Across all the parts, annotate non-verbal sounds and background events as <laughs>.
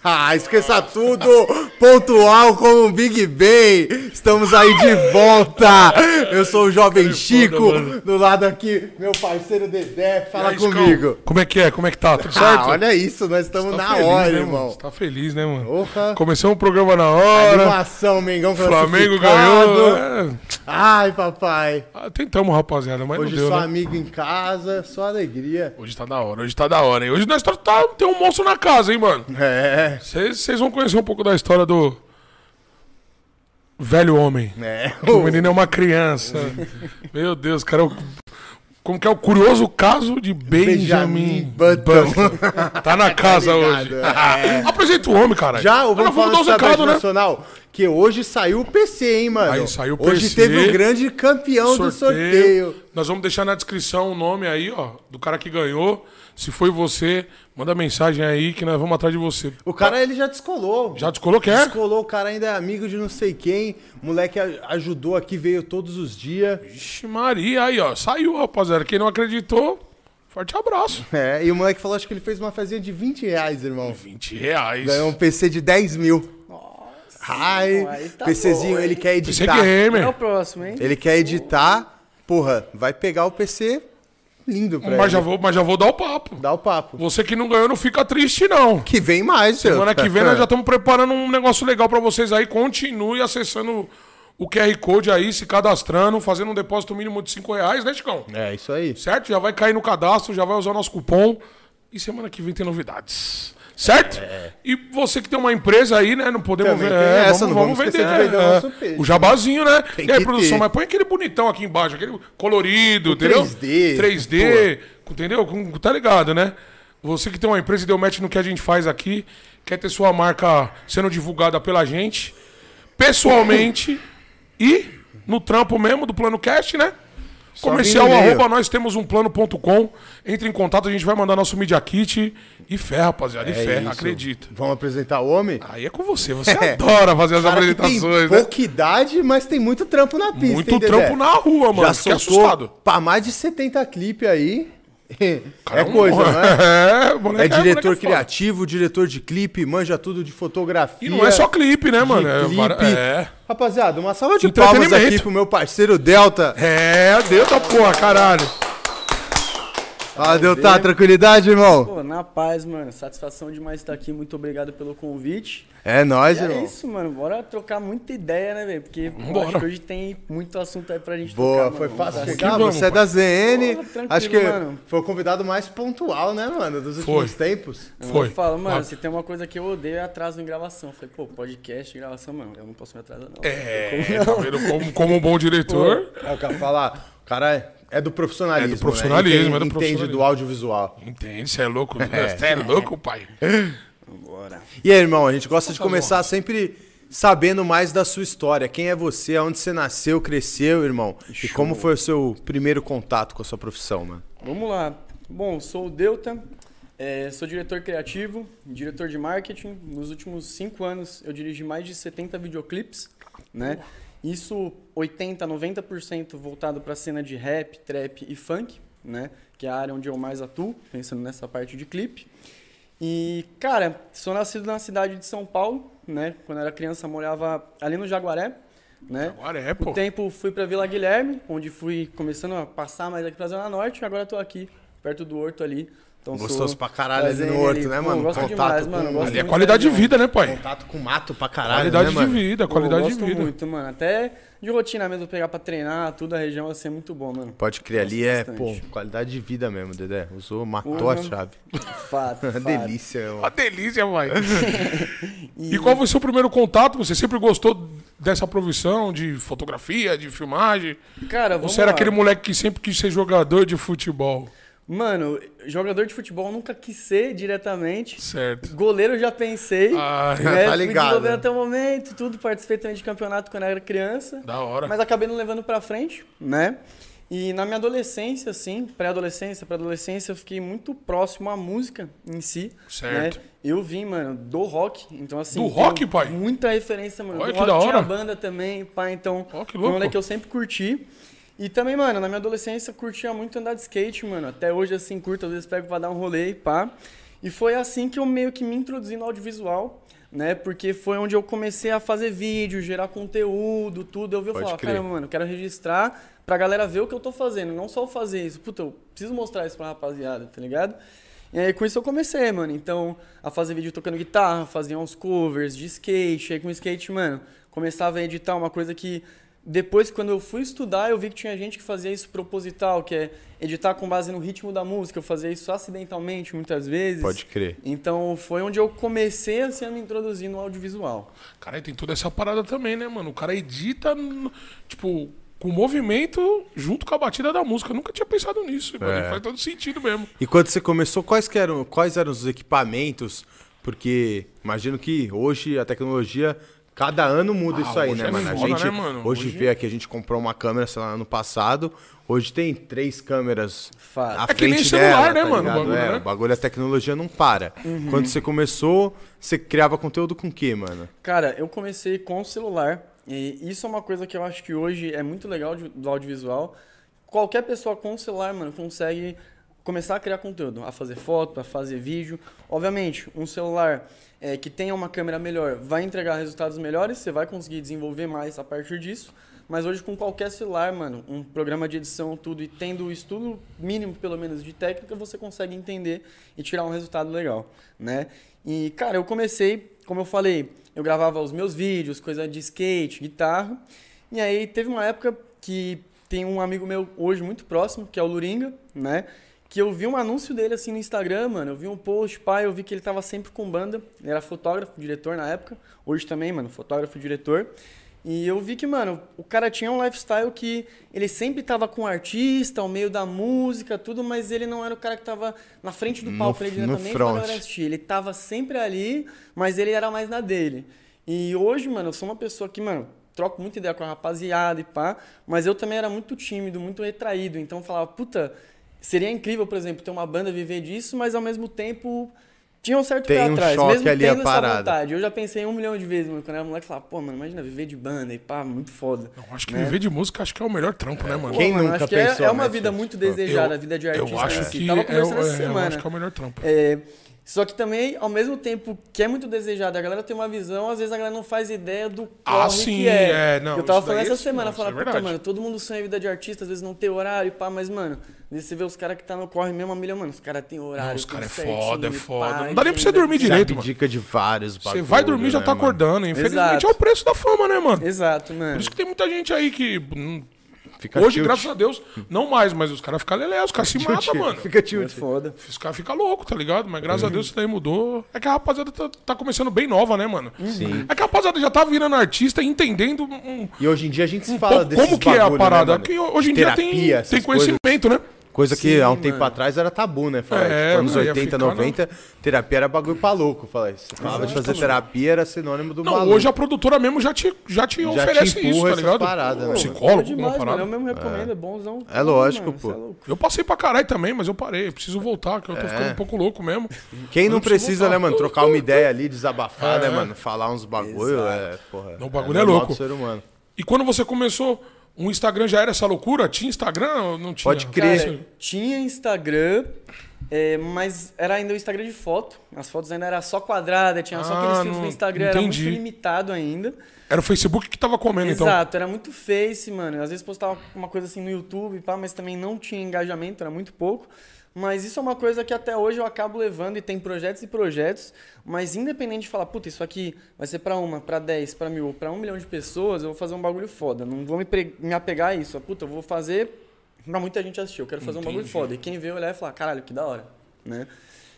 <laughs> Ah, esqueça tudo! Pontual como o Big Ben! Estamos aí de volta! Eu sou o Jovem Chico, do lado aqui, meu parceiro Dedé, fala aí, comigo. Como é que é? Como é que tá? Tudo certo? Ah, olha isso, nós estamos Tá na feliz, hora, né, irmão. Você tá feliz, né, mano? Porra. Começamos o programa na hora. Animação, Mengão Flamengo ganhou. É. Ai, papai. Ah, tentamos, rapaziada, mas Hoje não deu, só né? amigo em casa, só alegria. Hoje tá da hora, hoje tá da hora, hein? Hoje nós tá, tá- tem um monstro na casa, hein, mano? É, Vocês vão conhecer um pouco da história do velho homem. é. O menino é uma criança. Meu Deus, cara. o- Como que é o curioso caso de Benjamin, Benjamin Button. <laughs> Tá na casa ligado, hoje. é. <laughs> Apresenta o homem, cara. Já, ou vamos falar do Sabete né? Nacional? Que hoje saiu o PC, hein, mano? Aí saiu o Hoje PC. teve o grande campeão do sorteio. Nós vamos deixar na descrição o nome aí, ó, do cara que ganhou. Se foi você, manda mensagem aí que nós vamos atrás de você. O cara, ele já descolou. Já descolou, quer? Descolou, o cara ainda é amigo de não sei quem. O moleque ajudou aqui, veio todos os dias. Vixe Maria, aí, ó. Saiu, rapaziada. Quem não acreditou, forte abraço. <laughs> É, e o moleque falou, acho que ele fez uma fezinha de 20 reais, irmão. 20 reais. Ganhou um PC de 10 mil. Ai, aí tá PCzinho, bom, ele quer editar. gamer. É o próximo, hein? Ele quer editar, porra, vai pegar o PC lindo pra Mas ele. já, vou, mas já vou dar o papo. Dá o papo. Você que não ganhou, não fica triste, não. Que vem mais. Semana que vem nós já estamos preparando um negócio legal pra vocês aí. Continue acessando o QR Code aí, se cadastrando, fazendo um depósito mínimo de 5 reais, né, Chicão? É, isso aí. Certo? Já vai cair no cadastro, já vai usar o nosso cupom. E semana que vem tem novidades. Certo? E você que tem uma empresa aí, né? Não podemos Também ver. é, essa, vamos, não vamos vender. vender o é. peixe, o jabazinho, né? Tem e aí, produção, ter. mas põe aquele bonitão aqui embaixo, aquele colorido, entendeu? 3D, 3D, entendeu? Tá ligado, né? Você que tem uma empresa e deu match no que a gente faz aqui, quer ter sua marca sendo divulgada pela gente, pessoalmente <coughs> e no trampo mesmo do Plano Cast, né? Comercial arroba nós temos um plano.com. Entre em contato, a gente vai mandar nosso Media Kit e fé, rapaziada. E fé, É isso. acredita. Vamos apresentar o homem? Aí é com você, você <laughs> adora fazer as Cara que tem apresentações, né? pouca idade, mas tem muito trampo na pista, Muito hein, trampo na rua, mano. Já Fiquei assustado. pra mais de 70 clipes aí. Cara, <laughs> é coisa, um- não é? <laughs> É, É diretor foda. criativo, diretor de clipe, manja tudo de fotografia. E não é só clipe, né, mano? É, clipe. é. Rapaziada, uma salva de palmas aqui pro meu parceiro Delta. É, deu da porra, caralho. Fala, Delta, tranquilidade, irmão? Pô, na paz, mano. Satisfação demais estar aqui. Muito obrigado pelo convite. É nóis, E é irmão. isso, mano. Bora trocar muita ideia, né, velho? Porque pô, acho que hoje tem muito assunto aí pra gente Boa, trocar, foi mano. fácil Vamos chegar. vamos, Você é da ZN. Pô, Acho que mano. foi o convidado mais pontual, né, mano? Dos Foi. últimos tempos. Foi. Eu falo, mano, Ah. se tem uma coisa que eu odeio é atraso em gravação. Eu falei, pô, podcast, gravação, mano, eu não posso me atrasar, não. É, tá vendo como, como um bom diretor. É, eu quero falar, o cara é- do profissionalismo. É do profissionalismo, né? Entende, é do entende profissionalismo. do audiovisual. Entende? Você é louco? <laughs> Você é louco, pai? Vambora. E aí, irmão, a gente gosta de começar sempre sabendo mais da sua história. Quem é você, onde você nasceu, cresceu, irmão? E como foi o seu primeiro contato com a sua profissão, mano? Vamos lá. Bom, sou o Delta, é, sou diretor criativo, diretor de marketing. Nos últimos cinco anos eu dirigi mais de 70 videoclipes, né? Isso 80, 90% voltado para a cena de rap, trap e funk, né? Que é a área onde eu mais atuo, pensando nessa parte de clipe. E, cara, sou nascido na cidade de São Paulo, né? Quando eu era criança morava ali no Jaguaré, né? É, Com pô. o tempo fui pra Vila Guilherme, onde fui começando a passar mais aqui pra Zona Norte, e agora tô aqui, perto do Horto ali. Então Gostoso sou pra caralho ali no Horto, né, Pô, mano? Gosto Contato demais, com- mano. Gosto Ali é qualidade de vida, né, pai? Contato com mato pra caralho, Qualidade né, de mano? vida, Pô, qualidade de gosto vida. muito, mano. Até de rotina mesmo, pegar pra treinar, tudo, a região vai ser muito bom, mano. Pode crer, ali Gosto é, pô, qualidade de vida mesmo, Dedé. Usou, matou Porra. a chave. Fato, <laughs> fato. Delícia, irmão. Uma delícia, pai. <laughs> e qual foi o seu primeiro contato? Você sempre gostou dessa profissão de fotografia, de filmagem? Cara, Ou você era lá. aquele moleque que sempre quis ser jogador de futebol? Mano, jogador de futebol nunca quis ser diretamente. Certo. Goleiro eu já pensei. Ah, né? tá Fui ligado. desenvolvendo até o momento, tudo. Participei também de campeonato quando eu era criança. Da hora. Mas acabei não levando pra frente, né? E na minha adolescência, assim, pré-adolescência, pré-adolescência, eu fiquei muito próximo à música em si. Certo. Né? Eu vim, mano, do rock. Então, assim. Do rock, pai? Muita referência, mano. Olha do que rock da tinha hora. banda também, pá. Então, Ó, que louco. moleque que eu sempre curti. E também, mano, na minha adolescência, curtia muito andar de skate, mano. Até hoje, assim, curto, às vezes pego pra dar um rolê e pá. E foi assim que eu meio que me introduzi no audiovisual, né? Porque foi onde eu comecei a fazer vídeo, gerar conteúdo, tudo. Eu vi e falar, crer. caramba, mano, eu quero registrar pra galera ver o que eu tô fazendo, não só eu fazer isso. Puta, eu preciso mostrar isso pra rapaziada, tá ligado? E aí com isso eu comecei, mano. Então, a fazer vídeo tocando guitarra, fazia uns covers de skate. Aí com skate, mano, começava a editar uma coisa que depois, quando eu fui estudar, eu vi que tinha gente que fazia isso proposital, que é editar com base no ritmo da música. Eu fazia isso acidentalmente, muitas vezes. Pode crer. Então, foi onde eu comecei assim, a me introduzir no audiovisual. Cara, e tem toda essa parada também, né, mano? O cara edita, tipo, com o movimento junto com a batida da música. Eu nunca tinha pensado nisso, mano. É. Faz todo sentido mesmo. E quando você começou, quais, que eram, quais eram os equipamentos? Porque imagino que hoje a tecnologia, cada ano muda Ah, isso aí, né, é mano? A foda, gente, né, mano? Hoje, Hoje- vê aqui, a gente comprou uma câmera, sei lá, ano passado. Hoje tem três câmeras Fato. à É que nem frente celular, dela, né, tá mano, o bagulho, é, né? o bagulho, a tecnologia não para. Quando você começou, você criava conteúdo com o quê, mano? Cara, eu comecei com o celular. E isso é uma coisa que eu acho que hoje é muito legal de- do audiovisual. Qualquer pessoa com o celular, mano, consegue começar a criar conteúdo, a fazer foto, a fazer vídeo. Obviamente, um celular é, que tenha uma câmera melhor vai entregar resultados melhores, você vai conseguir desenvolver mais a partir disso. Mas hoje, com qualquer celular, mano, um programa de edição, tudo, e tendo o estudo mínimo, pelo menos, de técnica, você consegue entender e tirar um resultado legal, né? E, cara, eu comecei, como eu falei, eu gravava os meus vídeos, coisa de skate, guitarra. E aí teve uma época que tem um amigo meu hoje muito próximo, que é o Luringa, né? Que eu vi um anúncio dele assim no Instagram, mano. Eu vi um post, pai, eu vi que ele tava sempre com banda. Ele era fotógrafo, diretor na época. Hoje também, mano, fotógrafo, diretor. E eu vi que, mano, o cara tinha um lifestyle que ele sempre tava com um artista, ao meio da música, tudo, mas ele não era o cara que tava na frente do palco ele no diretamente pra front. galera assistir. Ele tava sempre ali, mas ele era mais na dele. E hoje, mano, eu sou uma pessoa que, mano, troco muita ideia com a rapaziada e pá, mas eu também era muito tímido, muito retraído. Então eu falava, puta, seria incrível, por exemplo, ter uma banda viver disso, mas ao mesmo tempo tinha um certo Tem pé um atrás. choque mesmo ali, a tendo essa parada. vontade. Eu já pensei um milhão de vezes, mano, quando eu era moleque, falava, pô, mano, imagina viver de banda e pá, muito foda. Eu acho que Né? viver de música acho que é o melhor trampo, né, mano? Quem Pô, mano, nunca acho que é- pensou, é, uma né, vida muito desejada, Eu- a vida de artista. Eu acho si. que Tava é, conversando o- essa é, eu semana. acho que é o melhor trampo. É, só que também, ao mesmo tempo que é muito desejado, a galera tem uma visão, às vezes a galera não faz ideia do corre Ah, sim, que é. é, não, eu tava falando essa é- semana, não, falar, é puta, mano, todo mundo sonha vida de artista, às vezes não tem horário e pá, mas, mano, você vê os caras que tá no corre mesmo, a milhão, mano, os caras têm horário. Não, os caras é foda, é e foda. pá, Não dá nem pra você dormir direito, Você mano. abdica de vários Você bagulho, vai dormir já né, tá mano? acordando. Infelizmente Exato. é o preço da fama, né, mano? Exato, mano. Por isso que tem muita gente aí que. hum, Fica Hoje, tilt. graças a Deus, não mais, mas os caras ficam lelé, os caras se matam, mano. Fica É tilt. foda. Os caras ficam loucos, tá ligado? Mas graças a Deus isso daí mudou. É que a rapaziada tá, tá começando bem nova, né, mano? Sim. É que a rapaziada já tá virando artista e entendendo um, E hoje em dia a gente se um fala pouco desses como que é a bagulho, né, parada. que hoje em dia tem, tem conhecimento, né? Coisa que Sim, há um tempo mano. atrás era tabu, né? Falar, É, tipo, anos mano, ia 80, ficar 90, terapia era bagulho pra louco. Falei, você falava de fazer terapia, era sinônimo do Não, maluco. hoje a produtora mesmo já te, já te Já oferece te isso, tá ligado? paradas, né? Um psicólogo, é demais, mano. parada. Eu mesmo recomendo, é bonzão. É lógico, Mano, pô. é. Eu passei pra caralho também, mas eu parei. Eu preciso voltar, que eu tô ficando um pouco louco mesmo. Quem Eu não precisa, voltar. né, mano, trocar uma ideia ali, desabafar, É. né, mano? Falar uns bagulho, é, porra. Não, o bagulho é normal louco. do ser humano. E quando você começou, o Instagram já era essa loucura? Tinha Instagram ou não tinha? Pode crer. Cara, tinha Instagram, é, mas era ainda o Instagram de foto. As fotos ainda era só quadrada, tinha só Ah, aqueles filtros no Instagram, era muito entendi. limitado ainda. Era o Facebook que tava comendo, então. Exato, era muito face, mano. Às vezes postava uma coisa assim no YouTube, pá, mas também não tinha engajamento, era muito pouco. Mas isso é uma coisa que até hoje eu acabo levando e tem projetos e projetos, mas independente de falar, puta, isso aqui vai ser pra uma, pra dez, pra mil, pra um milhão de pessoas, eu vou fazer um bagulho foda. Não vou me, me apegar a isso. Puta, eu vou fazer pra muita gente assistir. Eu quero fazer um bagulho Entendi. foda. E quem vê olhar e falar, caralho, que da hora, né?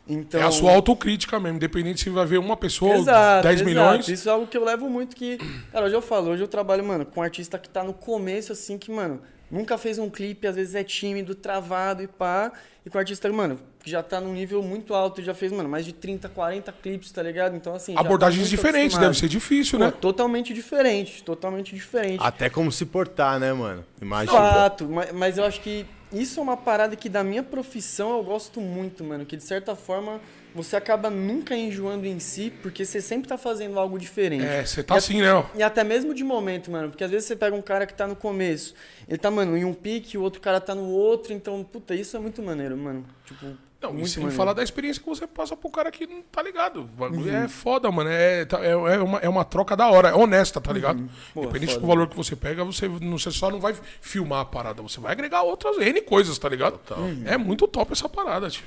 Então, É a sua autocrítica mesmo, independente se vai ver uma pessoa ou Exato, 10 exato. milhões. Isso é algo que eu levo muito que. <clears throat> Cara, hoje eu falo, hoje eu trabalho, mano, com um artista que tá no começo, assim, que, mano, nunca fez um clipe, às vezes é tímido, travado e pá. E com um artista, mano, que já tá num nível muito alto e já fez, mano, mais de 30, 40 clipes, tá ligado? Então, assim. tá Abordagens muito diferentes, acostumado. deve ser difícil, Pô, né? Totalmente diferente, totalmente diferente. Até como se portar, né, mano? Imagina. Fato, ma- mas eu acho que isso é uma parada que da minha profissão eu gosto muito, mano. Que de certa forma você acaba nunca enjoando em si, porque você sempre tá fazendo algo diferente. É, você tá E assim, né? ó. E até mesmo de momento, mano. Porque às vezes você pega um cara que tá no começo, ele tá, mano, em um pique, o outro cara tá no outro, então, puta, isso é muito maneiro, mano. Tipo, Não, Muito e sem falar da experiência que você passa pro cara que não tá ligado. O bagulho é foda, mano. É, tá- é, é uma, é uma troca da hora, é honesta, tá ligado? Pô, Independente foda. do valor que você pega, você, não, você só não vai filmar a parada, você vai agregar outras N coisas, tá ligado? É muito top essa parada, tio.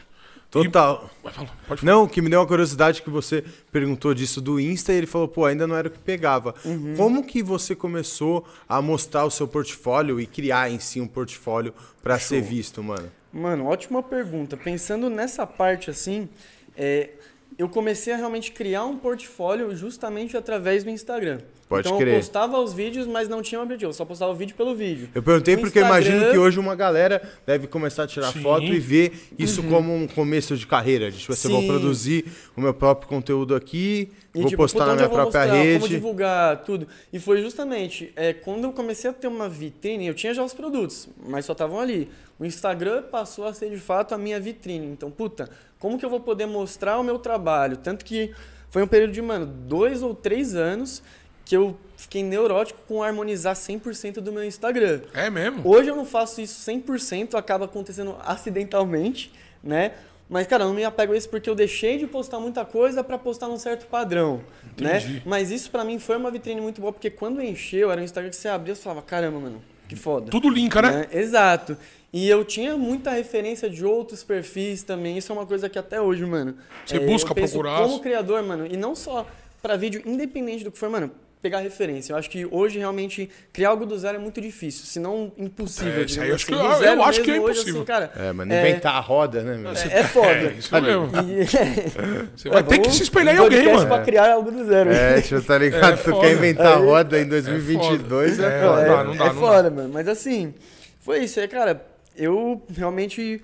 Total. Falar. Não, o que me deu uma curiosidade que você perguntou disso do Insta e ele falou, pô, ainda não era o que pegava. Como que você começou a mostrar o seu portfólio e criar em si um portfólio pra ser visto, mano? Mano, ótima pergunta. Pensando nessa parte assim, é, eu comecei a realmente criar um portfólio justamente através do Instagram. Pode então crer. eu postava os vídeos, mas não tinha um objetivo, eu só postava o vídeo pelo vídeo. Eu perguntei No porque eu imagino Instagram- que hoje uma galera deve começar a tirar Sim. foto e ver isso como um começo de carreira. Tipo, assim, vou produzir o meu próprio conteúdo aqui, E, vou tipo, postar na minha eu vou própria mostrar, Como rede. divulgar, tudo. E foi justamente é, quando eu comecei a ter uma vitrine, eu tinha já os produtos, mas só estavam ali. O Instagram passou a ser de fato a minha vitrine. Então, puta, como que eu vou poder mostrar o meu trabalho? Tanto que foi um período de, mano, dois ou três anos que eu fiquei neurótico com harmonizar 100% do meu Instagram. É mesmo? Hoje eu não faço isso 100%, acaba acontecendo acidentalmente, né? Mas, cara, eu não me apego a isso porque eu deixei de postar muita coisa pra postar num certo padrão, Entendi. né? Mas isso pra mim foi uma vitrine muito boa, porque quando encheu, era um Instagram que você abria e você falava, caramba, mano, que foda. Tudo linka, né? Exato. E eu tinha muita referência de outros perfis também. Isso é uma coisa que até hoje, mano. Você é, busca eu penso procurar. Como criador, mano, e não só pra vídeo, independente do que for, mano, pegar referência. Eu acho que hoje realmente criar algo do zero é muito difícil, se não impossível. É, isso aí eu acho que- assim. eu- Do eu zero acho que é mesmo hoje, impossível. assim, cara, É, mano, é- inventar a roda, né, meu? É, é foda. É, isso mesmo. <laughs> E- <laughs> Você vai ter que se espelhar em alguém, mano. pra criar algo do zero. É, tipo, tá ligado? É tu quer inventar a Aí- roda em 2022, é, É, foda. não dá, não dá, é não foda, mano. Mas assim, foi isso. É, cara, eu realmente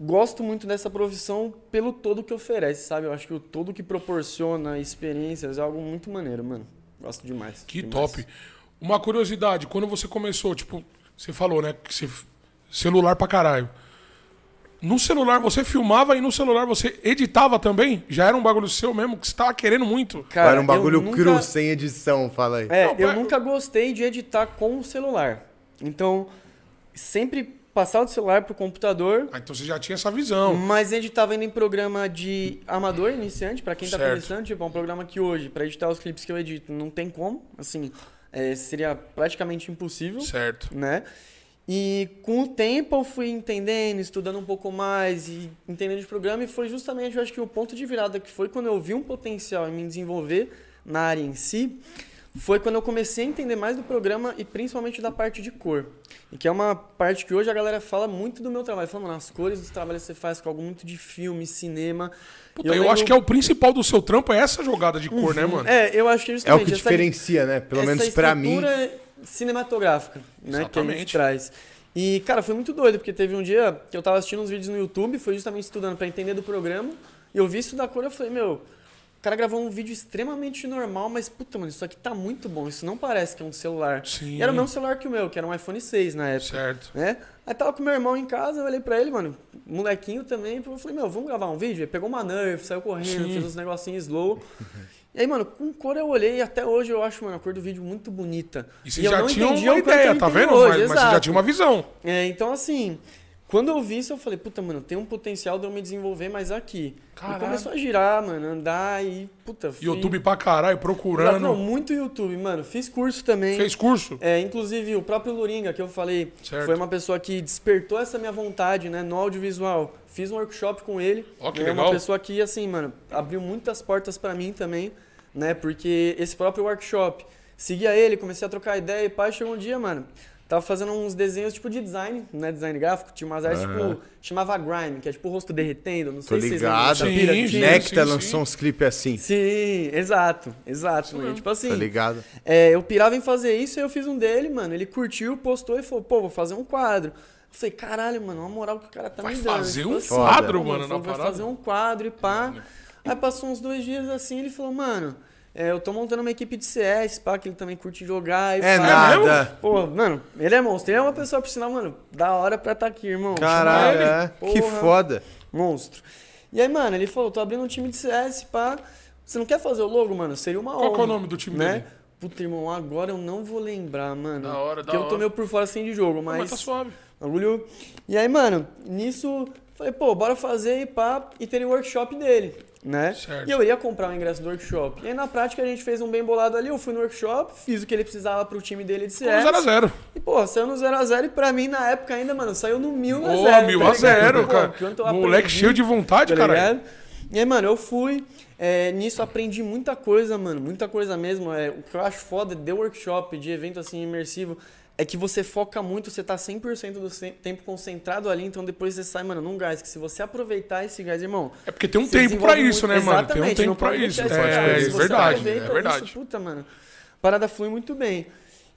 gosto muito dessa profissão pelo todo que oferece, sabe? Eu acho que o todo que proporciona experiências é algo muito maneiro, mano. Gosto demais. Que demais. top. Uma curiosidade, quando você começou, tipo, você falou, né, que você celular pra caralho. No celular você filmava e no celular você editava também? Já era um bagulho seu mesmo que você tava querendo muito? Cara, Era um bagulho nunca- cru, sem edição, fala aí. É, Não, eu mas- nunca gostei de editar com o celular. Então, sempre passar do celular pro computador, Ah, então você já tinha essa visão. mas editava ainda em programa de amador iniciante, pra quem tá Certo. começando, tipo, é um programa que hoje, pra editar os clipes que eu edito, não tem como, assim, é, seria praticamente impossível, Certo. né? E com o tempo eu fui entendendo, estudando um pouco mais e entendendo de programa, e foi justamente, eu acho que o ponto de virada que foi quando eu vi um potencial em me desenvolver na área em si, foi quando eu comecei a entender mais do programa e principalmente da parte de cor. E que é uma parte que hoje a galera fala muito do meu trabalho. Fala, mano, as cores dos trabalhos que você faz com algo muito de filme, cinema. Puta, E eu, lembro- acho que é o principal do seu trampo é essa jogada de cor, né, mano? É, eu acho que É o justamente que essa- diferencia, né? Pelo menos pra mim. estrutura cinematográfica, né, que a Exatamente. gente traz. E, cara, foi muito doido, porque teve um dia que eu tava assistindo uns vídeos no YouTube, foi justamente estudando pra entender do programa, e eu vi isso da cor, eu falei, meu, o cara gravou um vídeo extremamente normal, mas, puta, mano, isso aqui tá muito bom, isso não parece que é um celular. Sim. E era o mesmo celular que o meu, que era um iPhone 6 na época. Certo. Né? Aí tava com meu irmão em casa, eu olhei pra ele, mano, molequinho também, eu falei, meu, vamos gravar um vídeo? Ele pegou uma Nerf, saiu correndo, Sim. fez uns negocinhos slow. E aí, mano, com cor eu olhei e até hoje eu acho, mano, a cor do vídeo muito bonita. E você eu já não tinha uma ideia, tá vendo? hoje, mas, mas você já tinha uma visão. É, então assim, quando eu vi isso, eu falei, puta, mano, tem um potencial de eu me desenvolver mais aqui. Caralho. E começou a girar, mano, andar e, puta, fui... YouTube pra caralho, Não, procurando. muito YouTube, mano. Fiz curso também. Fez curso? É, inclusive o próprio Luringa que eu falei, Certo. foi uma pessoa que despertou essa minha vontade, né, no audiovisual. Fiz um workshop com ele. Ó, que né, legal. Uma pessoa que assim, mano, abriu muitas portas pra mim também, né? Porque esse próprio workshop, seguia ele, comecei a trocar ideia e pá, chegou um dia, mano, tava fazendo uns desenhos tipo de design, né, design gráfico, tinha umas artes Aham. tipo, chamava grime, que é tipo o rosto derretendo, não Tô sei se vocês lembram ligado. Sim, pira. sim. Tinha- Necta sim, lançou uns clipes assim. Sim, exato, exato, mano. Tipo assim, Tá ligado? é, eu pirava em fazer isso, aí eu fiz um dele, mano. Ele curtiu, postou e falou, pô, vou fazer um quadro. Eu falei, caralho, mano, uma moral que o cara tá Vai me dando. fazer Tipo um assim, quadro, pô, mano, na falou, Vai parada? fazer um quadro e pá. Aí passou uns dois dias assim, ele falou, mano, é, eu tô montando uma equipe de CS, pá, que ele também curte jogar e É pá. nada. Pô, mano, ele é monstro. Ele é uma pessoa, por sinal, mano, da hora pra estar aqui, irmão. Caralho, é. Que foda. Monstro. E aí, mano, ele falou, tô abrindo um time de CS, pá. Você não quer fazer o logo, mano? Seria uma honra. Qual que é o nome do time né? dele? Puta, irmão, agora eu não vou lembrar, mano. Da hora, da Porque eu tô hora. meio por fora assim de jogo, Mas mas. tá suave. Bagulho. E aí, mano, nisso Falei, pô, bora fazer e pá, e teria o workshop dele, né? Certo. E eu ia comprar o ingresso do workshop. E aí na prática a gente fez um bem bolado ali, eu fui no workshop, fiz o que ele precisava pro time dele de CS. 0x0. E, pô, saiu no 0x0 e pra mim, na época ainda, mano, saiu no 1000 a Ô, 0. mil tá a ligado? zero, Pô, cara. quanto eu Moleque cheio de vontade, tá cara. E aí, mano, eu fui. é, nisso aprendi muita coisa, mano. Muita coisa mesmo. É, o que eu acho foda de workshop, de evento assim imersivo, é que você foca muito, você tá 100% do tempo concentrado ali, então depois você sai, mano, num gás. Que se você aproveitar esse gás, irmão. É porque tem um tempo pra isso, muito- né, mano? Tem um Exatamente, tempo pra isso. É, é você verdade, é verdade. Isso, puta, mano. Parada flui muito bem.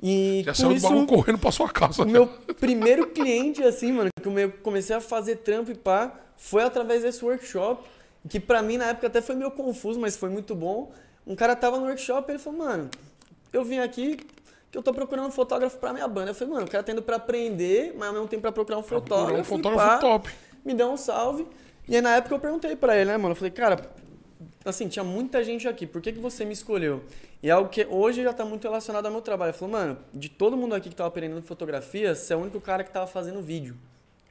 E Já saiu do isso, bagulho correndo pra sua casa. o meu primeiro cliente, assim, mano, que eu comecei a fazer trampo e pá, foi através desse workshop, que pra mim na época até foi meio confuso, mas foi muito bom. Um cara tava no workshop e ele falou, mano, eu vim aqui que eu tô procurando um fotógrafo pra minha banda. Eu falei, mano, o cara tá indo pra aprender, mas ao mesmo tempo pra procurar um fotógrafo. um fotógrafo pá, top. Me deu um salve. E aí na época eu perguntei pra ele, né, mano? Eu falei, cara, assim, tinha muita gente aqui, por que, que você me escolheu? E é algo que hoje já tá muito relacionado ao meu trabalho. Ele falou, mano, de todo mundo aqui que tava aprendendo fotografia, você é o único cara que tava fazendo vídeo.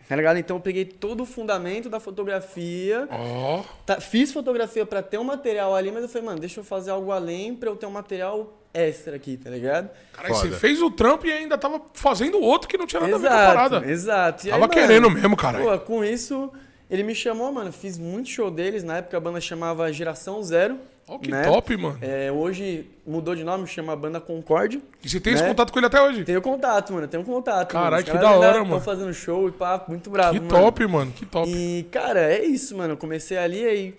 Tá ligado? Então eu peguei todo o fundamento da fotografia, Ó, tá- fiz fotografia pra ter um material ali, mas eu falei, mano, deixa eu fazer algo além pra eu ter um material extra aqui, tá ligado? cara, aí você fez o trampo e ainda tava fazendo outro que não tinha nada a ver com a Exato, parada. exato. E aí, Tava mano, querendo mesmo, cara. Pô, com isso, ele me chamou, mano. Fiz muito show deles. Na época a banda chamava Geração Zero. Ó, que né? top, mano. É, hoje mudou de nome, chama Banda Concorde. E você tem esse né? contato com ele até hoje? Tenho contato, mano. Tenho contato. Caralho, que da hora, mano. fazendo show e pá, muito bravo, Que mano. top, mano. Que top. E, cara, é isso, mano. Eu comecei ali, aí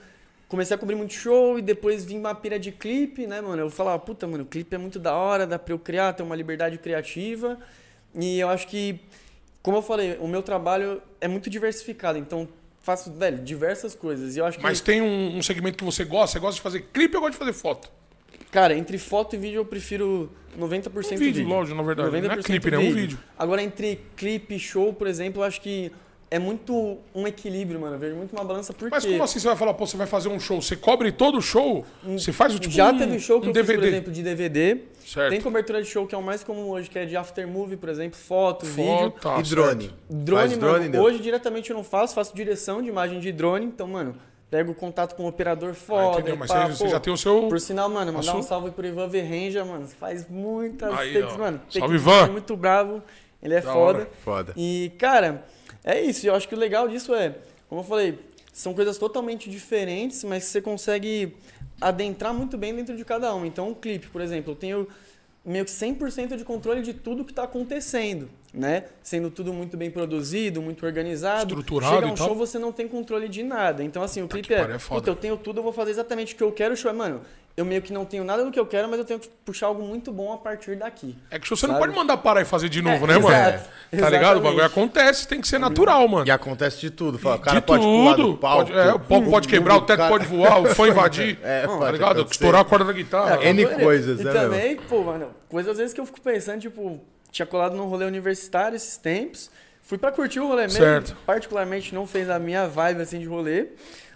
comecei a cobrir muito show e depois vim uma pira de clipe, né, mano? Eu falava, puta, mano, o clipe é muito da hora, dá pra eu criar, ter uma liberdade criativa. E eu acho que, como eu falei, o meu trabalho é muito diversificado, então faço, velho, diversas coisas. E eu acho que, Mas tem um, um segmento que você gosta? Você gosta de fazer clipe ou gosta de fazer foto? cara, entre foto e vídeo eu prefiro 90% Um vídeo, lógico, na verdade. Não é 90% clipe, né? Um vídeo. Agora, entre clipe e show, por exemplo, eu acho que é muito um equilíbrio, mano. Eu vejo muito uma balança porque... Mas como assim você vai falar, pô, você vai fazer um show? Você cobre todo o show? Você faz o tipo Já um, teve show que um eu DVD. fiz, por exemplo, de DVD. Certo. Tem cobertura de show que é o mais comum hoje, que é de after movie, por exemplo, foto, vídeo. Foto, tá, e drone? Drone, Faz drone, mano, Deu? hoje diretamente eu não faço, faço direção de imagem de drone, então, mano, pego contato com o operador Ah, foda. entendeu? e Mas pá, você, pô, já tem o seu... Por sinal, mano, mandar sua- um salve pro Ivan Verrenja, mano, faz muitas Aí, takes, ó. mano. Salve, Ivan. vídeo muito bravo, ele é Da foda. Foda. E, cara, é isso. E eu acho que o legal disso é, como eu falei, são coisas totalmente diferentes, mas você consegue adentrar muito bem dentro de cada um. Então, um clipe, por exemplo, eu tenho meio que 100% de controle de tudo que está acontecendo, né? Sendo tudo muito bem produzido, muito organizado. Estruturado Chega e um tal. show, você não tem controle de nada. Então, assim, o clipe que é, é puta, eu tenho tudo, eu vou fazer exatamente o que eu quero. O show é, mano, eu meio que não tenho nada do que eu quero, mas eu tenho que puxar algo muito bom a partir daqui. É que você não Sabe? pode mandar parar e fazer de novo, É, né, mano? exato. Tá ligado? O bagulho Exatamente. acontece, tem que ser natural, mano. E acontece de tudo. Fala, o cara de pode pular tudo. do palco. Pode, é, o palco pode quebrar, o teto cara- pode voar, o fã <laughs> invadir. É, tá ligado? acontecer. Estourar a corda da guitarra. É, N coisas, e né, também, pô, mano, coisas às vezes que eu fico pensando, tipo, tinha colado num rolê universitário esses tempos. Fui pra curtir o rolê mesmo. Certo. Particularmente não fez a minha vibe assim de rolê.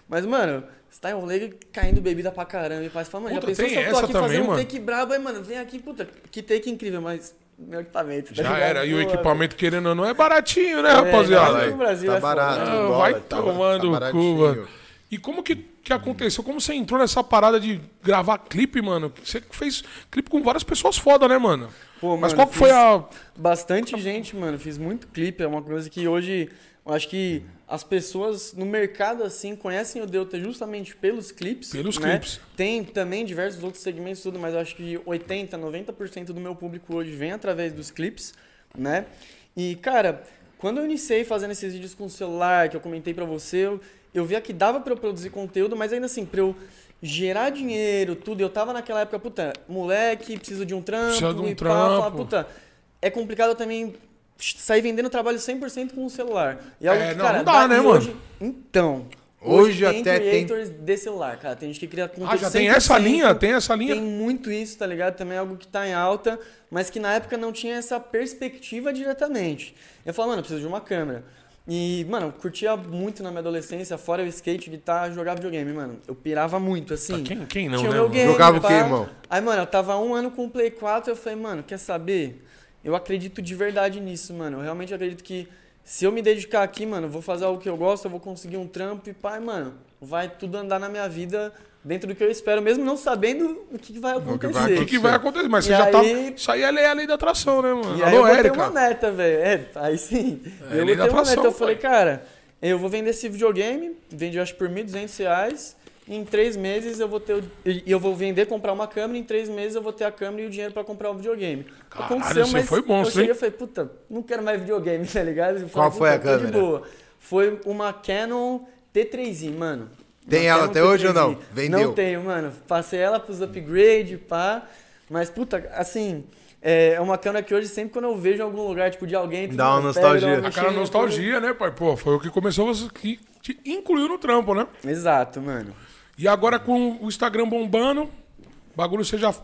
Mas, mano, você tá em caindo bebida pra caramba. E pai fala, mano, já pensou se eu tô aqui também, fazendo um mano. take brabo? Aí, mano, vem aqui, puta, que take incrível, mas meu equipamento. tá Já ligado? era. E o equipamento, querendo ou não, é baratinho, né, É, rapaziada? No Brasil tá é foda. barato. Ah, dólar, vai tá- tomando tá o cu, baratinho. mano. E como que, que aconteceu? Como você entrou nessa parada de gravar clipe, mano? Você fez clipe com várias pessoas foda, né, mano? Pô, Mas mano, qual que foi a. Bastante gente, mano. Fiz muito clipe. É uma coisa que hoje eu acho que as pessoas no mercado assim conhecem o Delta justamente pelos clipes. Pelos né? clipes. Tem também diversos outros segmentos, tudo, mas eu acho que 80, 90% do meu público hoje vem através dos clipes, né? E, cara, quando eu iniciei fazendo esses vídeos com o celular, que eu comentei pra você, eu, eu via que dava pra eu produzir conteúdo, mas ainda assim, pra eu gerar dinheiro, tudo, eu tava naquela época, puta, moleque, preciso de um trampo, Precisa de um e pá, falar, trampo. puta, é complicado também sair vendendo trabalho 100% com o celular. E algo É, que, não, cara, não dá, né, e mano? hoje- então, Hoje tem até tem- creators de celular, cara. Tem gente que cria conteúdo Ah, já tem 100%, essa linha? Tem essa linha? Tem muito isso, tá ligado? Também é algo que tá em alta, mas que na época não tinha essa perspectiva diretamente. Eu falava, mano, eu preciso de uma câmera. E, mano, eu curtia muito na minha adolescência, fora o skate, guitarra, jogar videogame, mano. Eu pirava muito, assim. Ah, Quem, quem não, Tinha né? game, Jogava o quê, irmão? Aí, mano, eu tava um ano com o Play 4 eu falei, mano, quer saber? Eu acredito de verdade nisso, mano. Eu realmente acredito que se eu me dedicar aqui, mano, vou fazer algo que eu gosto, eu vou conseguir um trampo e pai, mano, vai tudo andar na minha vida dentro do que eu espero, mesmo não sabendo o que vai acontecer. que vai O que, vai acontecer? Mas E você já tá. aí- Isso aí é a lei, a lei da atração, né, mano? E aí eu Alô, Érica. uma meta, velho. É, aí sim. É, eu lei da uma meta. Eu falei, cara, eu vou vender esse videogame, vendi acho por 1.200 reais. Em três meses eu vou ter o, e eu vou vender, comprar uma câmera. Em três meses eu vou ter a câmera e o dinheiro pra comprar o videogame. Caralho, você foi monstro, eu cheguei hein? e falei, puta, não quero mais videogame, <laughs> tá ligado? Eu Qual falei, foi a "Puta, tô de câmera?" boa. Foi uma Canon T3i, mano. Tem Uma ela Canon até hoje ou não? T3i. Vendeu? Não tenho, mano. Passei ela pros upgrade, pá. Mas, puta, assim, é uma câmera que hoje, sempre quando eu vejo em algum lugar, tipo, de alguém... Dá uma nostalgia. pego, dá uma A cara nostalgia, né, pai? Pô, foi o que começou você que te incluiu no trampo, né? Exato, mano. E agora com o Instagram bombando, o bagulho você já.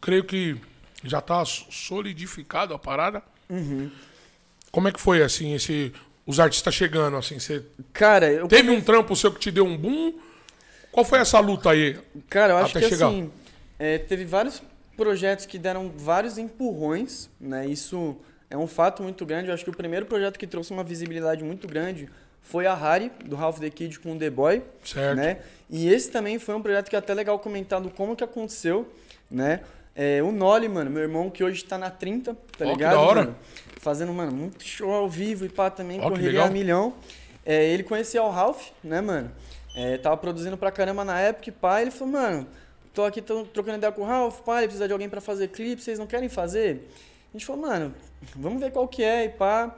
Creio que já tá solidificado a parada. Uhum. Como é que foi, assim, esse. Os artistas chegando, assim, você. Cara, eu... Teve um trampo seu que te deu um boom? Qual foi essa luta aí? Cara, eu acho que chegar. assim, é, teve vários projetos que deram vários empurrões, né? Isso é um fato muito grande. Eu acho que o primeiro projeto que trouxe uma visibilidade muito grande foi a Harry, do Ralph the Kid com o The Boy, Certo. né? E esse também foi um projeto que é até legal comentar do como que aconteceu, né? É, o Noli, mano, meu irmão que hoje tá na 30, tá que ligado? da hora. mano? Fazendo, mano, muito show ao vivo e pá também, que correria a milhão. É, ele conhecia o Ralph, né, mano? É, tava produzindo pra caramba na época e pá, ele falou, mano, tô aqui tô trocando ideia com o Ralph, pá, ele precisa de alguém pra fazer clipe, vocês não querem fazer? A gente falou, mano, vamos ver qual que é e pá.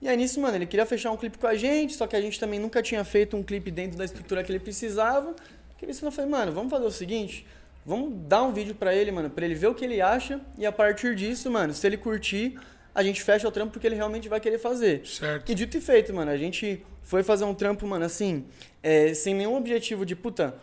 E aí nisso, mano, ele queria fechar um clipe com a gente, só que a gente também nunca tinha feito um clipe dentro da estrutura que ele precisava. Que ele eu falei, mano, vamos fazer o seguinte, vamos dar um vídeo pra ele, mano, pra ele ver o que ele acha e a partir disso, mano, se ele curtir, a gente fecha o trampo porque ele realmente vai querer fazer. Certo. E dito e feito, mano, a gente foi fazer um trampo, mano, assim, é, sem nenhum objetivo de, puta,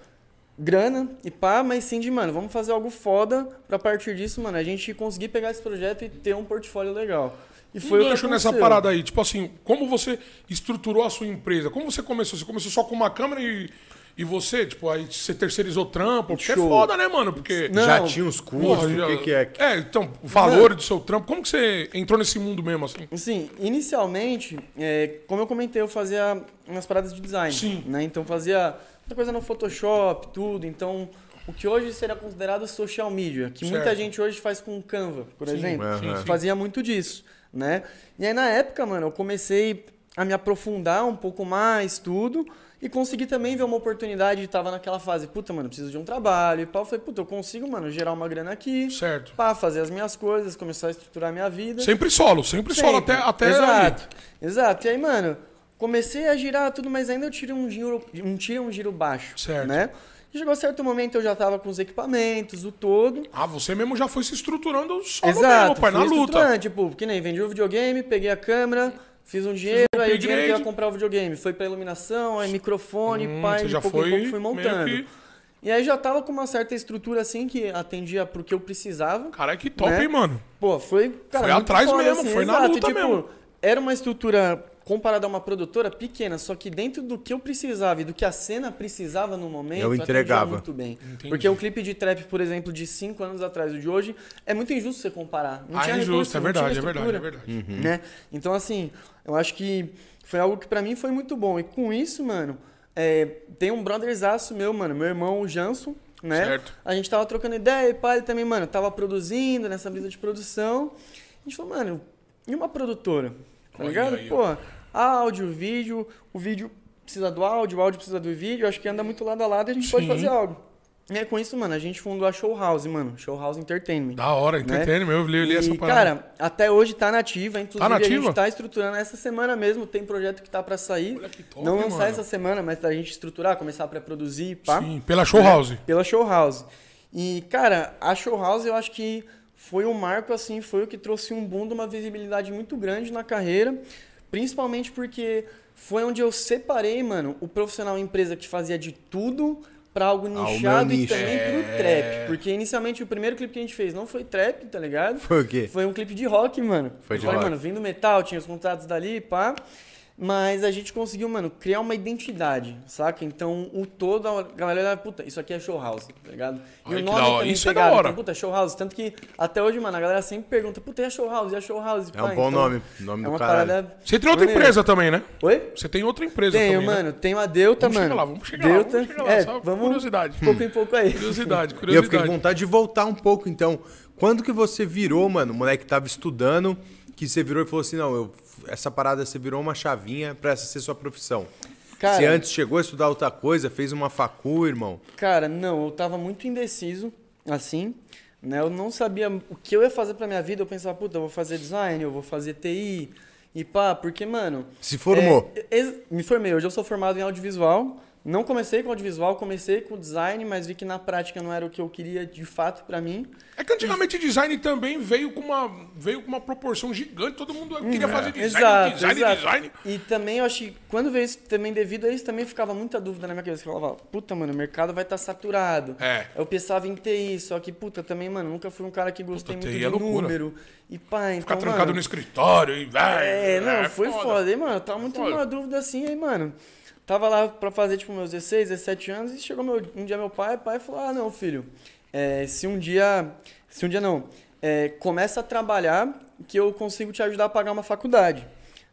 grana e pá, mas sim de, mano, vamos fazer algo foda pra partir disso, mano, a gente conseguir pegar esse projeto e ter um portfólio legal. E Foi um o que gancho nessa parada aí. Tipo assim, como você estruturou a sua empresa? Como você começou? Você começou só com uma câmera e, e você, tipo, aí você terceirizou trampo? Porque Show. é foda, né, mano? Porque. Não, Já tinha uns cursos, o que, que é? É, então, o valor do seu trampo. Como que você entrou nesse mundo mesmo, assim? Assim, inicialmente, é, como eu comentei, eu fazia umas paradas de design. Sim. Né? Então fazia muita coisa no Photoshop, tudo. Então, o que hoje seria considerado social media, que muita Certo. gente hoje faz com Canva, por Sim, exemplo. sim, sim. Fazia muito disso, né? E aí na época, mano, eu comecei a me aprofundar um pouco mais, tudo. E consegui também ver uma oportunidade, tava naquela fase, puta, mano, preciso de um trabalho e pá. Eu falei, puta, eu consigo, mano, gerar uma grana aqui, Certo. pá, fazer as minhas coisas, começar a estruturar a minha vida. Sempre solo, sempre, solo até, Sempre. até Exato. Exato. E aí, mano, comecei a girar tudo, mas ainda eu tirei um giro, um, tirei um giro baixo. Certo. Né? E chegou certo momento, eu já tava com os equipamentos, o todo. Ah, você mesmo já foi se estruturando solo Exato. mesmo, pai, na luta. Tipo, que nem vendi o videogame, peguei a câmera, fiz um dinheiro, um aí o dinheiro que eu ia comprar o videogame foi pra iluminação, aí microfone, Hum, pai, já pouco foi pouco fui montando. que- E aí já tava com uma certa estrutura assim que atendia pro que eu precisava. Caralho, que top, Né? hein, mano? Pô, foi. Cara, Foi atrás foda, mesmo, assim, foi na exato. luta tipo, mesmo. Era uma estrutura comparada a uma produtora pequena, só que dentro do que eu precisava e do que a cena precisava no momento, Eu entregava. muito bem. Entendi. Porque um clipe de trap, por exemplo, de 5 anos atrás e de hoje, é muito injusto você comparar. Não Ah, tinha é recurso, injusto, é tinha verdade, é verdade, é estrutura, verdade. Né? Então, assim, eu acho que foi algo que pra mim foi muito bom. E com isso, mano, é, tem um brotherzaço meu, mano, meu irmão, o Janson, né? Certo. A gente tava trocando ideia e pá, ele também, mano, tava produzindo nessa vida de produção. A gente falou, mano, e uma produtora? Tá Olha ligado? Pô, áudio, vídeo, o vídeo precisa do áudio, o áudio precisa do vídeo, acho que anda muito lado a lado e a gente pode Sim. fazer algo. E aí, com isso, mano, a gente fundou a Show House, mano. Show House Entertainment. Da hora, entretendo, meu. Eu li, li E, essa parada. cara, até hoje tá nativa, inclusive a nativa? gente tá estruturando essa semana mesmo, tem projeto que tá pra sair. Olha que top, não lançar mano. essa semana, mas pra gente estruturar, começar a pré-produzir, pá. Sim, pela Show House. Pela Show House. E, cara, a Show House eu acho que foi um marco, assim, foi o que trouxe um boom de uma visibilidade muito grande na carreira, principalmente porque foi onde eu separei, mano, o profissional empresa que fazia de tudo pra algo meu nichado e nicho. também pro trap. Porque inicialmente o primeiro clipe que a gente fez não foi trap, tá ligado? Foi o quê? Foi um clipe de rock, mano. Foi de Eu falei, rock. mano, vindo metal, tinha os contatos dali, pá. Mas a gente conseguiu, mano, criar uma identidade, saca? Então, o todo, a galera olhava, puta, isso aqui é show house, tá ligado? E Ai, o que nome também Isso é da hora. então, puta, show house. Tanto que até hoje, mano, a galera sempre pergunta, puta, e a show house? E a show house? É um bom nome, nome é do uma caralho. parada Você tem outra maneira. empresa também, né? Oi? Você tem outra empresa Tenho, também, né? mano. Tenho a Delta, Vamos mano. chegar lá, vamos chegar lá, Delta. vamos chegar lá, é, só vamos curiosidade. pouco em pouco aí. Curiosidade, E eu curiosidade. fiquei com vontade de voltar um pouco, então. Quando que você virou, mano, o moleque tava estudando, que você virou e falou assim, não, eu, essa parada você virou uma chavinha pra essa ser sua profissão. Cara- você antes chegou a estudar outra coisa, fez uma facu, irmão. Cara, não, eu tava muito indeciso, assim, né? Eu não sabia o que eu ia fazer pra minha vida. Eu pensava, puta, eu vou fazer design, eu vou fazer TI e pá, porque, mano. Se formou. é, me formei, hoje eu sou formado em audiovisual. Não comecei com audiovisual, comecei com design, mas vi que na prática não era o que eu queria de fato pra mim. É que antigamente design também veio com uma, veio com uma proporção gigante. Todo mundo queria fazer design, Uhum. Exato, design, exato. design. E também eu acho que quando veio isso também devido a isso, também ficava muita dúvida na minha cabeça. Eu falava, puta, mano, o mercado vai estar saturado. É. Eu pensava em TI, só que, puta, também, mano, nunca fui um cara que gostei Puta, muito TI de é número. E pá, então, Ficar trancado mano, no escritório e vai. É, não, foi foda. E, mano, eu tava muito Foda. numa dúvida assim, aí, mano. Tava lá pra fazer, tipo, meus 16, 17 anos, e chegou meu, um dia meu pai, pai falou, ah, não, filho, é, se um dia, se um dia não, é, começa a trabalhar que eu consigo te ajudar a pagar uma faculdade,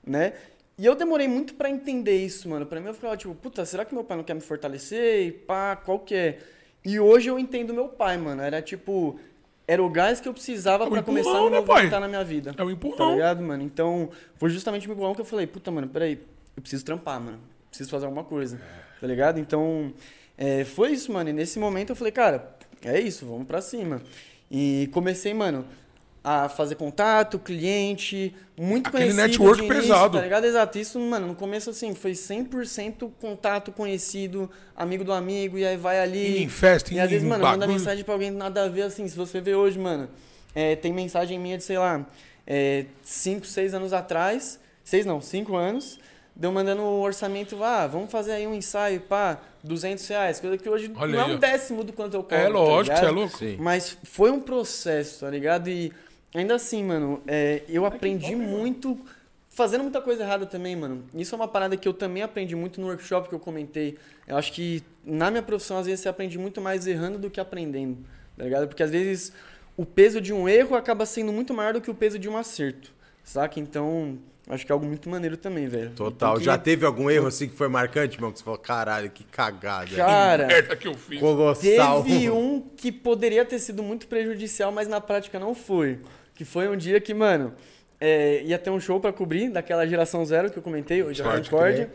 né? E eu demorei muito pra entender isso, mano. Pra mim eu ficava tipo, puta, será que meu pai não quer me fortalecer? E pá, qual que é? E hoje eu entendo meu pai, mano. Era tipo, era o gás que eu precisava É o pra começar a me né, movimentar na minha vida. É o Tá empurrão. ligado, mano? Então, foi justamente o empurrão que eu falei, puta, mano, peraí, eu preciso trampar, mano. Preciso fazer alguma coisa. Tá ligado? Então, é, foi isso, mano. E nesse momento eu falei, cara, é isso, vamos pra cima. E comecei, mano, a fazer contato, cliente, muito Aquele conhecido network de início, pesado. tá ligado? Exato. Isso, mano, no começo, assim, foi 100% contato conhecido, amigo do amigo, e aí vai ali. Indo em festa, E indo às vezes, em mano, manda mensagem pra alguém nada a ver, assim, se você vê hoje, mano, é, tem mensagem minha de, sei lá, 5, 6 anos atrás, 6 não, 5 anos, deu mandando o orçamento, ah, vamos fazer aí um ensaio, pá, 200 reais, coisa que hoje Olha não aí, é um décimo do quanto eu cobro, É tá lógico, ligado? você é louco. Sim. Mas foi um processo, tá ligado? E ainda assim, mano, é, eu aprendi muito fazendo muita coisa errada também, mano. Isso é uma parada que eu também aprendi muito no workshop que eu comentei. Eu acho que na minha profissão, às vezes, você aprende muito mais errando do que aprendendo, tá ligado? Porque às vezes o peso de um erro acaba sendo muito maior do que o peso de um acerto, saca? Então, acho que é algo muito maneiro também, velho. Total. Que- Já teve algum erro assim que foi marcante, irmão? Que você falou, caralho, que cagada. Cara, Merda que eu fiz. Colossal. Teve um que poderia ter sido muito prejudicial, mas na prática não foi. Que foi um dia que, mano, é, ia ter um show pra cobrir daquela geração zero que eu comentei, hoje a Pode Concórdia.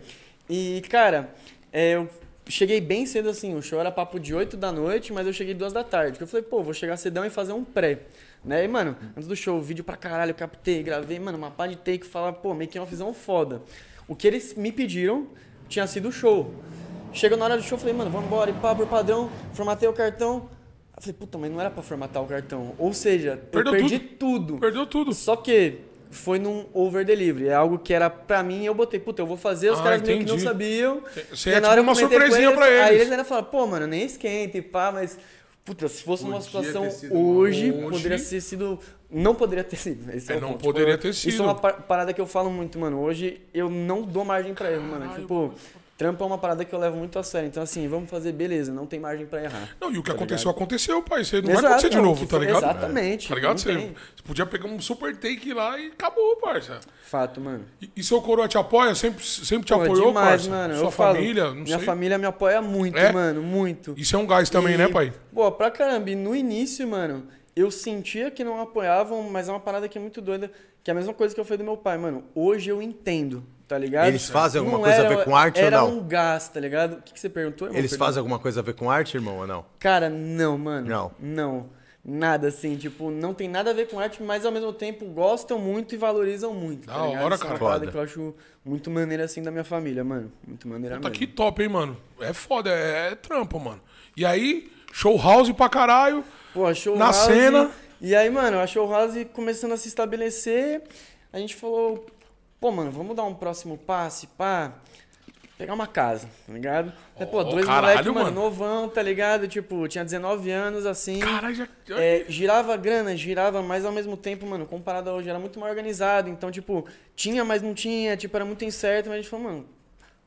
E, cara, é, eu cheguei bem cedo assim, o show era papo de 8 da noite, mas eu cheguei duas da tarde. Eu falei, pô, vou chegar cedão e fazer um pré. Né? E, mano, antes do show, vídeo pra caralho, eu captei, gravei, mano, uma pá de take, falar, pô, make offzão foda. O que eles me pediram tinha sido o show. Chegou na hora do show, eu falei, mano, vamos embora, e pá, por padrão, formatei o cartão. Eu falei, puta, mas não era pra formatar o cartão. Ou seja, Perdeu eu perdi tudo. Perdeu tudo. Só que foi num over delivery. É algo que era pra mim e eu botei, puta, eu vou fazer, os Ah, caras meio que não sabiam. Você E é na hora tipo uma eu surpresinha pra Aí eles. eles ainda falaram, pô, mano, nem esquenta e pá, mas. Puta, se fosse uma Podia situação ter sido hoje, hoje. poderia ter sido. Não poderia ter sido. Esse é, É, o não ponto. poderia Tipo, ter Isso sido. é uma par- parada que eu falo muito, mano. Hoje eu não dou margem pra erro, mano. Tipo, trampo é uma parada que eu levo muito a sério. Então, assim, vamos fazer, beleza, não tem margem pra errar. Não, e o que Tá aconteceu, ligado? aconteceu, pai. Você não vai Exato, acontecer de novo, tá ligado? exatamente, Tá ligado? Você, você podia pegar um super take lá e acabou, parça. Fato, mano. E, e seu coroa te apoia? Sempre, sempre te Pô, apoiou, demais, parça? mano. Sua eu falo, família, não minha sei. família me apoia muito, É? mano, muito. Isso é um gás também, E, né, pai? Pô, pra caramba. E no início, mano, eu sentia que não apoiavam, mas é uma parada que é muito doida, que é a mesma coisa que eu falei do meu pai, mano. Hoje eu entendo, tá ligado? Eles fazem alguma Não coisa a era- ver com arte ou era não? um gás, tá ligado? O que, que você perguntou, irmão? Eles fazem alguma coisa a ver com arte, irmão, ou não? Cara, não, mano. Não. Não. Nada assim, tipo, não tem nada a ver com arte, mas ao mesmo tempo gostam muito e valorizam muito. Da tá ligado? hora, é cara. Foda. que eu acho muito maneira assim da minha família, mano. Muito maneira Puta mesmo. que top, hein, mano? É foda, é, é trampo, mano. E aí, show house pra caralho. Pô, a show Na house, cena. E aí, mano, a show house começando a se estabelecer, a gente falou, pô, mano, vamos dar um próximo passe, pá. pegar uma casa, tá ligado? Aí, pô, dois caralho, moleque, mano, mano. novão, tá ligado? Tipo, tinha 19 anos, assim. Caralho, já. já- É, girava grana, girava, mas ao mesmo tempo, mano, comparado a hoje, era muito mais organizado. Então, tipo, tinha, mas não tinha, tipo, era muito incerto. Mas a gente falou, mano,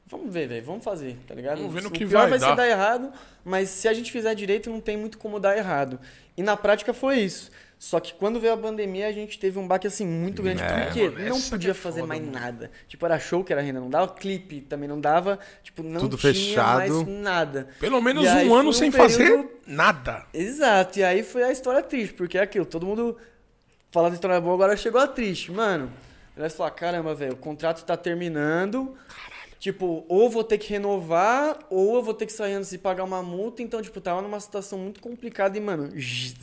vamos ver, velho, vamos fazer, tá ligado? Vamos ver no o que pior vai vai dar. ser dar errado, mas se a gente fizer direito, não tem muito como dar errado. E na prática foi isso. Só que quando veio a pandemia, a gente teve um baque assim muito grande, É, porque mano, não podia é fazer foda, mais mano. nada. Tipo, era show que era renda, não dava clipe, também não dava, tipo, não Tudo tinha fechado. mais nada. Pelo menos E um ano foi sem período- fazer nada. Exato, e aí foi a história triste, porque é aquilo, todo mundo fala da história boa, agora chegou a triste. Mano, nós falar, caramba, velho, o contrato tá terminando. Tipo, ou vou ter que renovar, ou eu vou ter que sair antes e pagar uma multa. Então, tipo, tava numa situação muito complicada e, mano,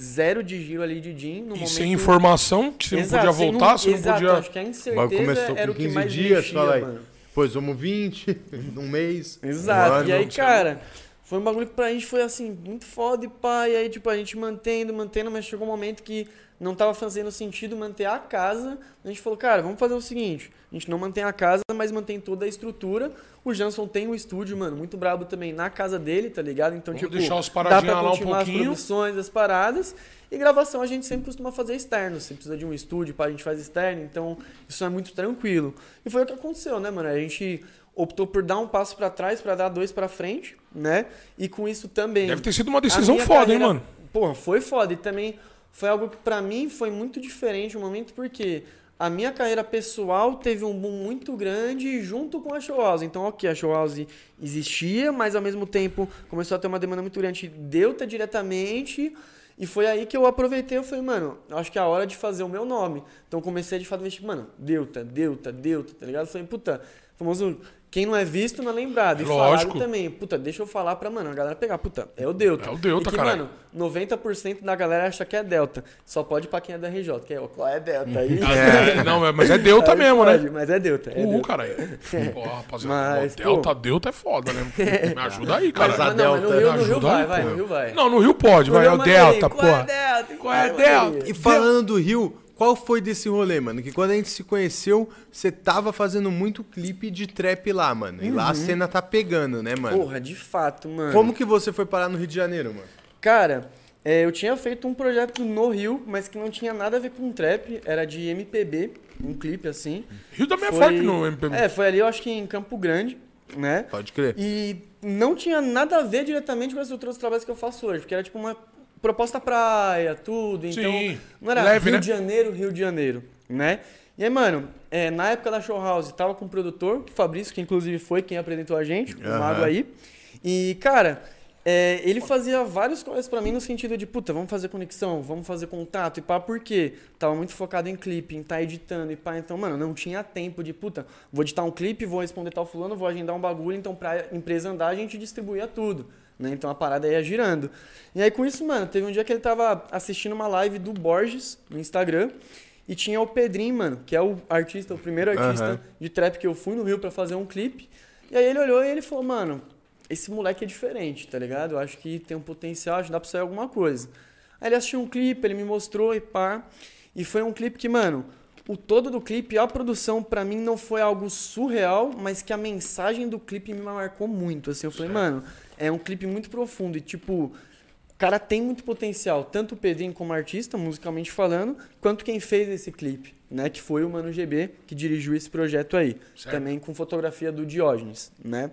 zero de giro ali de DIN no E momento. sem informação, que você Exato, não podia voltar, você não exato, podia. acho que a incerteza começou era com o que 15 mais dias, mexia, fala aí. mano. Depois vamos 20, <laughs> um mês. Exato. um ano. e aí, cara, foi um bagulho que pra gente foi assim, muito foda e pá. E aí, tipo, a gente mantendo, mantendo, mas chegou um momento que não tava fazendo sentido manter a casa. A gente falou, cara, vamos fazer o seguinte: a gente não mantém a casa, mas mantém toda a estrutura. O Jansson tem um estúdio, mano, muito brabo também na casa dele, tá ligado? Então, Vamos tipo, deixar os dá pra lá um continuar as produções, as paradas. E gravação a gente sempre costuma fazer externo. Se precisa de um estúdio, a gente faz externo. Então, isso é muito tranquilo. E foi o que aconteceu, né, mano? A gente optou por dar um passo pra trás pra dar dois pra frente, né? E com isso também. Deve ter sido uma decisão foda, carreira- hein, mano? Porra, foi foda. E também foi algo que pra mim foi muito diferente no momento, porque a minha carreira pessoal teve um boom muito grande junto com a Show House. Então, ok, a Show House existia, mas ao mesmo tempo começou a ter uma demanda muito grande de diretamente. E foi aí que eu aproveitei, eu falei, mano, acho que é a hora de fazer o meu nome. Então comecei de fato a mano, Delta, Delta, Delta, tá ligado? Eu falei, puta, famoso, quem não é visto não é lembrado. E Lógico. falaram também, puta, deixa eu falar pra, mano, a galera pegar, puta, é o Delta. É o Delta, e caralho. mano, 90% da galera acha que é Delta. Só pode pra quem é da RJ, que é o qual é Delta. Aí, É, não, mas é Delta aí mesmo, pode, né? Mas é Delta. É Uhul, Delta. caralho. <laughs> Pô, rapaziada, Mas, Delta, pô. Delta é foda, né? <laughs> Me ajuda aí, cara. Mas, a mas não, mas no Delta, Rio, no Rio vai, aí, vai, no Rio vai. Não, no Rio pode, vai. É o No Rio, Delta, pô. Qual é Delta? Qual é Delta? aí. E falando do Rio, qual foi desse rolê, mano? Que quando a gente se conheceu, você tava fazendo muito clipe de trap lá, mano. E lá a cena tá pegando, né, mano? Porra, de fato, mano. Como que você foi parar no Rio de Janeiro, mano? Cara, é, eu tinha feito um projeto no Rio, mas que não tinha nada a ver com trap, era de MPB, um clipe assim. Rio também é Foi- forte no MPB. É, foi ali, eu acho que em Campo Grande, né? Pode crer. E não tinha nada a ver diretamente com as outros trabalhos que eu faço hoje, porque era tipo uma proposta praia, tudo. Então, Sim, não era leve, Rio né? de Janeiro, Rio de Janeiro, né? E aí, mano, é, na época da Show House, tava com o produtor, o Fabrício, que inclusive foi quem apresentou a gente, o Aham. Mago aí. E, cara, é, ele fazia vários coisas pra mim no sentido de, puta, vamos fazer conexão, vamos fazer contato e pá, por quê? Tava muito focado em clipe, em estar editando e pá, então, mano, não tinha tempo de, puta, vou editar um clipe, vou responder tal fulano, vou agendar um bagulho, então pra empresa andar a gente distribuía tudo, né? Então a parada ia girando. E aí com isso, mano, teve um dia que ele tava assistindo uma live do Borges no Instagram e tinha o Pedrinho, mano, que é o artista, o primeiro artista Aham. de trap que eu fui no Rio pra fazer um clipe. E aí ele olhou e ele falou, mano, esse moleque é diferente, tá ligado? Eu acho que tem um potencial, acho que dá pra sair alguma coisa. Aí ele assistiu um clipe, ele me mostrou e pá. E foi um clipe que, mano, o todo do clipe, a produção, pra mim, não foi algo surreal, mas que a mensagem do clipe me marcou muito. Assim, eu falei, mano, é um clipe muito profundo e, tipo, o cara tem muito potencial, tanto o Pedrinho como artista, musicalmente falando, quanto quem fez esse clipe, né? Que foi o Mano GB, que dirigiu esse projeto aí. Certo. Também com fotografia do Diógenes, né?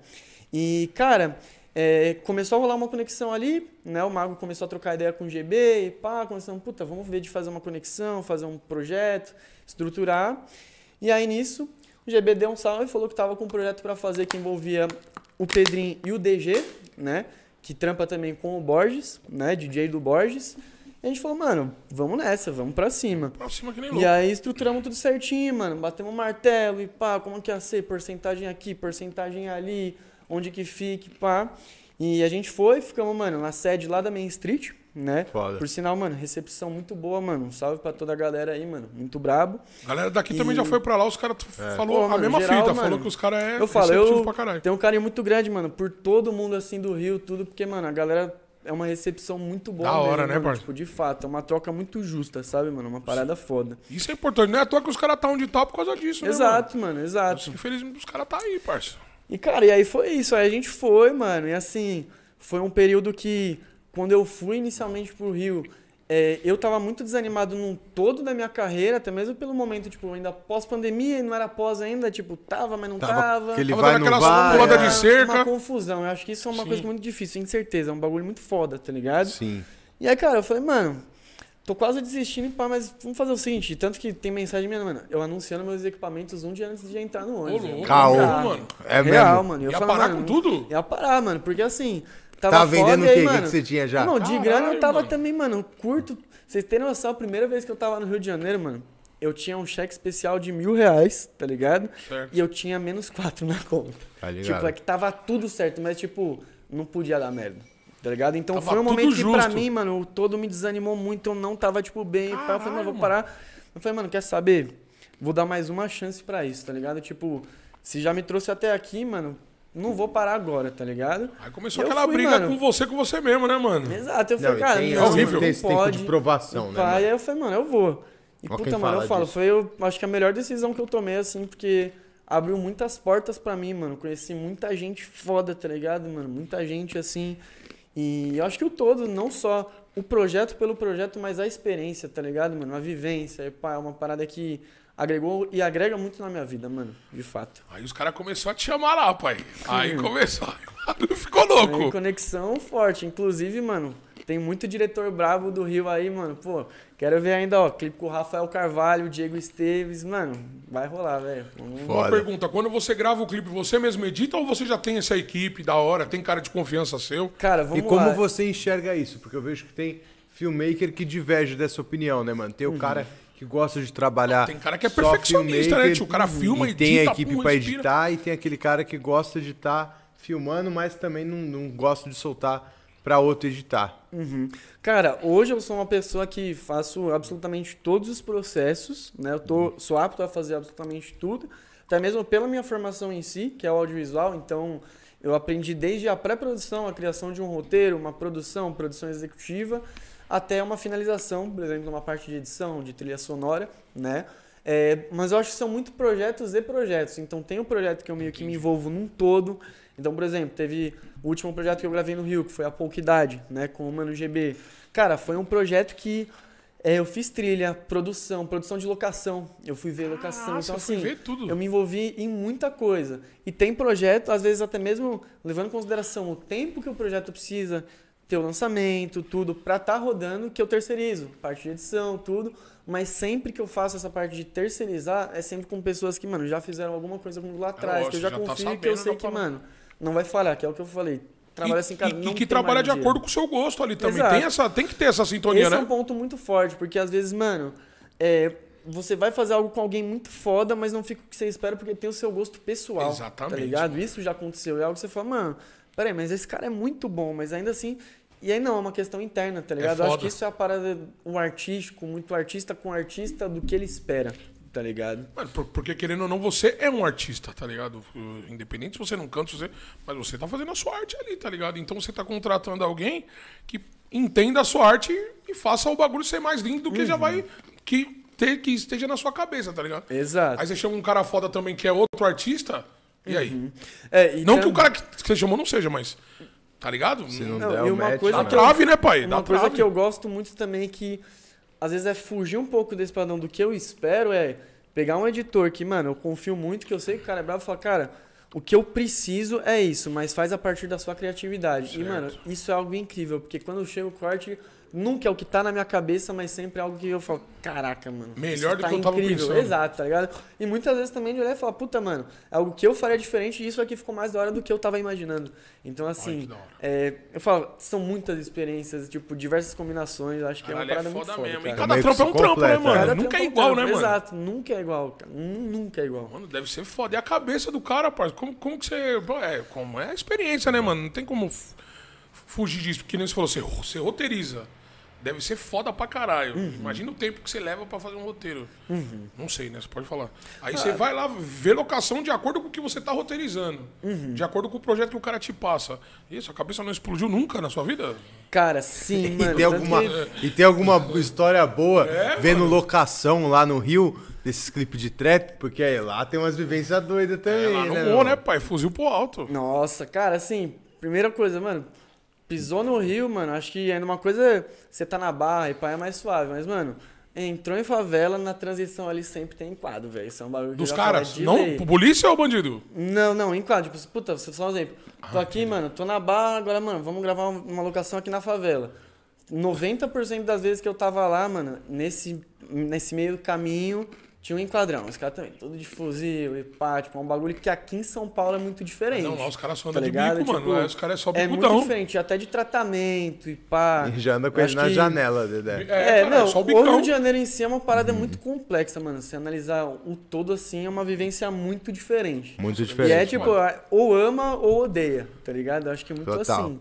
E, cara, é, começou a rolar uma conexão ali, né? O Mago começou a trocar ideia com o GB e pá, começamos, puta, vamos ver de fazer uma conexão, fazer um projeto, estruturar. E aí nisso, o GB deu um salve e falou que tava com um projeto para fazer que envolvia o Pedrinho e o DG, né? Que trampa também com o Borges, né? DJ do Borges. E a gente falou, mano, vamos nessa, vamos pra cima. Pra cima que nem E louco. aí estruturamos tudo certinho, mano. Batemos um martelo e pá, como que ia ser? Porcentagem aqui, porcentagem ali, onde que fique, pá. E a gente foi, ficamos, mano, na sede lá da Main Street, né? Foda. Por sinal, mano, recepção muito boa, mano. Um salve pra toda a galera aí, mano. Muito brabo. A galera daqui E- também já foi pra lá, os caras falou Pô, a mano, mesma geral, fita, mano, falou que os caras é eu falo, receptivo eu pra caralho. tenho um carinho muito grande, mano, por todo mundo assim do Rio, tudo, porque, mano, a galera é uma recepção muito boa. Da hora, mesmo, né, mano. parça? Tipo, de fato, é uma troca muito justa, sabe, mano? Uma parada foda. Isso é importante, não é à toa que os caras tá onde tá por causa disso, né, Exato, mano, mano? exato. Fico feliz que os caras tá aí, parça. E, cara, e aí foi isso. Aí a gente foi, mano. E assim, foi um período que, quando eu fui inicialmente pro Rio, é, eu tava muito desanimado num todo da minha carreira, até mesmo pelo momento, tipo, ainda pós-pandemia, não era pós ainda, tipo, tava, mas não tava. Tava aquele Tava vai, não aquela vai. pulada de é. cerca. Uma confusão. Eu acho que isso é uma Sim. coisa muito difícil, incerteza. É um bagulho muito foda, tá ligado? Sim. E aí, cara, eu falei, mano, tô quase desistindo, pá, mas vamos fazer o seguinte. Tanto que tem mensagem minha, mano, eu anunciando meus equipamentos um dia antes de entrar no Ô, ônibus. louco, Caô. mano. É Real, mesmo. mano. Eu Ia falei, parar mano, com tudo? Ia parar, mano, porque assim, tava Tava vendendo foda, o aí, quê? O que você tinha já? Não, de Caralho, grana eu tava mano. também, mano, curto. Vocês terem noção, a primeira vez que eu tava no Rio de Janeiro, mano, eu tinha um cheque especial de mil reais, tá ligado? Certo. E eu tinha menos quatro <laughs> na conta. Tá ligado? Tipo, é que tava tudo certo, mas tipo, não podia dar merda. Tá ligado? Então Tava foi um momento que pra justo. mim, mano, o todo me desanimou muito, eu não tava, tipo, bem. pá. eu falei, mano, Caralho, vou parar. Eu falei, mano, quer saber? Vou dar mais uma chance pra isso, tá ligado? Tipo, se já me trouxe até aqui, mano, não vou parar agora, tá ligado? Aí começou Eu aquela fui, briga mano. com você, com você mesmo, né, mano? Exato, eu Não, falei, e cara, tem, não, é horrível. não tem esse tempo pode. de provação, né? Pai, mano? aí eu falei, mano, eu vou. E Ó puta, mano, eu falo, disso. foi eu acho que a melhor decisão que eu tomei, assim, porque abriu muitas portas pra mim, mano. Conheci muita gente foda, tá ligado, mano? Muita gente, assim. E eu acho que o todo, não só o projeto pelo projeto, mas a experiência, tá ligado, mano? A vivência. E, pá, é uma parada que agregou e agrega muito na minha vida, mano. De fato. Aí os caras começaram a te chamar lá, pai. Aí Hum. começou. Aí <laughs> ficou Aí, louco. conexão forte. Inclusive, mano, tem muito diretor brabo do Rio aí, mano. Pô, quero ver ainda, ó, clipe com o Rafael Carvalho, o Diego Esteves. Mano, vai rolar, velho. Vamos-. Uma pergunta: quando você grava o clipe, você mesmo edita ou você já tem essa equipe da hora? Tem cara de confiança seu? Cara, vamos E como lá. você enxerga isso? Porque eu vejo que tem filmmaker que diverge dessa opinião, né, mano? Tem Uhum. o cara que gosta de trabalhar. Tem cara que é perfeccionista, né, tio? O cara filma, e tem a edita, equipe pum, pra respira. editar e tem aquele cara que gosta de estar filmando, mas também não, não gosta de soltar pra outro editar. Uhum. Cara, hoje eu sou uma pessoa que faço absolutamente todos os processos, né? Eu tô, sou apto a fazer absolutamente tudo, até mesmo pela minha formação em si, que é o audiovisual, então eu aprendi desde a pré-produção, a criação de um roteiro, uma produção, produção executiva, até uma finalização, por exemplo, uma parte de edição, de trilha sonora, né? É, mas eu acho que são muito projetos e projetos. Então tem um projeto que eu meio que me envolvo num todo. Então, por exemplo, teve o último projeto que eu gravei no Rio, que foi a Pouquidade, né, com o Mano GB. Cara, foi um projeto que é, eu fiz trilha, produção, produção de locação. Eu fui ver locação. Ah, então, assim, eu me envolvi em muita coisa. E tem projeto, às vezes até mesmo levando em consideração o tempo que o projeto precisa, ter o lançamento, tudo, pra estar rodando, que eu terceirizo. Parte de edição, tudo. Mas sempre que eu faço essa parte de terceirizar, é sempre com pessoas que, mano, já fizeram alguma coisa comigo lá atrás, que eu já, já tá confio e que eu sei que, mano, não vai falhar, que é o que eu falei. Trabalha assim, cara, e, e que trabalha de dia. acordo com o seu gosto ali também. Exato. Tem, essa, tem que ter essa sintonia, Esse né? é um ponto muito forte, porque às vezes, mano, é, você vai fazer algo com alguém muito foda, mas não fica o que você espera porque tem o seu gosto pessoal. Exatamente, Tá ligado? mano. Isso já aconteceu. É algo que você fala, mano, peraí, mas esse cara é muito bom, mas ainda assim. E aí não, é uma questão interna, tá ligado? Eu acho que isso é a parada, o artístico, muito artista com artista do que ele espera, tá ligado? Porque querendo ou não, você é um artista, tá ligado? Uh, Independente se você não canta, você... mas você tá fazendo a sua arte ali, tá ligado? Então você tá contratando alguém que entenda a sua arte e, faça o bagulho ser mais lindo do que já Uhum. vai. Que, ter, que esteja na sua cabeça, tá ligado? Exato. Aí você chama um cara foda também que é outro artista, e aí? É, e Não tam- que o cara que você chamou não seja, mas. Tá ligado? não Não, der e uma match, coisa? Dá que eu- trave, né, pai? Uma Dá coisa trave. que eu gosto muito também que às vezes é fugir um pouco desse padrão do que eu espero é pegar um editor que, mano, eu confio muito, que eu sei que o cara é bravo e falar, cara, o que eu preciso é isso, mas faz a partir da sua criatividade. E, Certo. mano, isso é algo incrível, porque quando chega o corte, nunca é o que tá na minha cabeça, mas sempre é algo que eu falo, caraca, mano. Melhor isso do tá que eu tava incrível. pensando. Exato, tá ligado? E muitas vezes também de olhar e falar, puta, mano, é algo que eu faria diferente e isso aqui ficou mais da hora do que eu tava imaginando. Então, assim, é, eu falo, são muitas experiências, tipo, diversas combinações, acho que Caralho, é é uma parada muito foda foda, mesmo. E cada trampo é um trampo, né, mano? Cada Nunca é trampo um igual, né, mano? Exato, nunca é igual, cara. Nun- Nunca é igual. Mano, deve ser foda. E a cabeça do cara, parça? Como, como que você. É, como é a experiência, né, mano? Não tem como fugir disso. Porque nem você falou, você, você roteiriza. Deve ser foda pra caralho. Imagina o tempo que você leva pra fazer um roteiro. Não sei, né? Você pode falar. Aí você vai lá ver locação de acordo com o que você tá roteirizando. De acordo com o projeto que o cara te passa. Isso, a cabeça não explodiu nunca na sua vida? Cara, sim, <laughs> E mano. tem, tanto alguma, que- e tem alguma história boa É, vendo mano. locação lá no Rio, desses clipes de trap? Porque aí lá tem umas vivências doidas É também, lá no né? meu? né, pai? Fuzil pro alto. Nossa, cara, assim, primeira coisa, mano, pisou no Rio, mano, acho que ainda uma coisa, você tá na barra e pá é mais suave, mas, mano, entrou em favela, na transição ali sempre tem enquadro, velho. Isso é um bagulho Dos caras. Não, lei. polícia ou bandido? Não, não, enquadro. Tipo, puta, você só um exemplo. Tô aqui, mano, tô na barra, agora, mano, vamos gravar um- uma locação aqui na favela. 90% das vezes que eu tava lá, mano, nesse, nesse meio caminho, tinha um enquadrão. Os caras também, tudo de fuzil e pá, tipo, é um bagulho que aqui em São Paulo é muito diferente. Não, lá os caras só tá andam de ligado? bico, Tipo, mano. Lá os caras é só É muito bicudão. diferente, até de tratamento e pá. E já anda com ele na que- janela, Dedé. É, cara, não, só o o. Rio de Janeiro em si é uma parada muito complexa, mano. Se analisar o todo assim, é uma vivência muito diferente. Muito E é diferente. tipo, ou ama ou odeia, tá ligado? Eu acho que é muito Total. assim.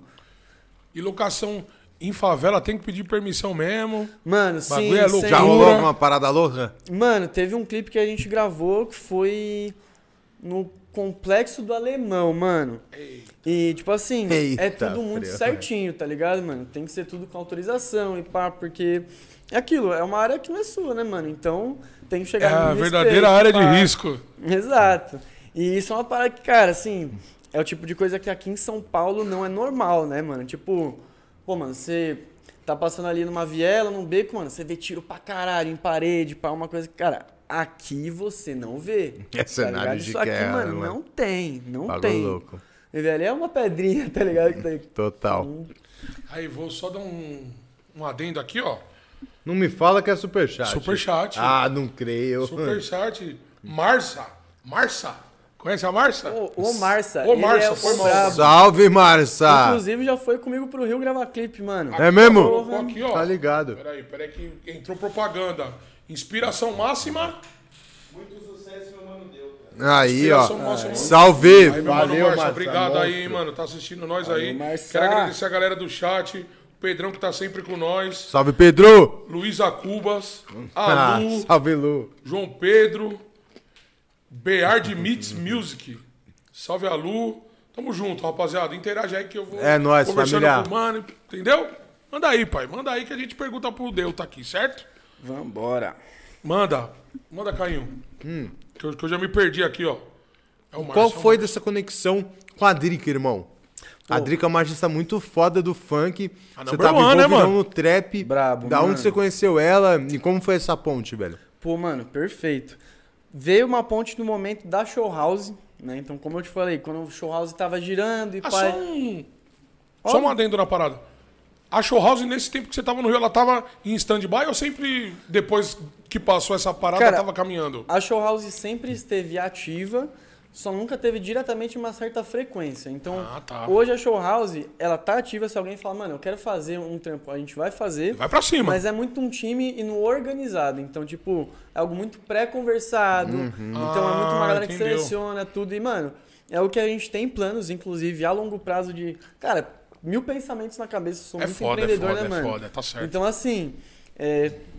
E locação em favela tem que pedir permissão mesmo. Mano, sim, Bagulho é Já rolou alguma parada louca? Mano, teve um clipe que a gente gravou que foi no Complexo do Alemão, mano. E, tipo assim, é Eita, tudo muito frio. certinho, tá ligado, mano? Tem que ser tudo com autorização e pá, porque é aquilo, é uma área que não é sua, né, mano? Então tem que É chegar a no verdadeira respeito, área de pá. risco. Exato. E isso é uma parada que, cara, assim, é o tipo de coisa que aqui em São Paulo não é normal, né, mano? Tipo, pô, mano, você tá passando ali numa viela, num beco, mano, você vê tiro pra caralho em parede, pá, uma coisa que, cara, aqui você não vê. <laughs> É cenário ligado? de Isso aqui, guerra, mano, mano. não tem, não Bagulho tem. louco. E, velho, é uma pedrinha, tá ligado? Que tá- <laughs> Total. Aí vou só dar um, um adendo aqui, ó. Não me fala que é superchat. Superchat. Ah, não creio. Superchat. Marça. Marça. Conhece a Marça? O, o Marça, Ô, Marça, é o foi mal. Salve, Marça! Inclusive, já foi comigo pro Rio gravar clipe, mano. É mesmo? Colocou aqui, ó. Tá ligado. Peraí, peraí que entrou propaganda. Inspiração máxima. Aí, ó. Inspiração máxima. Salve! Aí, meu mano Valeu, Marça, Marça. obrigado aí, monstro. mano. Tá assistindo nós aí. Marça. Quero agradecer a galera do chat. O Pedrão que tá sempre com nós. Salve, Pedro! Luísa Cubas. A <laughs> Ah, Lu. salve, Lu. João Pedro. Beard Meets Music. Salve a Lu. Tamo junto, rapaziada. Interage aí que eu vou É nóis, conversando família. com o mano. Entendeu? Manda aí, pai. Manda aí que a gente pergunta pro Deus tá aqui, certo? Vambora. Manda. Manda, Caio. Que, eu, que eu já me perdi aqui, ó. É o Hum. Qual foi dessa conexão com a Drica, irmão? A Drica é uma artista muito foda do funk. A Você number tava one, né, mano? no trap. Brabo, Da onde mano. você conheceu ela e como foi essa ponte, velho? Pô, mano, perfeito. Veio uma ponte no momento da show house, né? Então, como eu te falei, quando o show house tava girando e Ah, pai. só um. Só um adendo na parada. A Show House, nesse tempo que você tava no Rio, ela tava em stand-by ou sempre depois que passou essa parada, Cara, tava caminhando? A show house sempre esteve ativa, só nunca teve diretamente uma certa frequência. Então, Ah, tá. hoje a show house, ela tá ativa se alguém falar, mano, eu quero fazer um trampo, a gente vai fazer. Vai pra cima. Mas é muito um time e no organizado. Então, tipo, é algo muito pré-conversado. Então é muito uma Ah, galera que entendeu. seleciona tudo. E, mano, é o que a gente tem planos, inclusive, a longo prazo de. Cara, mil pensamentos na cabeça. Sou É muito foda, é empreendedor, foda, né, é mano? foda, tá certo. Então, assim,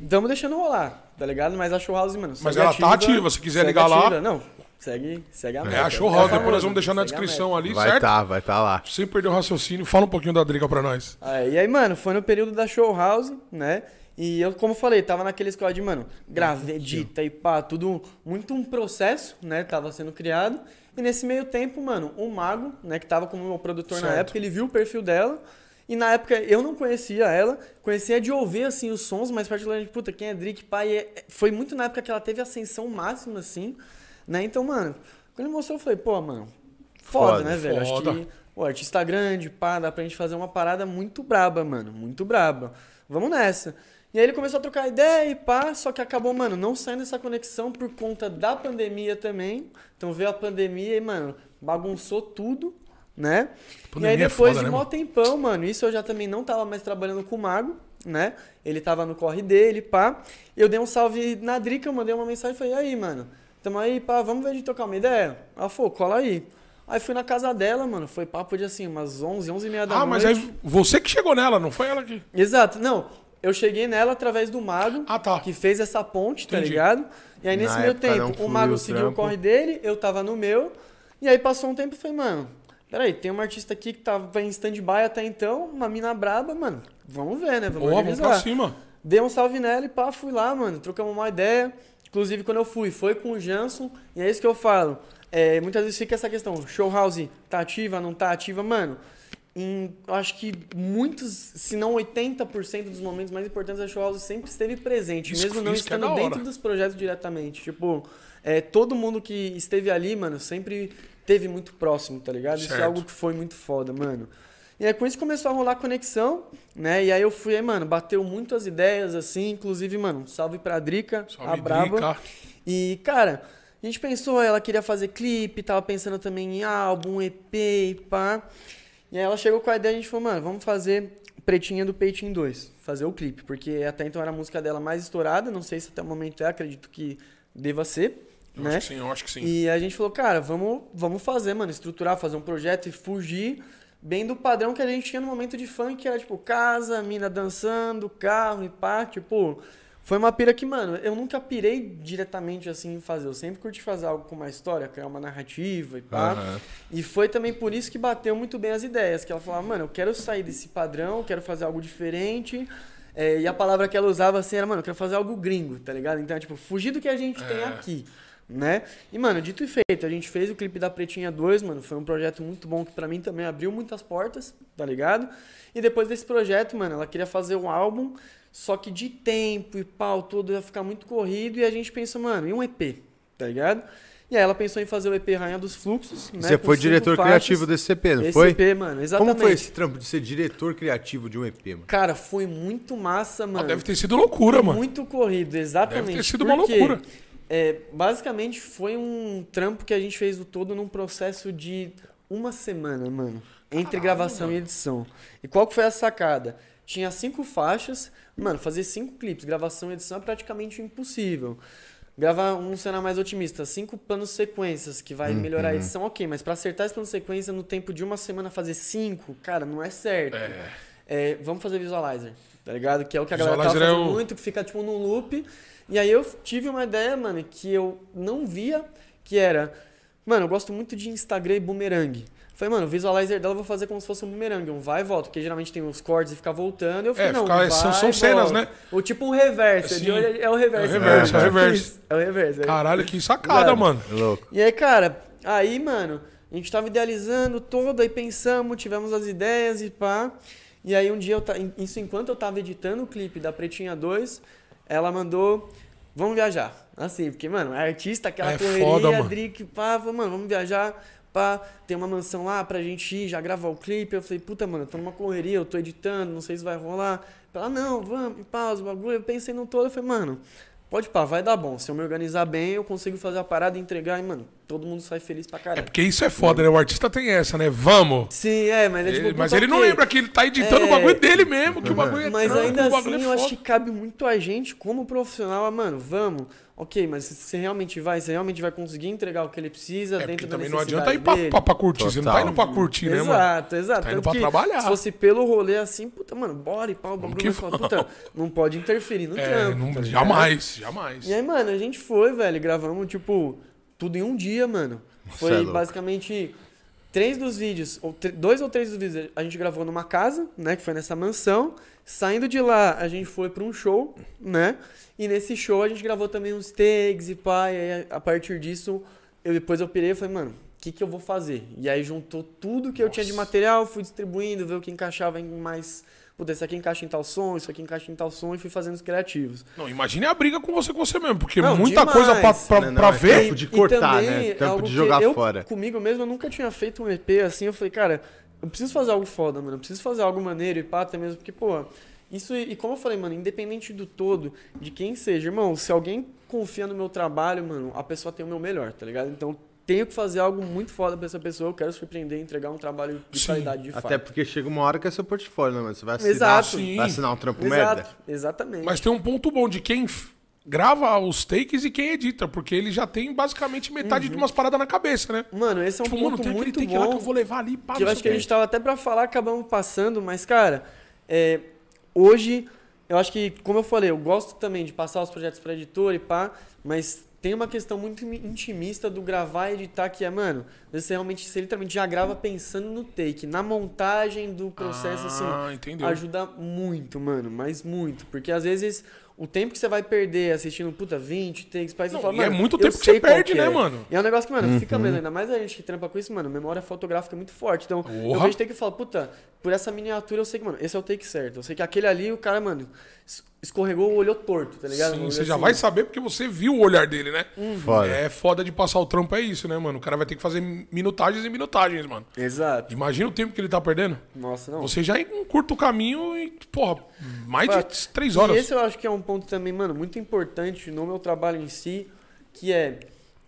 estamos deixando rolar, tá ligado? Mas a show house, mano. Mas ela tá ativa, se quiser ligar lá. ativa. Não, segue, segue a meta. É a Show House, depois nós vamos deixar na descrição ali, Vai certo? tá, vai tá lá. Sem perder o raciocínio, fala um pouquinho da Drica pra nós. É, e aí, mano, foi no período da show house, né? E eu, como eu falei, tava naquele escola de, mano, grave, edita e pá, tudo muito um processo, né? Tava sendo criado. E nesse meio tempo, mano, o Mago, né, que tava como meu produtor na Certo. época, ele viu o perfil dela. E na época eu não conhecia ela, conhecia de ouvir, assim, os sons, mas particularmente, puta, quem é Drick, pai, é- foi muito na época que ela teve ascensão máxima, assim, né? Então, mano, quando ele mostrou, eu falei, pô, mano, foda, Foda, né, velho? Acho que Pô, artista grande, pá, dá pra gente fazer uma parada muito braba, mano. Muito braba. Vamos nessa. E aí ele começou a trocar ideia e pá, só que acabou, mano, não saindo essa conexão por conta da pandemia também. Então veio a pandemia e, mano, bagunçou tudo, né? E é aí depois foda, de né, mó tempão, mano, isso eu já também não tava mais trabalhando com o Mago, né? Ele tava no corre dele, pá. Eu dei um salve na Drica, eu mandei uma mensagem e falei, e aí, mano, tamo aí, pá, vamos ver de tocar uma ideia? Ela falou, cola aí. Aí fui na casa dela, mano, foi papo de assim, umas 11, 11 e meia da Ah, noite. mas aí você que chegou nela, não foi ela que. Exato, não. eu cheguei nela através do Mago, Ah, tá. que fez essa ponte, tá Entendi. ligado? E aí nesse Na não tempo, o Mago o seguiu o corre dele, eu tava no meu. E aí passou um tempo e falei, mano, peraí, tem uma artista aqui que tava em stand-by até então, uma mina braba, mano, vamos ver, né? Vamos Boa, vamos pra cima. Dei um salve nela e pá, fui lá, mano. Trocamos uma ideia. Inclusive, quando eu fui, foi com o Jansson. E é isso que eu falo. É, muitas vezes fica essa questão: show house tá ativa, não tá ativa? Mano, em, eu acho que muitos, se não 80% dos momentos mais importantes da show house sempre esteve presente. Isso- mesmo não é estando hora. dentro dos projetos diretamente. Tipo, é, todo mundo que esteve ali, mano, sempre teve muito próximo, tá ligado? Isso é Certo. algo que foi muito foda, mano. E aí com isso começou a rolar conexão, né? E aí eu fui, aí, mano, bateu muitas ideias, assim, inclusive, mano, salve pra Drica, Salve, a braba. Drica. E, cara, a gente pensou, ela queria fazer clipe, tava pensando também em álbum, EP e pá. E aí ela chegou com a ideia, a gente falou, mano, vamos fazer Pretinha do Peitinho 2, fazer o clipe, porque até então era a música dela mais estourada, não sei se até o momento é, acredito que deva ser, Eu né? acho que sim, eu acho que sim. E a gente falou, cara, vamos, vamos fazer, mano, estruturar, fazer um projeto e fugir bem do padrão que a gente tinha no momento de funk, que era tipo casa, mina dançando, carro e pá, tipo, foi uma pira que, mano, eu nunca pirei diretamente assim em fazer, eu sempre curti fazer algo com uma história, criar uma narrativa e pá. Aham. E foi também por isso que bateu muito bem as ideias, que ela falava, mano, eu quero sair desse padrão, eu quero fazer algo diferente. É, e a palavra que ela usava assim era, mano, eu quero fazer algo gringo, tá ligado? Então, é, tipo, fugir do que a gente tem É. aqui, né? E, mano, dito e feito, a gente fez o clipe da Pretinha 2, mano, foi um projeto muito bom que pra mim também abriu muitas portas, tá ligado? E depois desse projeto, mano, ela queria fazer um álbum, só que de tempo e pau todo ia ficar muito corrido e a gente pensou, mano, e um EP, tá ligado? E aí ela pensou em fazer o EP Rainha dos Fluxos, né? Você foi diretor faixas. criativo desse EP, não Esse foi? EP, mano, exatamente. Como foi esse trampo de ser diretor criativo de um EP, mano? Cara, foi muito massa, Ah, mano. deve ter sido loucura, mano. Muito corrido, exatamente. Deve ter sido uma Porque, loucura. É, basicamente, foi um trampo que a gente fez o todo num processo de uma semana, mano. Entre Caralho, gravação mano. e edição. E qual que foi a sacada? Tinha cinco faixas. Mano, fazer cinco clipes, gravação e edição é praticamente impossível. Gravar um cenário mais otimista, cinco planos sequências, que vai melhorar a edição, ok, mas pra acertar esse plano sequência no tempo de uma semana fazer cinco, cara, não é certo. É. É, vamos fazer visualizer, tá ligado? Que é o que a galera tava Visualizer é fazendo o- muito, que fica tipo num loop. E aí eu tive uma ideia, mano, que eu não via, que era, mano, eu gosto muito de Instagram e boomerang. Falei, mano, o visualizer dela eu vou fazer como se fosse um boomerang, um vai e volta, porque geralmente tem os cortes e fica voltando. Eu falei, É, não, fica- vai, são- são cenas, volta. né? Ou tipo um reverso, Sim. de olho é o reverso. É o reverso, é o reverso. É o reverso. é. Caralho, que sacada, mano. Louco. E aí, cara, aí, mano, a gente tava idealizando todo, aí pensamos, tivemos as ideias e pá. E aí um dia, eu ta... isso enquanto eu tava editando o clipe da Pretinha 2, ela mandou, vamos viajar. Assim, porque, mano, é artista, aquela É correria, foda, mano. Drick, pá, falou, mano, vamos viajar, pá, tem uma mansão lá pra gente ir, já gravar o clipe. Eu falei, puta, mano, tô numa correria, eu tô editando, não sei se vai rolar. Ela, não, vamos, pá, os bagulho. Eu pensei no todo, eu falei, mano, pode pá, vai dar bom. Se eu me organizar bem, eu consigo fazer a parada e entregar e, mano, todo mundo sai feliz pra É caralho. porque isso é foda, né? O artista tem essa, né? Vamos. Sim, é, mas é tipo. Ele- mas ele não lembra que ele tá editando É. o bagulho dele mesmo, que o bagulho é Mas ainda bagulho assim, é eu acho que cabe muito a gente, como profissional, ah, mano, vamos. Ok, mas você realmente vai, você realmente vai conseguir entregar o que ele precisa É dentro da também não adianta ir pra, pra, pra curtir. Você não tá Total. indo pra curtir, né, mano? Exato, exato. Tá indo Tanto pra trabalhar. Se fosse pelo rolê assim, puta, mano, bora e pau, o bagulho falar, puta, não pode interferir no É, trampo. não- tá ligado? jamais, jamais. E aí, mano, a gente foi, velho, gravamos, tipo, tudo em um dia, mano. É Foi louco. basicamente três dos vídeos, ou dois ou três dos vídeos a gente gravou numa casa, né, que foi nessa mansão. Saindo de lá, a gente foi pra um show, né? E nesse show a gente gravou também uns takes e pá, e aí, a partir disso, eu depois eu pirei e falei, mano, o que que eu vou fazer? E aí juntou tudo que eu tinha de Nossa. material, fui distribuindo, ver o que encaixava em mais... Puta, isso aqui encaixa em tal som, isso aqui encaixa em tal som, e fui fazendo os criativos. Não, imagine a briga com você com você mesmo, porque Não, muita demais. coisa pra, pra, Não, não, pra é ver. Tempo de cortar, né? Tempo de jogar eu, fora. Comigo mesmo, eu nunca tinha feito um EP assim. Eu falei, cara, eu preciso fazer algo foda, mano. Eu preciso fazer algo maneiro e pá, até mesmo porque, pô, isso. E como eu falei, mano, independente do todo, de quem seja, irmão, se alguém confia no meu trabalho, mano, a pessoa tem o meu melhor, tá ligado? Então. Tenho que fazer algo muito foda pra essa pessoa. Eu quero surpreender e entregar um trabalho de Sim. qualidade de Até fato. porque chega uma hora que é seu portfólio, né, mano? Você vai assinar, Exato. Vai assinar um trampo merda. Exato, exatamente. Mas tem um ponto bom de quem grava os takes e quem edita, porque ele já tem basicamente metade de umas paradas na cabeça, né? Mano, esse é um Tipo, mano, ponto tem aquele muito bom. lá que eu vou levar ali, pá, que eu acho que a gente tava até pra falar, acabamos passando, mas, cara, é, hoje eu acho que, como eu falei, eu gosto também de passar os projetos pra editor e pá, mas tem uma questão muito intimista do gravar e editar que é, mano, você realmente, você literalmente já grava pensando no take, na montagem do processo, Ah, assim, entendeu. ajuda muito, mano, mas muito, porque às vezes o tempo que você vai perder assistindo, puta, 20 takes, aí você Não, fala, mano, é muito eu tempo que você perde, né, é. mano? E é um negócio que, mano, Uhum. fica mesmo, ainda mais a gente que trampa com isso, mano, memória fotográfica é muito forte, então eu Porra. vejo take e falo, puta, por essa miniatura eu sei que, mano, esse é o take certo, eu sei que aquele ali, o cara, mano, escorregou, olhou torto, tá ligado? Sim, você já assim. vai saber porque você viu o olhar dele, né? Foda. É foda de passar o trampo, é isso, né, mano? O cara vai ter que fazer minutagens e minutagens, mano. Exato. Imagina o tempo que ele tá perdendo. Nossa, não. Você já encurta o caminho e, porra, mais Fato. de três E horas. esse eu acho que é um ponto também, mano, muito importante no meu trabalho em si, que é,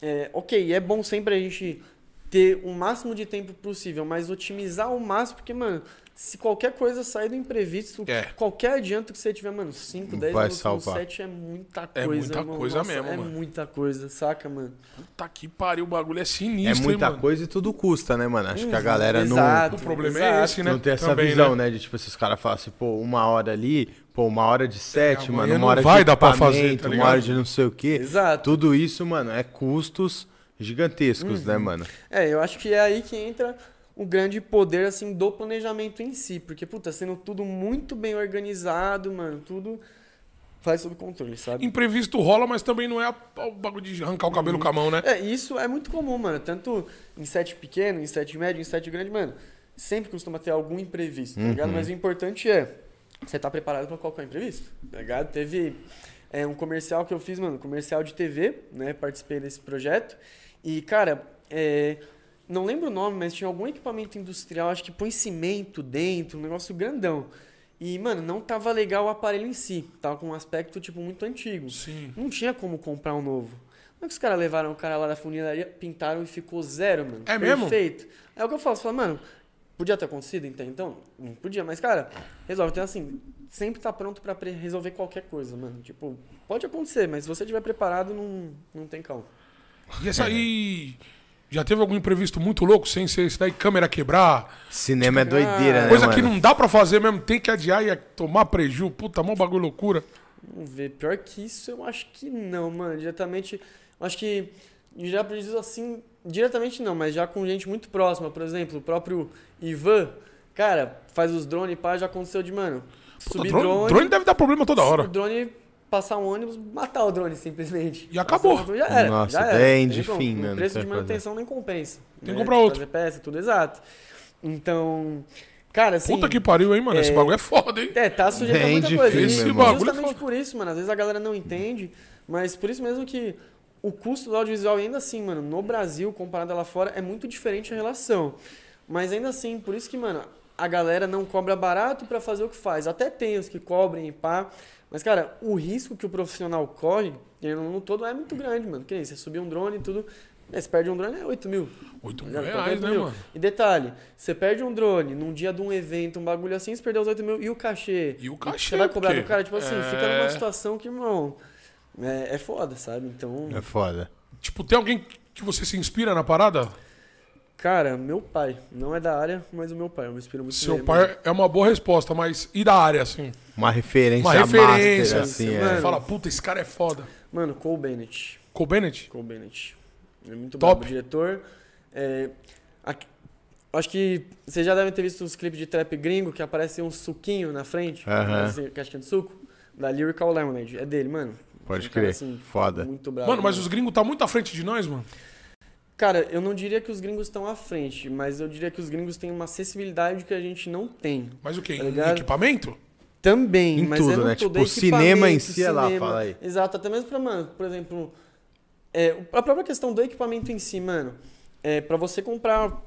é, ok, é bom sempre a gente ter o máximo de tempo possível, mas otimizar ao máximo, porque, mano, se qualquer coisa sair do imprevisto, É. qualquer adianto que você tiver, mano, 5, 10 Vai minutos salvar. no set é muita É coisa. muita irmão. coisa Nossa, mesmo, É mano. muita coisa, saca, mano? Puta que pariu, o bagulho é É sinistro, muita hein, mano? coisa e tudo custa, né, mano? Acho que a Uhum, galera não, exato, O problema é exato. esse, né? não tem essa Também, visão, né? né? De tipo, esses caras falam assim, pô, uma hora ali, pô, uma hora de set, amanhã mano, não uma hora vai de dar pra fazer, tá uma hora de não sei o quê. Exato. Tudo isso, mano, é custos gigantescos, né, mano? É, eu acho que é aí que entra o grande poder, assim, do planejamento em si. Porque, puta, sendo tudo muito bem organizado, mano, tudo faz sob controle, sabe? Imprevisto rola, mas também não é o bagulho de arrancar o cabelo com a mão, né? É, isso é muito comum, mano. Tanto em set pequeno, em set médio, em set grande, mano. Sempre costuma ter algum imprevisto, tá ligado? Mas o importante é você tá preparado pra qualquer imprevisto, tá ligado? Teve é, um comercial que eu fiz, mano, comercial de TV, né? Participei desse projeto. E, cara, é, não lembro o nome, mas tinha algum equipamento industrial, acho que põe cimento dentro, um negócio grandão. E, mano, não tava legal o aparelho em si. Tava com um aspecto, tipo, muito antigo. Sim. Não tinha como comprar um novo. Como é que os caras levaram o cara lá da funilaria, pintaram e ficou zero, mano? É mesmo? Perfeito. É o que eu falo. Você fala, mano, podia ter acontecido até então? Não podia, mas, cara, resolve. Então, assim, sempre tá pronto pra pre- resolver qualquer coisa, mano. Tipo, pode acontecer, mas se você estiver preparado, não, não tem calma. E essa aí. Já teve algum imprevisto muito louco, sem ser esse daí, câmera quebrar? Cinema é doideira, né, Coisa mano? que não dá pra fazer mesmo, tem que adiar e é tomar preju. Puta, mó bagulho loucura. Vamos ver. Pior que isso, eu acho que não, mano. Diretamente, eu acho que já prejuízo assim, diretamente não, mas já com gente muito próxima. Por exemplo, o próprio Ivan, cara, faz os drones, pá, já aconteceu de, mano, Puta, subir drone, drone, drone deve dar problema toda O hora. drone passar um ônibus, matar o drone simplesmente. E acabou. Passar Já era. Nossa, já era. Tem de fim, O né? Não preço de o que fazer. manutenção nem compensa. Tem que né? comprar De outro. Fazer peça, tudo exato. Então, cara, assim. Puta que pariu, hein, mano? Esse é- bagulho é foda, hein? É, tá sujeito a Bem muita coisa. difícil, E meu irmão. justamente Bagulho é por isso, mano. Às vezes a galera não entende, mas por isso mesmo que o custo do audiovisual, ainda assim, mano, no Brasil, comparado lá fora, é muito diferente a relação. Mas ainda assim, por isso que, mano, a galera não cobra barato pra fazer o que faz. Até tem os que cobrem e pá. Mas, cara, o risco que o profissional corre, no todo, é muito grande, mano. Que nem você subir um drone e tudo. né, Você perde um drone é 8 mil. 8 mil Já ficou reais, 8 né, mil. mano? E detalhe, você perde um drone num dia de um evento, um bagulho assim, você perdeu os 8 mil e o cachê. E o cachê, Você vai cobrar do cara, tipo assim, fica É. numa situação que, irmão, é, é foda, sabe? Então, É foda. Tipo, tem alguém que você se inspira na parada? Cara, meu pai, não é da área, mas o meu pai, eu me inspiro muito Seu nele, pai mano. é uma boa resposta, mas e da área, assim? Uma referência, Uma referência, master, assim, mano. é. Fala, puta, esse cara é foda. Mano, Cole Bennett. Cole Bennett? Cole Bennett. É muito Top. brabo, diretor. É, aqui- acho que vocês já devem ter visto os clipes de trap gringo que aparece um suquinho na frente, Aham. aparece caixinha de suco, da Lyrical Lemonade. É dele, mano. Pode Um cara, crer. assim, Foda. Muito brabo. Mano, mas os gringos tá muito à frente de nós, mano. Cara, eu não diria que os gringos estão à frente, mas eu diria que os gringos têm uma acessibilidade que a gente não tem. Mas o quê? Tá equipamento? Também, Em mas tudo, é né? Tipo, o cinema em si é lá, fala aí. Exato, até mesmo pra, mano, por exemplo, é, a própria questão do equipamento em si, mano, é, pra você comprar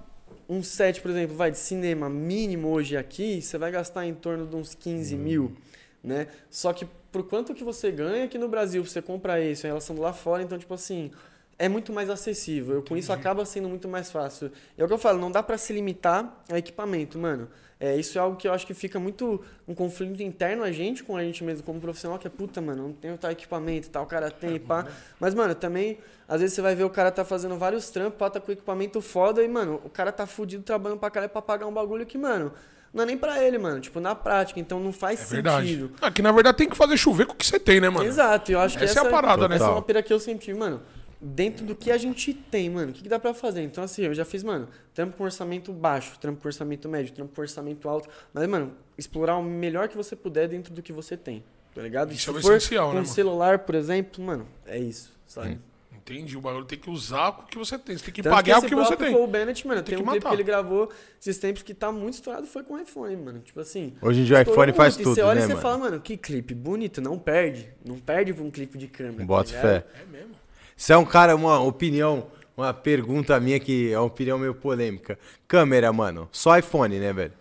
um set, por exemplo, vai de cinema mínimo hoje aqui, você vai gastar em torno de uns 15 mil, né? Só que por quanto que você ganha aqui no Brasil, você compra isso em relação do lá fora, então, tipo assim, é muito mais acessível. Com isso acaba sendo muito mais fácil. É o que eu falo, não dá pra se limitar a equipamento, mano. É, isso é algo que eu acho que fica muito um conflito interno a gente com a gente mesmo como profissional, que é puta, mano, não tem tal equipamento, tal, o cara tem, pá. Mas, mano, também, às vezes você vai ver o cara tá fazendo vários trampos, pá, tá com equipamento foda e, mano, o cara tá fudido trabalhando pra caralho pra pagar um bagulho que, mano, não é nem pra ele, mano. Tipo, na prática, então não faz É verdade. sentido. Aqui, na verdade, tem que fazer chover com o que você tem, né, mano? Exato, eu acho que Essa essa, é a parada, né? Essa é uma pira que eu tive, mano. Dentro do que a gente tem, mano, o que, que dá pra fazer? Então, assim, eu já fiz, mano, trampo com orçamento baixo, trampo com orçamento médio, trampo com orçamento alto. Mas, mano, explorar o melhor que você puder dentro do que você tem, tá ligado? Isso é Se o for essencial, com né, um mano? celular, por exemplo, mano, é isso, sabe? Entendi. O bagulho tem que usar com o que você tem. Você tem que Tanto pagar o esse que você tem. Cole Bennett, mano, Tem tem, que um clipe matar. que ele gravou esses tempos que tá muito estourado, foi com o iPhone, mano. Tipo assim. Hoje em dia o iPhone faz muito. E tudo, você olha né, e você mano? fala, mano, que clipe bonito, não perde. Não perde pra um clipe de câmera. tá Bota ligado? fé. É mesmo. Você é um cara, uma opinião, uma pergunta minha que é uma opinião meio polêmica. Câmera, mano, só iPhone, né, velho?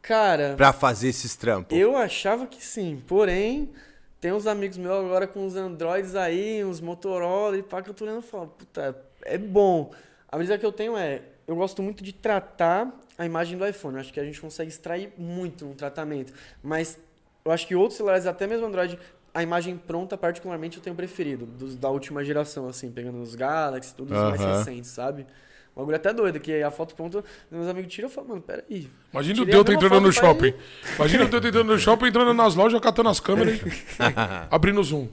Cara, Pra fazer esses trampos. eu achava que sim. Porém, tem uns amigos meus agora com uns Androids aí, uns Motorola e pá, que eu tô olhando e falo, puta, é bom. A brisa que eu tenho é, eu gosto muito de tratar a imagem do iPhone. Eu acho que a gente consegue extrair muito no tratamento. Mas eu acho que outros celulares, até mesmo Android, a imagem pronta, particularmente, eu tenho preferido. Dos da última geração, assim, pegando os Galaxy, todos os mais recentes, sabe? Um bagulho até doido, que a foto pronta, meus amigos tiram e falam, mano, peraí. Imagina o Delta entrando no shopping. Imagina o Delta entrando no shopping, entrando nas lojas, catando as câmeras <laughs> abrindo o zoom.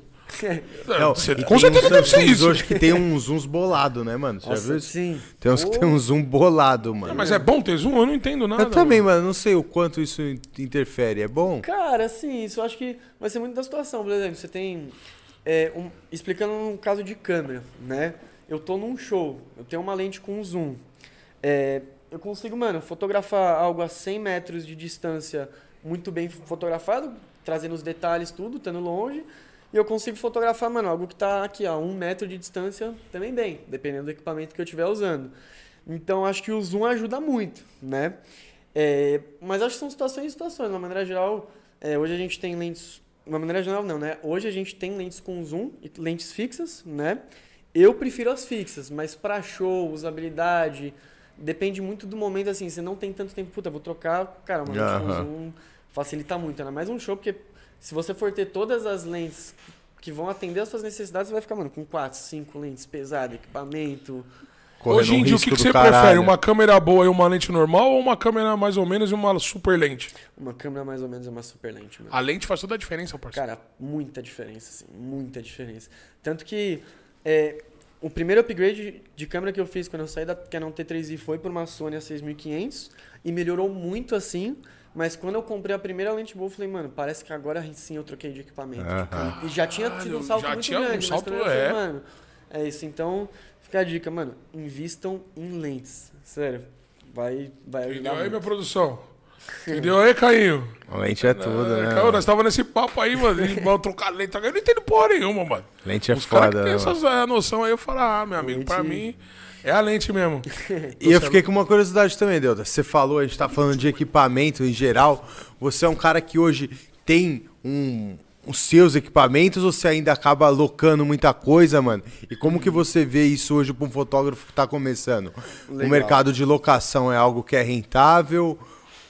Não, Você- e com certeza uns deve ser isso. hoje que tem uns zooms bolado, né, mano? Você já viu Nossa, isso? sim. Tem uns que tem um zoom bolado, mano. Mas é bom ter zoom? Eu não entendo nada. Eu também, mano, não sei o quanto isso in- interfere. É bom? Cara, assim, isso eu acho que vai ser muito da situação. Por exemplo, você tem. é, um- explicando um caso de câmera, né? Eu tô num show, eu tenho uma lente com zoom. É, eu consigo, mano, fotografar algo a 100 metros de distância muito bem fotografado, trazendo os detalhes, tudo, estando longe. E eu consigo fotografar, mano, algo que tá aqui a um metro de distância também bem, dependendo do equipamento que eu estiver usando. Então, acho que o zoom ajuda muito, né? É, mas acho que são situações e situações. De uma maneira geral, é, hoje a gente tem lentes. De uma maneira geral, não, né? Hoje a gente tem lentes com zoom e lentes fixas, né? Eu prefiro as fixas, mas para show, usabilidade, depende muito do momento, assim. Você não tem tanto tempo, puta, vou trocar, cara, uma lente com zoom facilita muito, né? Mais um show, porque se você for ter todas as lentes que vão atender as suas necessidades, você vai ficar, mano, com quatro, cinco lentes pesadas, equipamento. Correndo Hoje em um dia, o que, que você caralho. prefere? Uma câmera boa e uma lente normal ou uma câmera mais ou menos e uma super lente? Uma câmera mais ou menos é uma super lente, mano. A lente faz toda a diferença, parceiro. Cara, muita diferença, assim, muita diferença. Tanto que é, o primeiro upgrade de câmera que eu fiz quando eu saí da Canon T3i foi por uma Sony A6500 e melhorou muito assim. Mas quando eu comprei a primeira lente boa, eu falei, mano, parece que agora sim eu troquei de equipamento. Aham. E já tinha tido um salto já muito tinha um grande, salto, mas eu falei, é. mano, é isso. Então, fica a dica, mano, invistam em lentes. Sério, vai, vai ajudar Entendeu aí, minha produção? Entendeu aí, Cainho? A lente é tudo, né? Caio, nós tava nesse papo aí, mano. de mano, trocar lente. Eu não entendo porra nenhuma, mano. Lente é Os que foda, tem né, essas mano? é, noção aí, eu falo, ah, meu amigo, pra Lente- mim é a lente mesmo. <laughs> E eu fiquei com uma curiosidade também, Delta. Você falou, a gente tá falando de equipamento em geral. Você é um cara que hoje tem um, os seus equipamentos ou você ainda acaba alocando muita coisa, mano? E como que você vê isso hoje para um fotógrafo que tá começando? O Legal. mercado de locação é algo que é rentável?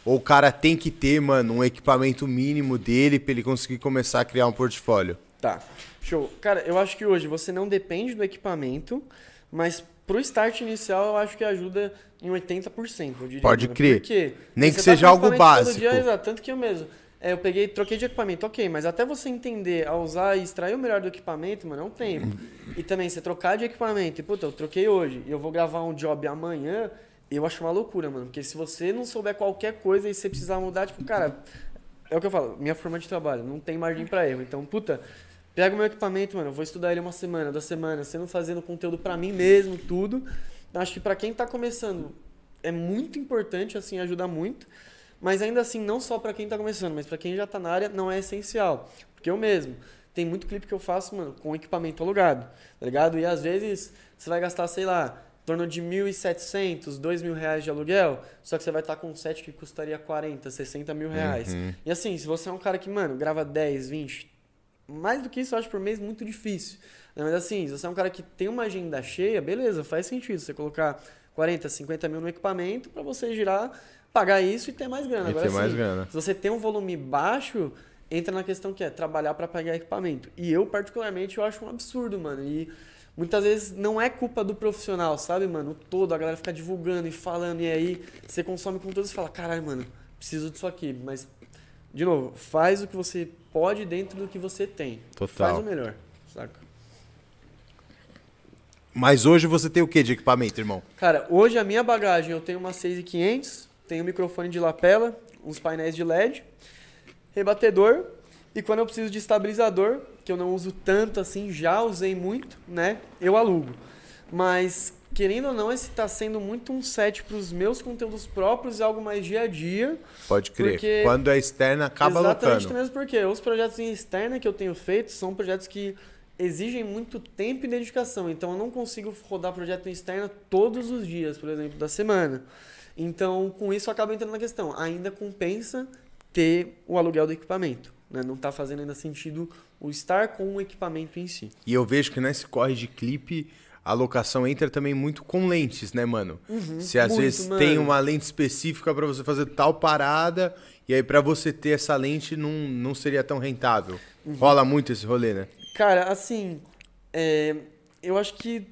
Ou o cara tem que ter, mano, um equipamento mínimo dele pra ele conseguir começar a criar um portfólio? Tá, show. Cara, eu acho que hoje você não depende do equipamento, mas pro start inicial eu acho que ajuda em 80%, eu diria. Pode crer. Por quê? Nem que tá seja algo básico. dia, exato, tanto que eu mesmo. É, eu peguei, troquei de equipamento, ok, mas até você entender a usar e extrair o melhor do equipamento, mano, é um tempo. E também, você trocar de equipamento, e puta, eu troquei hoje e eu vou gravar um job amanhã, eu acho uma loucura, mano. Porque se você não souber qualquer coisa e você precisar mudar, tipo, cara, é o que eu falo, minha forma de trabalho, não tem margem pra erro. Então, puta, pega o meu equipamento, mano, eu vou estudar ele uma semana, duas semanas, sendo fazendo conteúdo pra mim mesmo, tudo. Acho que pra quem tá começando, é muito importante, assim, ajuda muito. Mas ainda assim, não só pra quem tá começando, mas pra quem já tá na área, não é essencial. Porque eu mesmo, tem muito clipe que eu faço, mano, com equipamento alugado, tá ligado? E às vezes você vai gastar, sei lá, em torno de 1.700, 2 mil reais de aluguel, só que você vai estar com um set que custaria 40, 60 mil reais. E assim, se você é um cara que, mano, grava 10, 20, mais do que isso, eu acho por mês muito difícil. né? Mas assim, se você é um cara que tem uma agenda cheia, beleza, faz sentido você colocar 40, 50 mil no equipamento pra você girar, pagar isso e ter mais grana. E Agora, ter mais assim, grana. Se você tem um volume baixo, entra na questão que é trabalhar pra pagar equipamento. E eu, particularmente, eu acho um absurdo, mano. E muitas vezes não é culpa do profissional, sabe, mano? O todo, a galera fica divulgando e falando, e aí você consome conteúdo e fala, caralho, mano, preciso disso aqui, mas de novo, faz o que você pode dentro do que você tem. Total. Faz o melhor, saca? Mas hoje você tem o que de equipamento, irmão? Cara, hoje a minha bagagem, eu tenho uma 6500, tenho um microfone de lapela, uns painéis de LED, rebatedor, e quando eu preciso de estabilizador, que eu não uso tanto assim, já usei muito, né? Eu alugo. Mas, querendo ou não, esse está sendo muito um set para os meus conteúdos próprios e algo mais dia a dia. Pode crer. Porque- Quando é externa, acaba Exatamente mesmo porque os projetos em externa que eu tenho feito são projetos que exigem muito tempo e dedicação. Então eu não consigo rodar projeto em externa todos os dias, por exemplo, da semana. Então, com isso acaba entrando na questão. Ainda compensa ter o aluguel do equipamento. Né? Não está fazendo ainda sentido o estar com o equipamento em si. E eu vejo que nesse corre de clipe, a locação entra também muito com lentes, né, mano? Se às muito, vezes mano. tem uma lente específica pra você fazer tal parada, e aí pra você ter essa lente não, não seria tão rentável. Uhum. Rola muito esse rolê, né? Cara, assim, é, eu acho que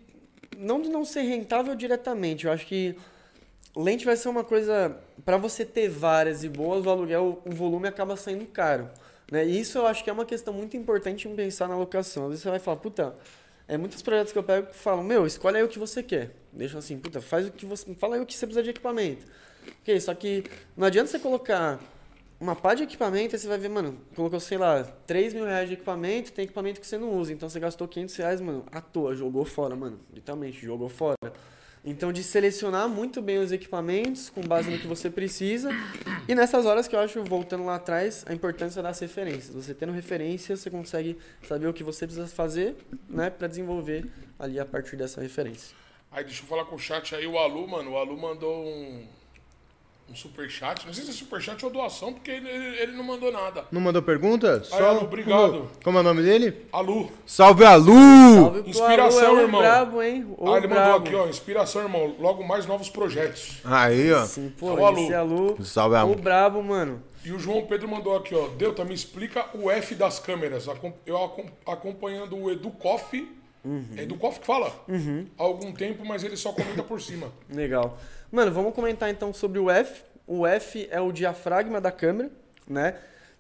não de não ser rentável diretamente, eu acho que lente vai ser uma coisa para você ter várias e boas, o aluguel, o volume acaba saindo caro, né? E isso eu acho que é uma questão muito importante em pensar na locação. Às vezes você vai falar, puta, é muitos projetos que eu pego que falam, meu, escolhe aí o que você quer. Deixa assim, puta, faz o que você, fala aí o que você precisa de equipamento. Ok, só que não adianta você colocar uma pá de equipamento, aí você vai ver, mano, colocou, sei lá, 3 mil reais de equipamento, tem equipamento que você não usa. Então você gastou 500 reais, mano, à toa, jogou fora, mano. Literalmente, jogou fora. Então, de selecionar muito bem os equipamentos, com base no que você precisa. E nessas horas que eu acho, voltando lá atrás, a importância das referências. Você tendo referência, você consegue saber o que você precisa fazer, né, para desenvolver ali a partir dessa referência. Aí deixa eu falar com o chat aí, o Alu, mano. O Alu mandou um, um superchat. Não sei se é superchat ou doação, porque ele, ele, não mandou nada. Não mandou pergunta? Alu, obrigado. Como, como é o nome dele? Alu. Salve, Alu! Salve Inspiração, Alu, é o irmão. brabo, hein? O ah, ele mandou brabo. aqui, ó. Inspiração, irmão. Logo mais novos projetos. Aí, ó. Sim, pô, Alô, Alu. esse Alu. Salve, O Alu. brabo, mano. E o João Pedro mandou aqui, ó. Delta, me explica o F das câmeras. Eu acom- acompanhando o Edu Koff. É Edu Koff que fala? Há algum tempo, mas ele só comenta por cima. Legal. Mano, vamos comentar então sobre o F. O F é o diafragma da câmera, né?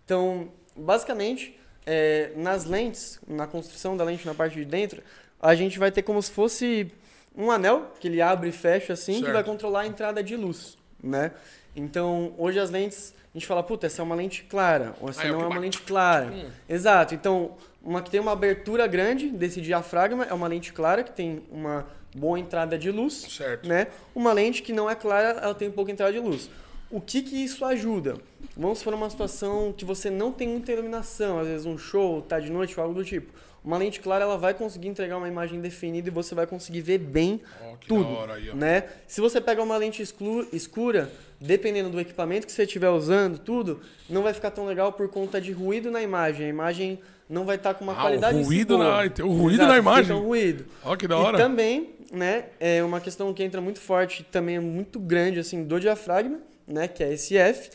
Então, basicamente, é, nas lentes, na construção da lente na parte de dentro, a gente vai ter como se fosse um anel que ele abre e fecha assim, que Certo. vai controlar a entrada de luz, né? Então, hoje as lentes, a gente fala, puta, essa é uma lente clara, ou essa Ah, é não que é uma lente clara. Hum. Exato. Então, uma que tem uma abertura grande desse diafragma é uma lente clara, que tem uma boa entrada de luz Certo. né? Uma lente que não é clara, ela tem pouca entrada de luz. O que que isso ajuda? Vamos supor uma situação que você não tem muita iluminação, às vezes um show, tá de noite ou algo do tipo. Uma lente clara, ela vai conseguir entregar uma imagem definida e você vai conseguir ver bem que tudo, aí, né? Se você pegar uma lente escura, dependendo do equipamento que você estiver usando, tudo, não vai ficar tão legal por conta de ruído na imagem. A imagem não vai estar com uma Ah, o qualidade si ruído na- o ruído Exato, na imagem. Fica um ruído. Ó, que da E hora. também, né, é uma questão que entra muito forte, também é muito grande, assim, do diafragma, né, que é esse F,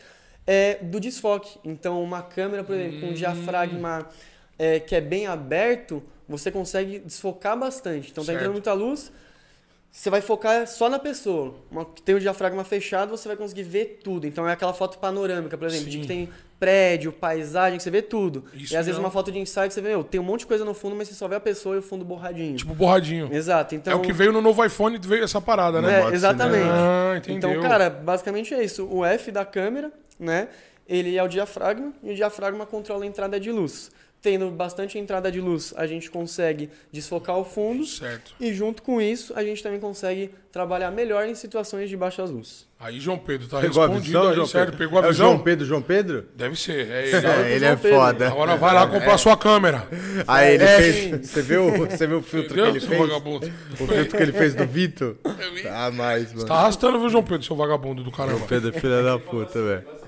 é do desfoque. Então, uma câmera, por exemplo, Hum. com um diafragma é, que é bem aberto, você consegue desfocar bastante. Então, tá Certo. entrando muita luz, você vai focar só na pessoa. Uma que tem o diafragma fechado, você vai conseguir ver tudo. Então, é aquela foto panorâmica, por exemplo, de Sim. que tem prédio, paisagem, você vê tudo. Isso e às vezes uma foto de ensaio que você vê, meu, tem um monte de coisa no fundo, mas você só vê a pessoa e o fundo borradinho. Tipo borradinho. Exato, então... É o que veio no novo iPhone, veio essa parada, né? É, modo exatamente. Ah, entendeu. Então, cara, basicamente é isso. O F da câmera, né? Ele é o diafragma e o diafragma controla a entrada de luz. Tendo bastante entrada de luz, a gente consegue desfocar o fundo Certo. e junto com isso, a gente também consegue trabalhar melhor em situações de baixa luz. Aí, João Pedro, tá Pegou a respondido visão, aí, João certo? Pedro? Pegou a é o visão? João Pedro, João Pedro? Deve ser, é <laughs> ele. É, ele é João foda. Agora vai lá comprar sua câmera. Aí ele É, fez. sim. Você viu, você viu o filtro que ele fez? vagabundo? O filtro que ele fez do Vitor? Ah, mais, mano. Tá arrastando, viu, João Pedro, seu vagabundo do caramba. Pedro é filho da puta, velho.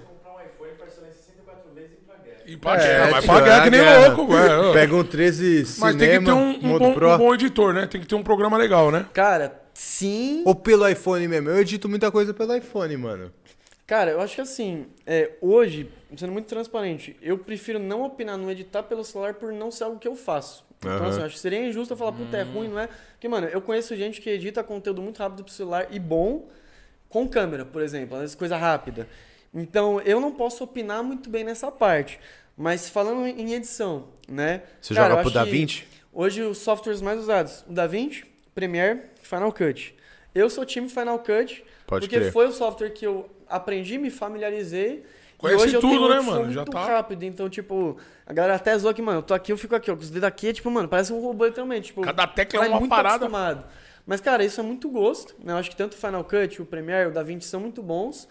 E É, guerra, mas tio, pra guerra é que nem guerra. louco, velho. <laughs> Pega um 13 Mas cinema, tem que ter um, um modo bom, um bom editor, né? Tem que ter um programa legal, né? Cara, sim. Ou pelo iPhone mesmo. Eu edito muita coisa pelo iPhone, mano. Cara, eu acho que assim, é, hoje, sendo muito transparente, eu prefiro não opinar no editar pelo celular por não ser algo que eu faço. Então, Aham. assim, eu acho que seria injusto eu falar, puta, é ruim, não é? Porque, mano, eu conheço gente que edita conteúdo muito rápido pro celular e bom com câmera, por exemplo, às vezes coisa rápida. Então, eu não posso opinar muito bem nessa parte. Mas falando em edição, né? Você cara, joga eu pro DaVinci? Hoje, os softwares mais usados, o DaVinci, Premiere, Final Cut. Eu sou time Final Cut, Pode porque crer. foi o software que eu aprendi, me familiarizei. Conhece e hoje eu tudo, tenho né, mano? Já muito tá- rápido, então, tipo, a galera até zoa aqui, mano, eu tô aqui, eu fico aqui, ó, com os dedos aqui, é tipo, mano, parece um robô literalmente, tipo... Cada tecla é uma muito parada. acostumado. Mas, cara, isso é muito gosto, né? Eu acho que tanto o Final Cut, o Premiere, o DaVinci são muito bons.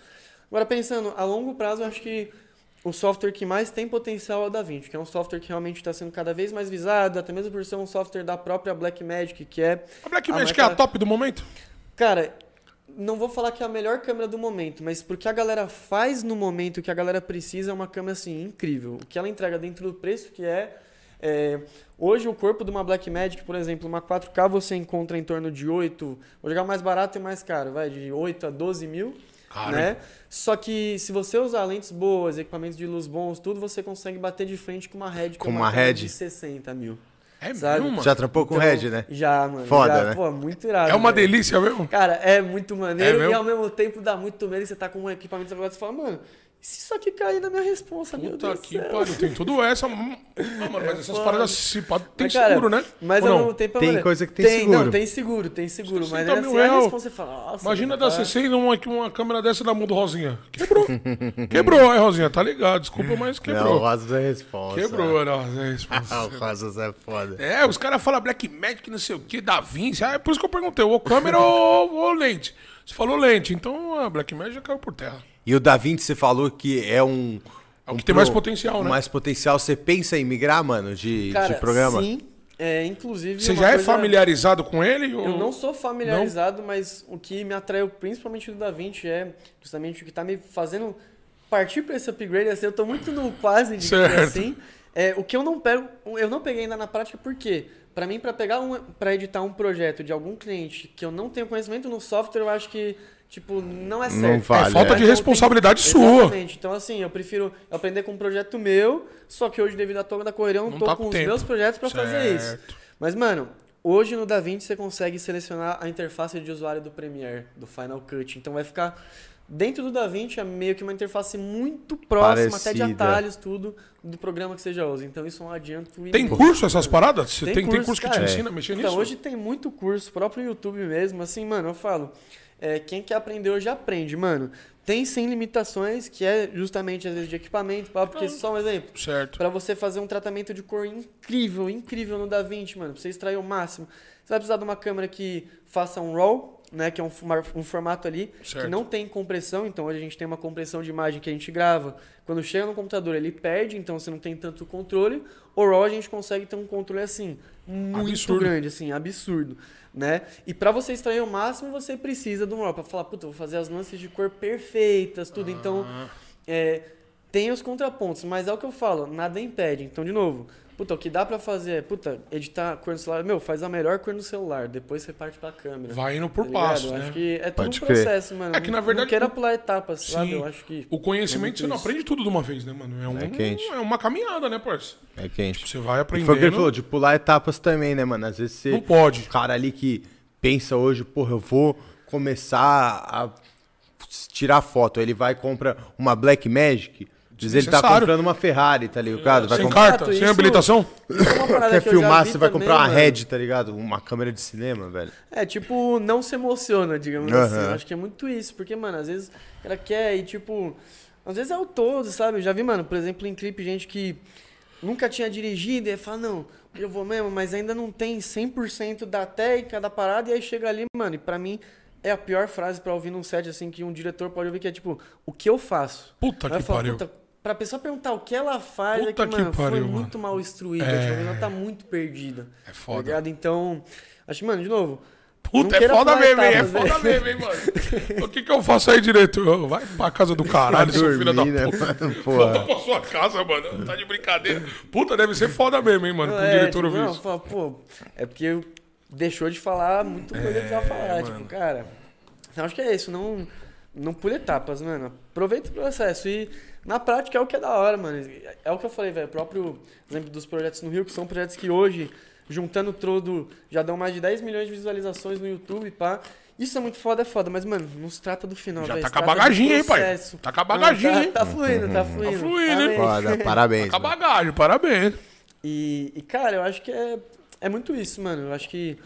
Agora, pensando a longo prazo, eu acho que o software que mais tem potencial é o DaVinci, que é um software que realmente está sendo cada vez mais visado, até mesmo por ser um software da própria Blackmagic, que é... A Black Magic mas é a top do momento? Cara, não vou falar que é a melhor câmera do momento, mas porque a galera faz no momento o que a galera precisa é uma câmera assim incrível. O que ela entrega dentro do preço que é, é, hoje o corpo de uma Blackmagic, por exemplo, uma 4K você encontra em torno de 8, vou jogar mais barato e mais caro, vai de 8 a 12 mil. Cara, Né? Só que se você usar lentes boas, equipamentos de luz bons, tudo, você consegue bater de frente com uma Red Com é uma câmera Red? de 60 mil. É Sabe? mesmo, mano? Já trampou com Então, Red, né? Já, mano. Foda, já, né? Pô, muito irado. É uma velho. delícia mesmo? Cara, é muito maneiro É e ao mesmo tempo dá muito medo. e Você tá com um equipamento e você fala, mano, se isso aqui cair na minha responsa, meu Puta Deus que pariu, tem tudo essa. Hum, Ah, mano, mas essas foda. paradas se pá, tem Mas, cara, seguro, né? Mas Ou ao não? mesmo tempo é Tem maneiro. coisa que tem seguro. Não, tem seguro, tem seguro. Mas 60 é mil assim, a real. responsa você fala, nossa. Imagina dar tá- 60 uma, uma câmera dessa na mão do Rosinha. Quebrou. <laughs> Quebrou, aí, Rosinha, tá ligado? Desculpa, mas Não, o quebrou. Rosas é responsa. Quebrou, não, é Ah, responsa. <laughs> o Rosas é foda. É, os caras falam Black Magic, não sei o que, Da Vinci. Ah, é por isso que eu perguntei, ou câmera <laughs> ou, ou lente. Você falou lente, então a Black Magic já caiu por terra. E o DaVinci, você falou que é um... É o um que tem mais potencial, né? Mais potencial. Você pensa em migrar, mano, de, Cara, de programa? sim. É, inclusive. Você já é familiarizado com ele? Ou... Eu não sou familiarizado, mas o que me atraiu principalmente do DaVinci é justamente o que tá me fazendo partir para esse upgrade. Assim, eu tô muito no quase de Certo. assim. É, o que eu não pego, eu não peguei ainda na prática, por quê? Para mim, para pegar um, para editar um projeto de algum cliente que eu não tenho conhecimento no software, eu acho que tipo não é certo. Não vale, É falta é. de Então, responsabilidade tem- sua. Exatamente. Então, assim, eu prefiro aprender com um projeto meu, só que hoje, devido à toga da correria, eu não, Não tô tá com com os tempo. meus projetos para fazer isso. Mas, mano, hoje no DaVinci você consegue selecionar a interface de usuário do Premiere, do Final Cut. Então vai ficar. Dentro do DaVinci é meio que uma interface muito próxima, até de Parecida. atalhos, tudo, do programa que você já usa. Então isso é um adianto Tem imenso. curso essas paradas? Você tem, tem curso, curso, que cara. te ensina a mexer Então, nisso? hoje tem muito curso, próprio YouTube mesmo. Assim, mano, eu falo. É, quem quer aprender hoje aprende, mano. Tem sem limitações, que é justamente às vezes de equipamento, pá, porque só um exemplo. Certo. Pra você fazer um tratamento de cor incrível, incrível no DaVinci, mano, pra você extrair o máximo. Você vai precisar de uma câmera que faça um RAW, né, que é um, um formato ali Certo. que não tem compressão, então hoje a gente tem uma compressão de imagem que a gente grava. Quando chega no computador, ele perde, então você não tem tanto controle. O RAW a gente consegue ter um controle assim muito Absurdo. grande, assim, absurdo, né? E pra você extrair o máximo, você precisa de um RAW para falar, puta, vou fazer as nuances de cor perfeitas, tudo. Então, Ah. é, tem os contrapontos, mas é o que eu falo, nada impede. Então, de novo, puta, o que dá pra fazer é, puta, editar a cor no celular, meu, faz a melhor cor no celular, depois você parte pra câmera. Vai indo por tá passos, né? Acho que é tudo Pode um crer. processo, mano. É que, na Não- verdade, Não queira o- pular etapas, sabe? Sim. Eu acho que. O conhecimento É você não muito aprende tudo de uma vez, né, mano? É, um, É quente. é uma caminhada, né, parça? É quente. Você vai E aprendendo. foi o que ele falou, de pular etapas também, né, mano? Às vezes você. Não pode. O cara ali que pensa hoje, porra, eu vou começar a tirar foto. Ele vai e compra uma Black Magic. Diz ele tá comprando uma Ferrari, tá ligado? Vai Sem comprar. carta, sem isso- habilitação? É <laughs> Quer que filmar, você vai também, comprar uma mano. Red, tá ligado? Uma câmera de cinema, velho. É, tipo, não se emociona, digamos assim. Eu acho que é muito isso, porque, mano, às vezes cara quer e, tipo, às vezes é o todo, sabe? Eu já vi, mano, por exemplo, em clipe, gente que nunca tinha dirigido e aí fala, não, eu vou mesmo, mas ainda não tem 100% da técnica, da parada, e aí chega ali, mano, e pra mim é a pior frase pra ouvir num set, assim, que um diretor pode ouvir, que é tipo, o que eu faço? Puta Aí eu que falo, pariu. puta, pra pessoa perguntar o que ela faz, Puta é que, que mano, pariu, foi mano. muito mal instruída, É. tipo, ela tá muito perdida. É Tá foda. ligado? Então, acho que, mano, de novo. Puta, é foda mesmo, hein? É foda mesmo, hein, mano? O que que eu faço aí direito? Vai pra casa do caralho, seu filho da né, puta. mano? <laughs> Volta pra sua casa, mano. Tá de brincadeira. Puta, deve ser foda mesmo, hein, mano? Não, Com o é, diretor tipo, ouvir não, isso. fala, pô, é porque deixou de falar muito coisa que precisava falar. É, mano. Tipo, cara, então acho que é isso, não, não pule etapas, mano. Aproveita o processo. E na prática é o que é da hora, mano. É o que eu falei, velho. O próprio exemplo dos projetos no Rio, que são projetos que hoje, juntando todo, já dão mais de 10 milhões de visualizações no YouTube, pá. Isso é muito foda, é foda, mas, mano, não se trata do final, Já velho, tá se com a bagaginha, hein, pai? Tá com a bagaginha, tá, hein? tá fluindo, tá fluindo. fluindo, hein? bem. Foda, parabéns. Com a bagagem, parabéns. E, e, cara, eu acho que é, é muito isso, mano. Eu acho que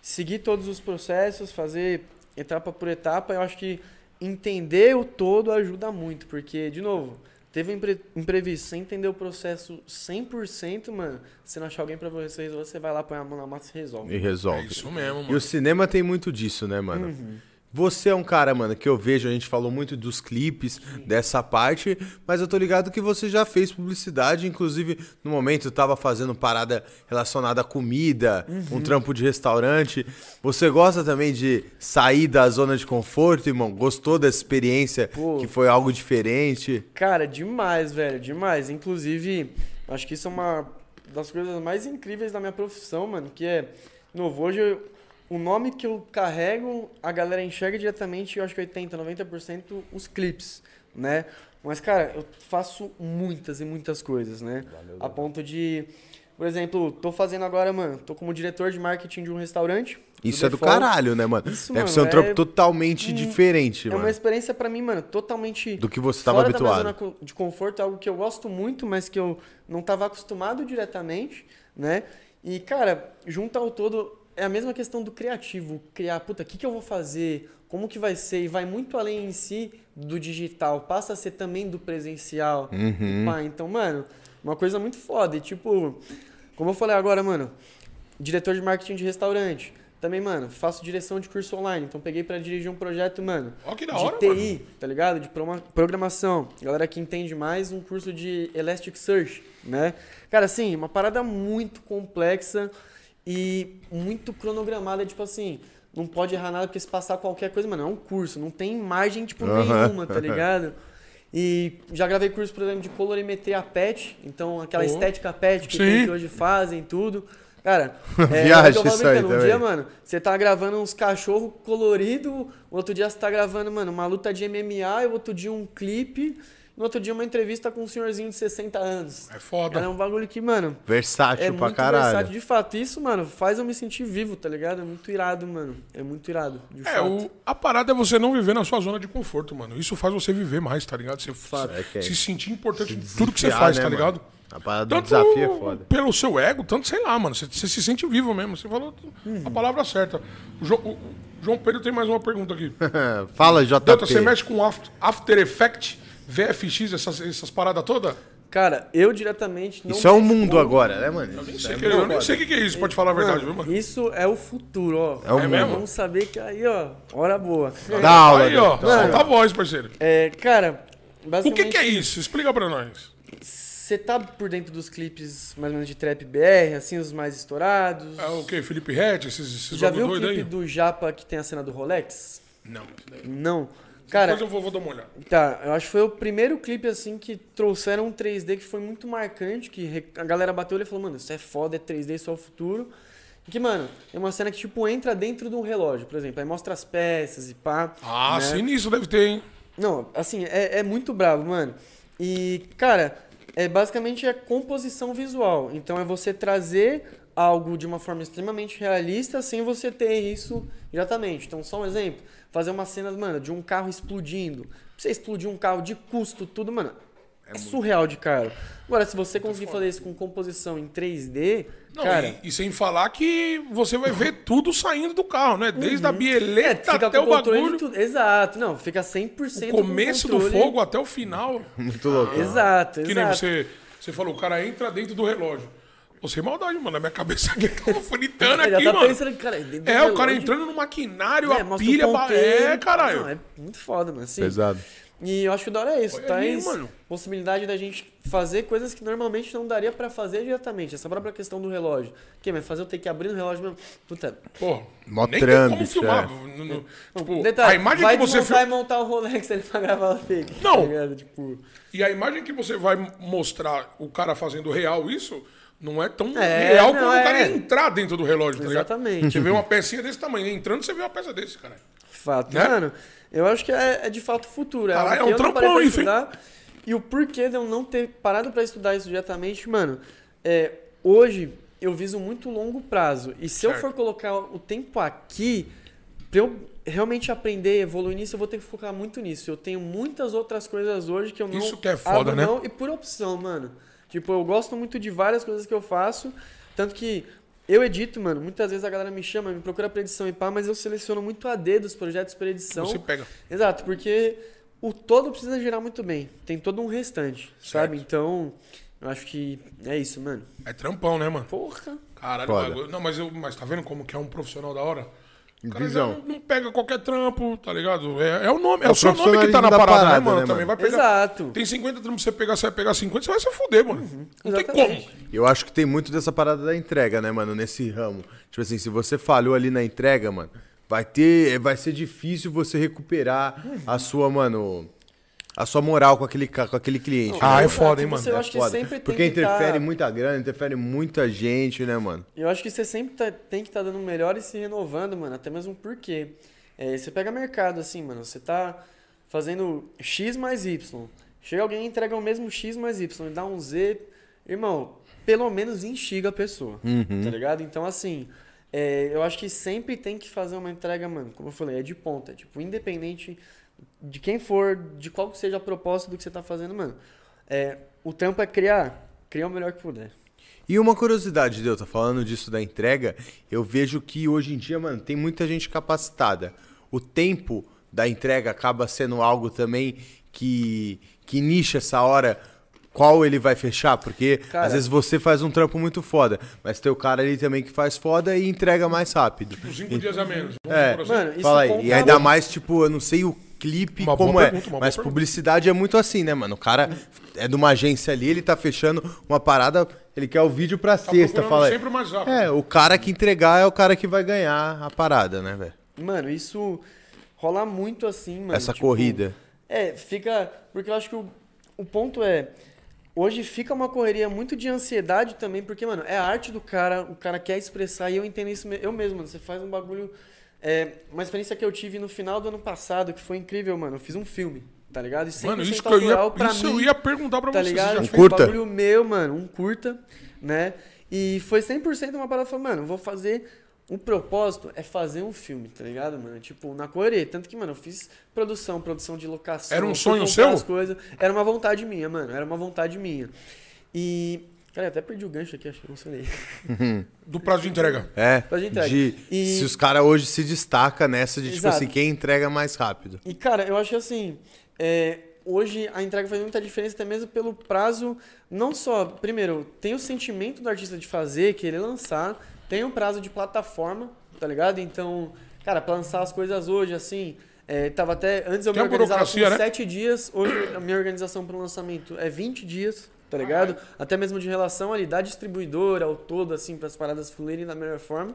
seguir todos os processos, fazer etapa por etapa, eu acho que entender o todo ajuda muito. Porque, de novo, teve um impre- imprevisto, sem entender o processo 100%, mano, se não achar alguém pra você resolver, você vai lá, põe a mão na massa e resolve. E É resolve. isso mesmo, E mano. o cinema tem muito disso, né, mano? Uhum. Você é um cara, mano, que eu vejo, a gente falou muito dos clipes, dessa parte, mas eu tô ligado que você já fez publicidade, inclusive no momento tava fazendo parada relacionada a comida, um Uhum. trampo de restaurante. Você gosta também de sair da zona de conforto, irmão? Gostou dessa experiência Pô. que foi algo diferente? Cara, demais, velho, demais. Inclusive, acho que isso é uma das coisas mais incríveis da minha profissão, mano, que é, novo, hoje eu- o nome que eu carrego, a galera enxerga diretamente, eu acho que 80, 90% os clipes, né? Mas, cara, eu faço muitas e muitas coisas, né? A ponto de, por exemplo, tô fazendo agora, mano, tô como diretor de marketing de um restaurante. Isso é do Default. caralho, né, mano? Isso, Deve mano, ser um trampo é- totalmente Hum, diferente, É mano. uma experiência pra mim, mano, totalmente Do que você tava fora da habituado. zona de conforto, é algo que eu gosto muito, mas que eu não estava acostumado diretamente, né? E, cara, junto ao todo, é a mesma questão do criativo. Criar, puta, o que, que eu vou fazer? Como que vai ser? E vai muito além em si do digital. Passa a ser também do presencial. Uhum. Pá, então, mano, uma coisa muito foda. E, tipo, como eu falei agora, mano, diretor de marketing de restaurante. Também, mano, faço direção de curso online. Então, peguei pra dirigir um projeto, mano, Ó, que da de hora, TI, tá ligado? De programação. Galera que entende mais, um curso de Elasticsearch, né? Cara, assim, uma parada muito complexa e muito cronogramada, tipo assim, não pode errar nada porque se passar qualquer coisa, mano, é um curso, não tem margem, tipo, Aham. nenhuma, tá <laughs> ligado? E já gravei curso, por exemplo, de colorimetria PET, então aquela Oh. estética PET que que hoje fazem, tudo. Cara, <laughs> é, Viagem eu falo isso aí um também. dia, mano, você tá gravando uns cachorros coloridos, outro dia você tá gravando, mano, uma luta de MMA, e outro dia um clipe, no outro dia uma entrevista com um senhorzinho de 60 anos. É foda. Cara, é um bagulho que, mano, Versátil é pra muito caralho. versátil. De fato, isso, mano, faz eu me sentir vivo, tá ligado? É muito irado, mano. É muito irado, de É, fato. o, a parada é você não viver na sua zona de conforto, mano. Isso faz você viver mais, tá ligado? Você É que é se sentir importante em Se tudo que você faz, né, tá mano? ligado? A parada do Tanto desafio é foda. pelo seu ego, tanto sei lá, mano. Você, você se sente vivo mesmo. Você falou Uhum. a palavra certa. O, Jo- o- o João Pedro tem mais uma pergunta aqui. <laughs> Fala, JP. Delta, você mexe com After, After Effects, VFX, essas, essas paradas todas? Cara, eu diretamente não Isso é o mundo agora, né, mano? Eu nem sei, que- eu nem sei o que que é isso, pode falar a verdade, viu, mano? Isso é o futuro, ó. É o É mundo. mesmo? Vamos saber que aí, ó, hora boa. Da aula, Aí, ó, solta a voz, parceiro. É, cara, O basicamente... que, que é isso? Explica pra nós. Você tá por dentro dos clipes mais ou menos de trap BR, assim, os mais estourados? É o quê? Felipe Ret, esses, esses Já viu o clipe aí? do Japa que tem a cena do Rolex? Não. Não. Cara, Depois eu vou, vou dar uma olhada. tá, eu acho que foi o primeiro clipe, assim, que trouxeram um 3D que foi muito marcante, que a galera bateu e falou, mano, isso é foda, é 3D, isso é o futuro. E que, mano, é uma cena que, tipo, entra dentro de um relógio, por exemplo, aí mostra as peças e pá. Ah, né? sinistro deve ter, hein? Não, assim, é, é muito brabo, mano. E, cara, é basicamente a composição visual. Então é você trazer algo de uma forma extremamente realista sem você ter isso diretamente. Então, só um exemplo. Fazer uma cena, mano, de um carro explodindo. Pra você explodir um carro de custo, tudo, mano. É, surreal de caro. Agora, se você conseguir fazer isso com composição em 3D, Não, cara. e, e sem falar que você vai ver tudo saindo do carro, né? Desde a É, bieleta fica até o de bagulho. tudo. Exato. Não, fica 100% O começo com do fogo até o final. Muito louco. Exato, Que nem exato. você, você falou, o cara entra dentro do relógio. Você é maldade, mano. Na minha cabeça aqui <laughs> tava fritando aqui, tá mano. pensando, cara, do É, o cara entrando no maquinário, É, a o pilha. ba- ponteiro. É, caralho. Não, é muito foda, mano. Assim, Pesado. E eu acho que o da hora é isso. Olha aí, mano. possibilidade da gente fazer coisas que normalmente não daria pra fazer diretamente. Essa própria questão do relógio. Que, mas fazer eu ter que abrir no relógio mesmo. Puta. Pô, Mó nem como filmar. é. No- no- tipo, Detalhe, a imagem vai que você e montar o Rolex ali pra gravar o fake. Não. Tá? Tipo, E a imagem que você vai mostrar o cara fazendo real isso, não é tão É, real não, como o cara é. entrar dentro do relógio, tá ligado? Exatamente. Você vê uma pecinha desse tamanho, entrando, você vê uma peça desse, cara. fato. Né? Mano, eu acho que é, é de fato futuro. É, Caralho, é um eu não trampão, estudar. E o porquê de eu não ter parado pra estudar isso diretamente, mano, é, hoje eu viso muito longo prazo. E se eu Certo. for colocar o tempo aqui, pra eu realmente aprender, evoluir nisso, eu vou ter que focar muito nisso. Eu tenho muitas outras coisas hoje que eu não Isso que é foda, né? mão e por opção, mano. Tipo, eu gosto muito de várias coisas que eu faço, tanto que eu edito, mano. Muitas vezes a galera me chama, me procura pra edição e pá, mas eu seleciono muito a D dos projetos pra edição. Você pega. Exato, porque o todo precisa girar muito bem. Tem todo um restante, sabe? Certo. Então, eu acho que é isso, mano. É trampão, né, mano? Porra. Caralho, Foda. Não, mas, eu, mas tá vendo como que é um profissional da hora? Visão. já Não, não pega qualquer trampo, tá ligado? É, é o nome, é, É o o seu nome que tá na da parada, parada, né, mano? né, Também mano? vai pegar. Exato. Tem 50 trampos, você pegar, você vai pegar 50, você vai se fuder, mano. não tem como. Eu acho que tem muito dessa parada da entrega, né, mano, nesse ramo. Tipo assim, se você falhou ali na entrega, mano, vai ter, vai ser difícil você recuperar a sua, mano, a sua moral com aquele, com aquele cliente. Ah, né? é foda, hein, Você, mano? eu É acho que foda. sempre tem Porque que interfere tá- muita grana, interfere muita gente, né, mano? Eu acho que você sempre tá- tem que estar dando o melhor e se renovando, mano. Até mesmo porque é, você pega mercado, assim, mano. Você tá fazendo X mais Y. Chega alguém e entrega o mesmo X mais Y e dá um Z. Irmão, pelo menos instiga a pessoa. Tá ligado? Então, assim, é, eu acho que sempre tem que fazer uma entrega, mano. Como eu falei, é de ponta. Tipo, independente de quem for, de qual que seja a proposta do que você tá fazendo, mano. É, o trampo é criar. Criar o melhor que puder. E uma curiosidade, Deus, tá falando disso da entrega, eu vejo que hoje em dia, mano, tem muita gente capacitada. O tempo da entrega acaba sendo algo também que, que nicha essa hora qual ele vai fechar, porque Cara- às vezes você faz um trampo muito foda, mas tem o cara ali também que faz foda e entrega mais rápido. Uns 5 dias a menos. Vamos É, assim. Mano, isso Fala aí. conta- E ainda mais, tipo, eu não sei o clipe Uma como é, pergunta, uma mas publicidade é muito assim, né, mano? O cara é de uma agência ali, ele tá fechando uma parada, ele quer o vídeo pra Tá sexta, fala sempre o mais rápido. É, o cara que entregar é o cara que vai ganhar a parada, né, velho? Mano, isso rola muito assim, mano. Essa tipo, corrida. É, fica. Porque eu acho que o, o ponto é. Hoje fica uma correria muito de ansiedade também, porque, mano, é a arte do cara, o cara quer expressar e eu entendo isso eu mesmo, mano. Você faz um bagulho. É, uma experiência que eu tive no final do ano passado, que foi incrível, mano. Eu fiz um filme, tá ligado? E 100% Mano, isso que eu ia, isso eu mim, ia perguntar pra tá vocês. ligado? Já Um Tipo, curta? Um bagulho meu, mano, um curta, né? E foi 100% uma parada, falei, mano, eu vou fazer... O propósito é fazer um filme, tá ligado, mano? Tipo, na correria. Tanto que, mano, eu fiz produção, produção de locação. Era um sonho seu? as coisas. Era uma vontade minha, mano. Era uma vontade minha. E... Cara, eu até perdi o gancho aqui, acho que eu emocionei. <laughs> Do prazo de entrega. É, Pra gente entrega. de, E- se os caras hoje se destacam nessa de, tipo Exato. assim, quem entrega mais rápido. E, cara, eu acho que assim, é, hoje a entrega faz muita diferença até mesmo pelo prazo, não só, primeiro, tem o sentimento do artista de fazer, querer lançar, tem o prazo de plataforma, tá ligado? Então, cara, pra lançar as coisas hoje, assim, é, tava até, antes eu Tem me organizava com burocracia, né? 7 dias, hoje a minha organização para o lançamento é 20 dias, tá ligado? Até mesmo de relação ali da distribuidora ao todo, assim, para as paradas fluírem da melhor forma.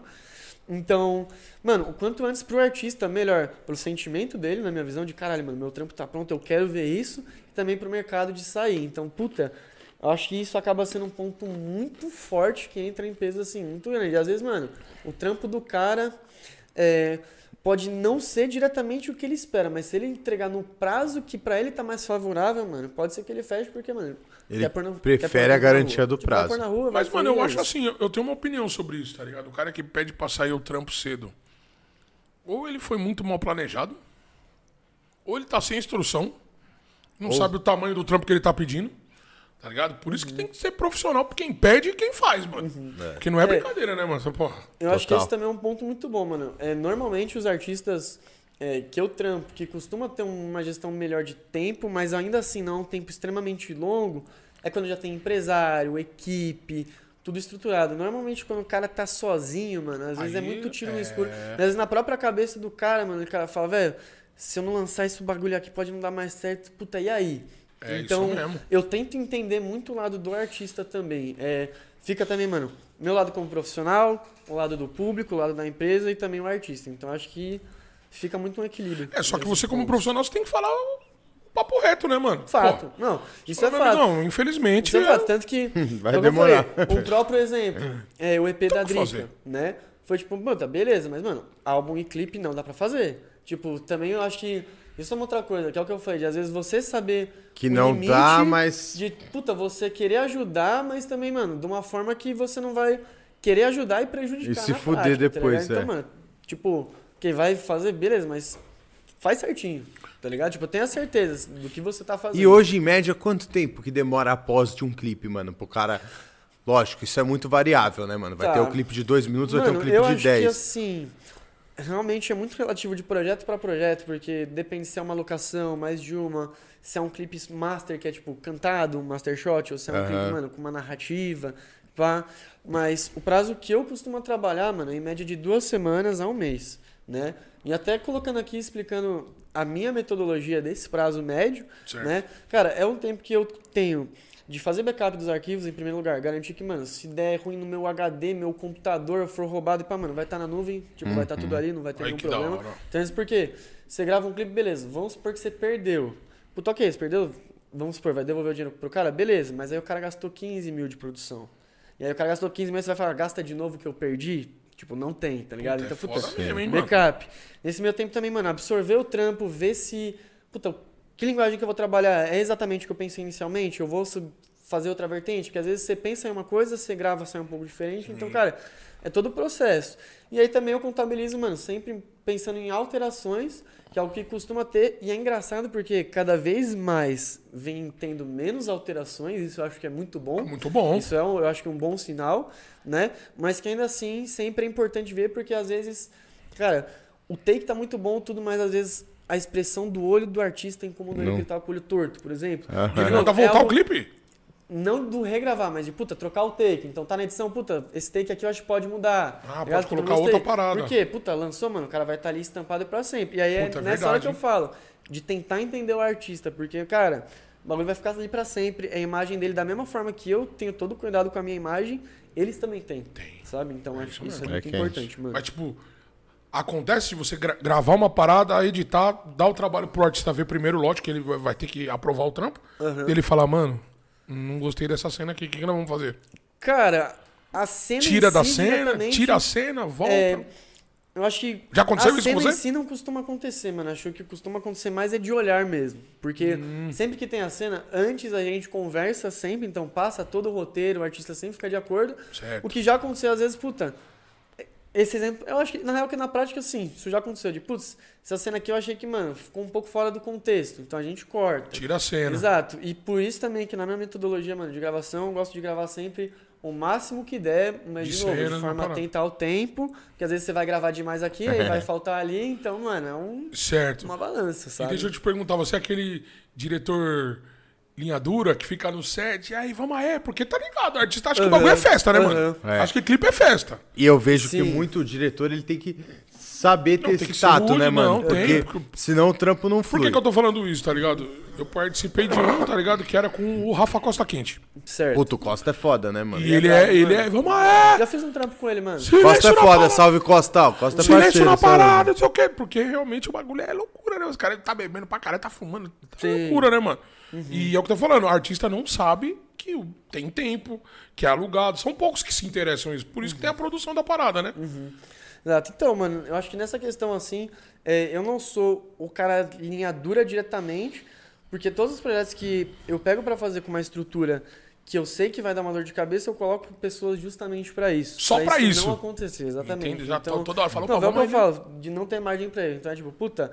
Então, mano, o quanto antes pro artista, melhor. Pelo sentimento dele, na minha visão, de caralho, mano, meu trampo tá pronto, eu quero ver isso. E também pro mercado de sair. Então, puta, eu acho que isso acaba sendo um ponto muito forte que entra em peso, assim, muito grande. Às vezes, mano, o trampo do cara é, pode não ser diretamente o que ele espera, mas se ele entregar no prazo que pra ele tá mais favorável, mano, pode ser que ele feche, porque, mano. Ele quer pôr na- prefere quer pôr na a rua. garantia do Tipo, prazo. rua, Mas, mano, eu acho assim, eu- eu tenho uma opinião sobre isso, tá ligado? O cara que pede pra sair o trampo cedo. Ou ele foi muito mal planejado, ou ele tá sem instrução, não sabe o tamanho do trampo que ele tá pedindo. Tá ligado? Por isso que tem que ser profissional por quem pede e quem faz, mano. Porque não é brincadeira, né, mano? Porra. Eu acho que esse também é um ponto muito bom, mano. É, normalmente os artistas é, que eu trampo, que costuma ter uma gestão melhor de tempo, mas ainda assim não é um tempo extremamente longo, é quando já tem empresário, equipe, tudo estruturado. Normalmente quando o cara tá sozinho, mano, às vezes é Aí, muito tiro no é. escuro. Às vezes na própria cabeça do cara, mano, o cara fala, velho, se eu não lançar esse bagulho aqui pode não dar mais certo, puta, e aí? É então, isso mesmo. eu tento entender muito o lado do artista também. É, fica também, mano, meu lado como profissional, o lado do público, o lado da empresa e também o artista. Então acho que fica muito um equilíbrio. É, só que você, como pontos. profissional, você tem que falar o papo reto, né, mano? Fato. Pô, Não, isso fala, é fato. amigão, infelizmente. Isso é é- fato. Tanto que. <laughs> Vai é demorar. falei, o próprio exemplo, <laughs> é o EP da que Drica, né? Foi tipo, puta, beleza, mas, mano, álbum e clipe não dá pra fazer. Tipo, também eu acho que. Isso é uma outra coisa, que é o que eu falei, de às vezes você saber. Que o não dá, mas- De, puta, você querer ajudar, mas também, mano, de uma forma que você não vai querer ajudar e prejudicar. E se fuder prática, tá depois, ligado? é. Então, mano, tipo, quem vai fazer, beleza, mas faz certinho, tá ligado? Tipo, tenha certeza do que você tá fazendo. E hoje, em média, quanto tempo que demora após de um clipe, mano? Pro cara. Lógico, isso é muito variável, né, mano? Vai Tá. ter o clipe de dois minutos, vai ter Mano, um clipe eu de acho 10. que assim, realmente é muito relativo de projeto pra projeto, porque depende se é uma locação, mais de uma, se é um clipe master que é tipo cantado, um master shot, ou se é um Aham. clipe, mano, com uma narrativa, pá. Mas o prazo que eu costumo trabalhar, mano, é em média de duas semanas a um mês, né? E até colocando aqui, explicando a minha metodologia desse prazo médio, Certo. né? Cara, é um tempo que eu tenho de fazer backup dos arquivos em primeiro lugar, garantir que, mano, se der ruim no meu HD, meu computador for roubado, pá, mano, vai estar na nuvem, tipo, vai estar tudo ali, não vai ter Ai, nenhum problema. Então, isso porque você grava um clipe, beleza, vamos supor que você perdeu. Puta, ok, você perdeu, vamos supor, vai devolver o dinheiro pro cara, beleza, mas aí o cara gastou 15 mil de produção. E aí o cara gastou 15 mil, você vai falar, gasta de novo que eu perdi? Tipo, não tem, tá ligado? Puta, é então, puta, foda mesmo, hein, mano? backup. Nesse meu tempo também, mano, absorver o trampo, ver se. Puta, que linguagem que eu vou trabalhar é exatamente o que eu pensei inicialmente? Eu vou fazer outra vertente? Porque às vezes você pensa em uma coisa, você grava, sai um pouco diferente. Então, cara, é todo o processo. E aí também eu contabilizo, mano, sempre pensando em alterações, que é o que costuma ter. E é engraçado porque cada vez mais vem tendo menos alterações, isso eu acho que é muito bom. Muito bom. Isso é, um, eu acho que um bom sinal, né? Mas que ainda assim sempre é importante ver, porque às vezes, cara, o take tá muito bom, tudo, mas às vezes a expressão do olho do artista incomoda ele, Não. que ele tá com o olho torto, por exemplo. Aham. Ele manda novo, é voltar o algo- clipe? Não do regravar, mas de, puta, trocar o take. Então tá na edição, puta, esse take aqui eu acho que pode mudar. Ah, Tá pode colocar outra parada. Por quê? Puta, lançou, mano, o cara vai estar ali estampado pra sempre. E aí Puta, é é nessa hora que eu falo, de tentar entender o artista, porque, cara, o bagulho vai ficar ali pra sempre. A imagem dele, da mesma forma que eu tenho todo o cuidado com a minha imagem, eles também têm. Tem. Sabe? Então acho que isso é mesmo. muito É quente. importante, mano. Mas, tipo, acontece de você gra- gravar uma parada, editar, dar o trabalho pro artista ver primeiro, lógico que ele vai ter que aprovar o trampo. Aham. Ele falar, mano, não gostei dessa cena aqui, o que, que nós vamos fazer? Cara, a cena Tira da cena, tira a cena, volta. é, eu acho que. Já aconteceu a isso com cena você? em si não costuma acontecer, mano. Acho que costuma acontecer mais é de olhar mesmo. Porque Hum. sempre que tem a cena, antes a gente conversa sempre, então passa todo o roteiro, o artista sempre fica de acordo. Certo. O que já aconteceu às vezes, puta. Esse exemplo, eu acho que na real que na prática sim, isso já aconteceu. De putz, essa cena aqui eu achei que, mano, ficou um pouco fora do contexto. Então a gente corta. Tira a cena. Exato. E por isso também que na minha metodologia, mano, de gravação, eu gosto de gravar sempre o máximo que der, mas De de, novo, de forma atenta ao tempo, que às vezes você vai gravar demais aqui, aí vai <laughs> faltar ali, então, mano, é um- Certo. uma balança, E sabe? deixa eu te perguntar, você é aquele diretor linha dura que fica no set, e aí vamos aí, porque tá ligado, o artista acha que o bagulho é festa, né, mano? aham. É. Acho que clipe é festa. E eu vejo Sim. que muito diretor ele tem que saber ter Não, tem esse tato, rude, né, mano? não, tem, porque porque- senão o trampo não Por flui. que, que eu tô falando isso, tá ligado? Eu participei de um, tá ligado? Que era com o Rafa Costa Quente. Certo. Puto, Costa é foda, né, mano? E ele é, ele é, vamos aí! Já fiz um trampo com ele, mano. Silêncio Costa é foda, parada, salve Costa. Costa é Silêncio parceiro. na parada, não sei o quê. Porque realmente o bagulho é loucura, né? Os caras tá bebendo pra caralho, tá fumando. Tá Sim. loucura, né, mano? E é o que eu tô falando, o artista não sabe que tem tempo, que é alugado. São poucos que se interessam nisso. Por isso que tem a produção da parada, né? Exato. Então, mano, eu acho que nessa questão assim, é, eu não sou o cara linha dura diretamente, porque todos os projetos que eu pego pra fazer com uma estrutura que eu sei que vai dar uma dor de cabeça, eu coloco pessoas justamente pra isso. Só pra isso. não acontecer, exatamente. Entende? Já então, toda hora falando, Não, pô, que eu vamos falo, de não ter margem pra ele. Então é tipo, puta,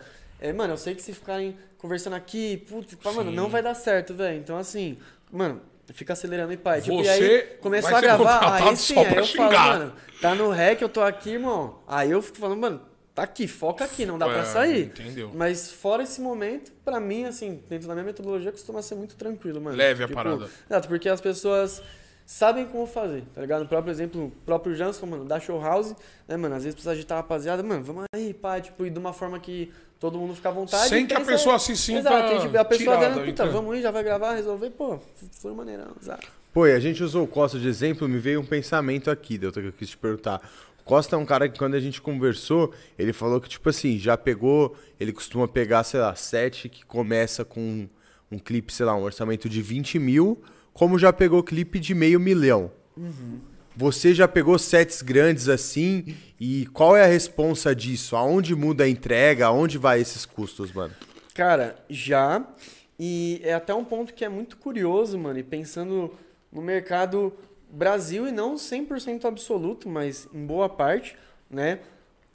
é, mano, eu sei que se ficarem conversando aqui, putz, pá, mano, Sim. não vai dar certo, velho. Então assim, mano, fica acelerando e pai. Tipo, e Você aí começou vai a ser gravar, contratado aí sim, só aí pra eu falo, xingar. mano, tá no rec, eu tô aqui, irmão. Aí eu fico falando, mano, tá aqui, foca aqui, não dá É, pra sair. entendeu. Mas fora esse momento, pra mim, assim, dentro da minha metodologia, costuma ser muito tranquilo, mano. Leve a parada. Exato, porque as pessoas sabem como fazer, tá ligado? No próprio exemplo, o próprio Jansson, mano, da Show House, né, mano, às vezes precisa agitar a rapaziada, mano, vamos aí, pá, tipo, e de uma forma que todo mundo fica à vontade. Sem que a pessoa se sinta Exato, tipo, a pessoa tirada, vendo, puta, vamos aí, já vai gravar, resolver, pô, foi maneirão, exato. Pô, e a gente usou o Costa de exemplo, me veio um pensamento aqui, Delta, que eu quis te perguntar. O Costa é um cara que quando a gente conversou, ele falou que, tipo assim, já pegou, ele costuma pegar, sei lá, sete que começa com um clipe, sei lá, um orçamento de 20 mil, como já pegou clipe de meio milhão. Você já pegou sets grandes assim, e qual é a responsa disso? Aonde muda a entrega? Aonde vai esses custos, mano? Cara, já. E é até um ponto que é muito curioso, mano. E pensando no mercado Brasil, e não 100% absoluto, mas em boa parte, né?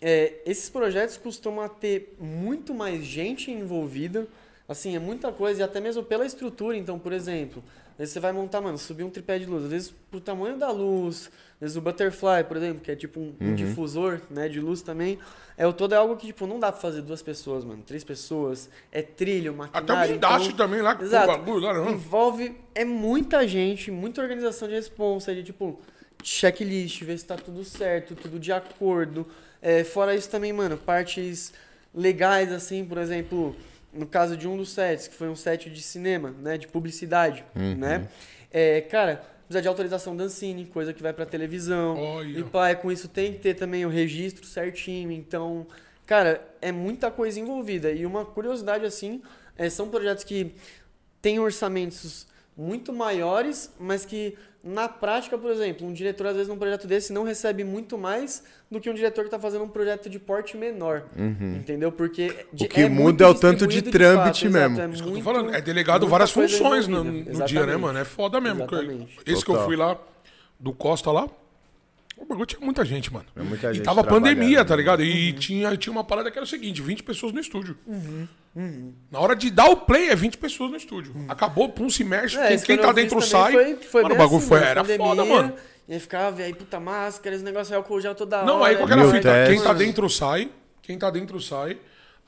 é, esses projetos costumam ter muito mais gente envolvida. Assim, é muita coisa, e até mesmo pela estrutura. Então, por exemplo, vezes você vai montar, mano, subir um tripé de luz. Às vezes, pro tamanho da luz, às vezes o butterfly, por exemplo, que é tipo um, um difusor, né, de luz também. É, o todo é algo que, tipo, não dá pra fazer duas pessoas, mano. Três pessoas. É trilho, maquinário. Até o guindaste então- também lá, com o Exato. bagulho lá, não. Envolve é muita gente, muita organização de responsa, de tipo checklist, ver se tá tudo certo, tudo de acordo. É, fora isso também, mano, partes legais assim, por exemplo, no caso de um dos sets, que foi um set de cinema, né, de publicidade, né? É, cara, precisa de autorização da Ancine, coisa que vai pra televisão. Olha. E pá, é com isso tem que ter também o registro certinho. Então, cara, é muita coisa envolvida. E uma curiosidade assim, é, são projetos que têm orçamentos muito maiores, mas que na prática, por exemplo, um diretor às vezes num projeto desse não recebe muito mais do que um diretor que está fazendo um projeto de porte menor, entendeu? Porque de- que é muito muda é o tanto de trâmite mesmo. é Isso que eu tô muito- falando. É delegado várias funções no, no dia, né, mano? É foda mesmo. Exatamente. Esse que eu Total. fui lá, do Costa lá, o bagulho tinha muita gente, mano. É muita e gente tava pandemia, tá né? ligado? E Uhum. tinha, tinha uma parada que era o seguinte: 20 pessoas no estúdio. Na hora de dar o play, é 20 pessoas no estúdio. Acabou, pum, se mexe. Uhum. É, quem tá dentro sai. Foi, foi mano, o bagulho assim, foi, mano, era pandemia, foda, mano. E aí ficava, e aí, puta máscara, esse negócio álcool gel toda hora. Não, aí qualquer fita. Quem tá dentro sai. Quem tá dentro sai.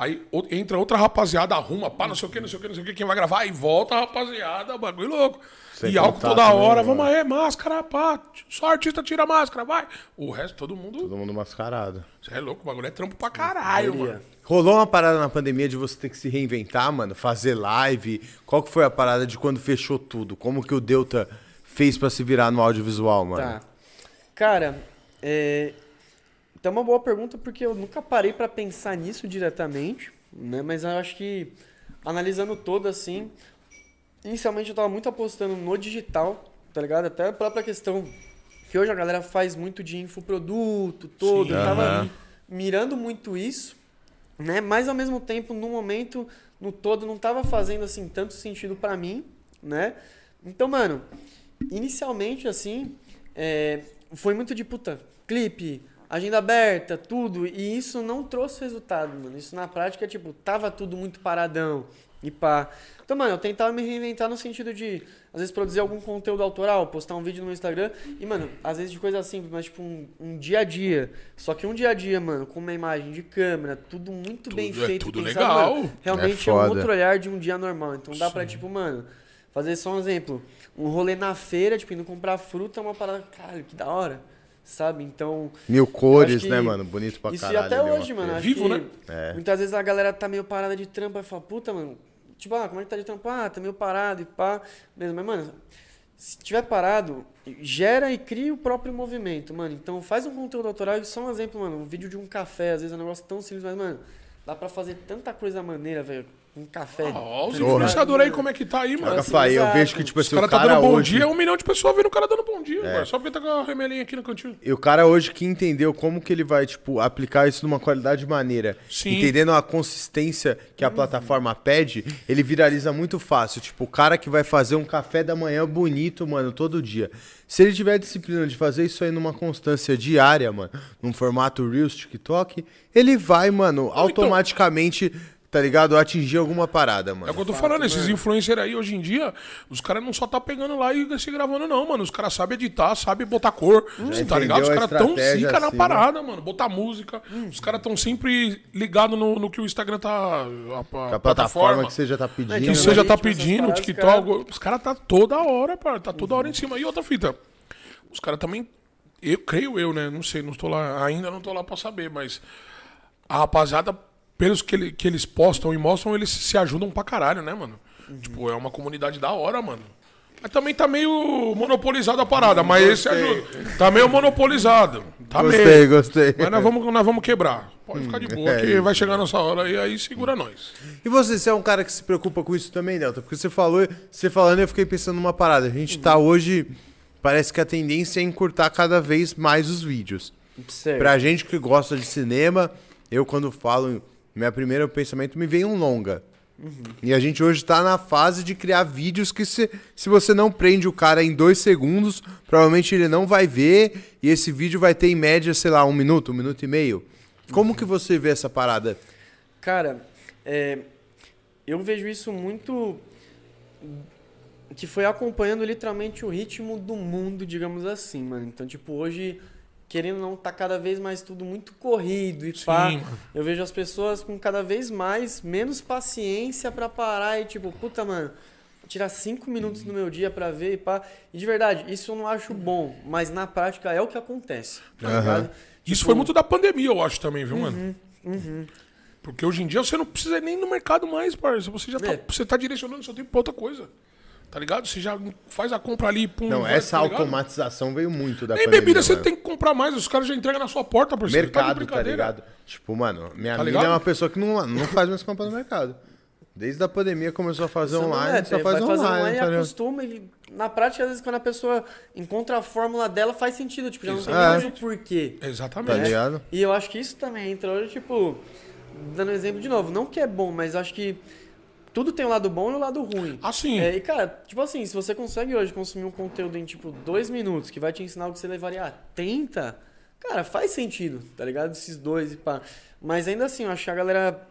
Aí entra outra rapaziada, arruma, pá, não sei o que, não sei o que, não sei o que, quem vai gravar, aí volta a rapaziada, bagulho louco. Sem e álcool toda né, hora, mano? vamos aí, máscara, pá, só artista tira a máscara, vai. O resto, todo mundo. Todo mundo mascarado. Você é louco, o bagulho é trampo pra caralho, Maioria. mano. Rolou uma parada na pandemia de você ter que se reinventar, mano, fazer live. Qual que foi a parada de quando fechou tudo? Como que o Delta fez pra se virar no audiovisual, mano? Tá. Cara, é... Então é uma boa pergunta porque eu nunca parei pra pensar nisso diretamente, né? Mas eu acho que analisando todo assim, inicialmente eu tava muito apostando no digital, tá ligado? Até a própria questão que hoje a galera faz muito de infoproduto, todo, Sim. eu tava Aham. mirando muito isso, né? Mas ao mesmo tempo, no momento, no todo, não tava fazendo assim tanto sentido pra mim, né? Então, mano, inicialmente assim, é, foi muito de puta, clipe, agenda aberta, tudo, e isso não trouxe resultado, mano. Isso na prática, tipo, tava tudo muito paradão e pá. Então, mano, eu tentava me reinventar no sentido de, às vezes, produzir algum conteúdo autoral, postar um vídeo no Instagram, e, mano, às vezes de coisa simples, mas, tipo, um, um dia a dia. Só que um dia a dia, mano, com uma imagem de câmera, tudo muito bem Tudo- é feito. tudo pensado, legal. mano, realmente é, um foda. outro olhar de um dia normal. Então dá pra, tipo, mano, fazer só um exemplo. Um rolê na feira, tipo, indo comprar fruta é uma parada, caralho, que da hora. Sabe? Então. Mil cores, né, mano? Bonito pra Isso caralho. e até hoje, mano. Vivo, que né? É. Muitas vezes a galera tá meio parada de trampa e fala, puta, mano. Tipo, ah, como é que tá de trampo? Ah, tá meio parado e pá. Beleza, mas, mano, se tiver parado, gera e cria o próprio movimento, mano. Então faz um conteúdo autoral e só um exemplo, mano. Um vídeo de um café, às vezes é um negócio tão simples, mas, mano, dá pra fazer tanta coisa maneira, velho. Um café. Ah, ó, os influenciadores aí, como é que tá aí, mano? assim, Rafael, eu exato. vejo que, tipo Os assim, o caras tá cara dando bom hoje... dia, um milhão de pessoas vendo o cara dando bom dia, mano. Só porque tá com a remelinha aqui no cantinho. E o cara hoje que entendeu como que ele vai, tipo, aplicar isso numa qualidade maneira, Sim. entendendo a consistência que a plataforma pede, ele viraliza muito fácil. Tipo, o cara que vai fazer um café da manhã bonito, mano, todo dia. Se ele tiver a disciplina de fazer isso aí numa constância diária, mano, num formato Reels, TikTok, ele vai, mano, então- automaticamente, tá ligado? Atingir alguma parada, É o mano. que eu tô falando, esses influencers aí hoje em dia, os caras não só tá pegando lá e se gravando, não, mano. Os caras sabem editar, sabem botar cor, você tá ligado? Os caras tão zica na assim, parada, mano. Botar música. Os caras tão sempre ligados no, no que o Instagram tá. A, a plataforma que você já tá pedindo. que você já tá pedindo, o TikTok. Os caras tá toda hora, pá, tá toda hora em cima. E outra fita, os caras também. Eu creio eu, né? Não sei, não estou lá, ainda não tô lá pra saber, mas a rapaziada, pelos que, ele- que eles postam e mostram, eles se ajudam pra caralho, né, mano? Tipo, é uma comunidade da hora, mano. Mas também tá meio monopolizado a parada, mas esse ajuda. Tá meio monopolizado. Tá Gostei, meio. gostei. Mas nós vamos, nós vamos quebrar. Pode ficar de boa, é que vai chegar nessa hora e aí segura nós. E você, você é um cara que se preocupa com isso também, Delta? Porque você falou, você falando, eu fiquei pensando numa parada. A gente tá hoje, parece que a tendência é encurtar cada vez mais os vídeos. Certo. Pra gente que gosta de cinema, eu quando falo, meu primeiro pensamento me vem um longa. E a gente hoje tá na fase de criar vídeos que se, se você não prende o cara em dois segundos, provavelmente ele não vai ver e esse vídeo vai ter em média, sei lá, um minuto, um minuto e meio. Como que você vê essa parada? Cara, é, eu vejo isso muito que foi acompanhando literalmente o ritmo do mundo, digamos assim, mano. Então, tipo, hoje, querendo não, tá cada vez mais tudo muito corrido e pá. Sim, mano. Eu vejo as pessoas com cada vez mais menos paciência pra parar e, tipo, puta, mano, tirar cinco minutos do meu dia pra ver e pá. E de verdade, isso eu não acho bom, mas na prática é o que acontece, tá Aham. ligado? Isso Tipo, foi muito da pandemia, eu acho também, viu, mano? uhum. Porque hoje em dia você não precisa nem ir no mercado mais, parça. Você já tá, É. você tá direcionando seu tempo pra outra coisa. Tá ligado? Você já faz a compra ali, pum. Não, vai, essa tá automatização veio muito da Nem pandemia, bebida você mano. tem que comprar mais, os caras já entregam na sua porta, parceiro. tá Mercado, tá brincadeira. ligado? Tipo, mano, minha Tá amiga é uma pessoa que não, não faz mais compra no mercado. Desde a pandemia começou a fazer Você não online, é, só vai faz fazer online, online e tá acostuma. E na prática, às vezes, quando a pessoa encontra a fórmula dela, faz sentido. Tipo, já não tem É. mais o porquê. Tá Exatamente. ligado? E eu acho que isso também entra hoje, tipo, dando exemplo de novo, não que é bom, mas acho que tudo tem o lado bom e o lado ruim. Assim, É, e cara, tipo assim, se você consegue hoje consumir um conteúdo em tipo dois minutos que vai te ensinar o que você levaria a 30, cara, faz sentido, tá ligado? Esses dois e pá. Mas ainda assim, eu acho que a galera.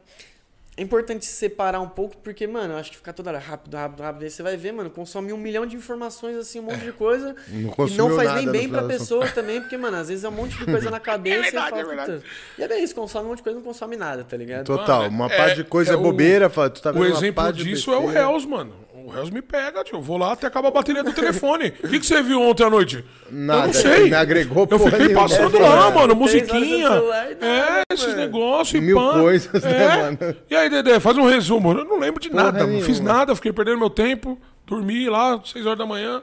É importante se separar um pouco, porque, mano, eu acho que ficar toda hora rápido, rápido, rápido. Aí você vai ver, mano, consome um milhão de informações, assim, um monte de coisa. Não e não faz nada nem bem pra pessoa também, porque, mano, às vezes é um monte de coisa na <laughs> cabeça verdade, e fala, é. E é bem isso, consome um monte de coisa e não consome nada, tá ligado? Total, Mano, uma é- parte de coisa é é o- bobeira, fala, tu tá vendo o uma exemplo disso é o. Hells, mano. O Hells me pega, tio. Eu vou lá até acaba a bateria do telefone. O <laughs> que, que você viu ontem à noite? Nada, eu não sei. me agregou Eu fiquei nenhuma. passando É, lá, mano. mano, musiquinha. celular e nada, É, esses negócios e Mil pã. coisas, né, É. mano? E aí, Dedé, faz um resumo. Eu não lembro de Porra nada, não fiz nenhuma. nada, fiquei perdendo meu tempo. Dormi lá, 6 horas da manhã.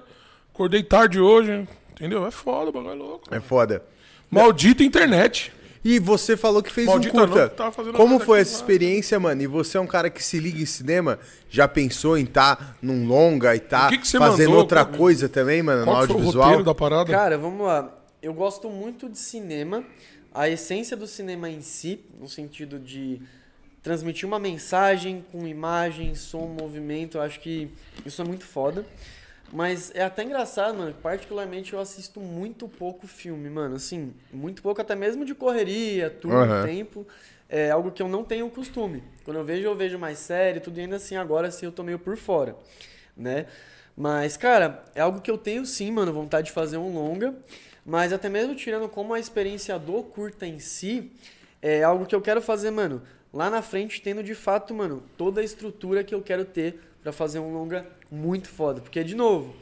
Acordei tarde hoje. Entendeu? É foda, o bagulho é louco. É foda. Maldita internet. E você falou que fez Maldita um curta. não, tava fazendo Como foi essa mano. experiência, mano? E você é um cara que se liga em cinema? Já pensou em estar num longa e tá O que que você fazendo mandou? outra Qual- coisa também, mano, no Qual que foi o audiovisual? roteiro da parada? Cara, vamos lá. Eu gosto muito de cinema. A essência do cinema em si, no sentido de transmitir uma mensagem com imagem, som, movimento, eu acho que isso é muito foda. Mas é até engraçado, mano. Particularmente eu assisto muito pouco filme, mano. Assim, muito pouco, até mesmo de correria, tudo, Aham. tempo. É algo que eu não tenho costume. Quando eu vejo, eu vejo mais série, tudo e ainda assim, agora sim eu tô meio por fora, né? Mas, cara, é algo que eu tenho sim, mano, vontade de fazer um longa. Mas até mesmo tirando como a experiência do curta em si, é algo que eu quero fazer, mano, lá na frente, tendo de fato, mano, toda a estrutura que eu quero ter pra fazer um longa muito foda. Porque, de novo,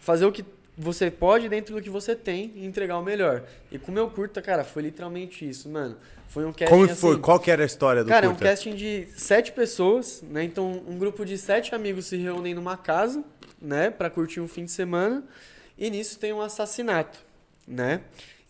fazer o que você pode dentro do que você tem e entregar o melhor. E com o meu curta, cara, foi literalmente isso, mano. Foi um casting Como foi? assim, Qual que era a história do Cara, é um curta? casting de sete pessoas, né? Então, um grupo de sete amigos se reúnem numa casa, né? Pra curtir um fim de semana. E nisso tem um assassinato, né?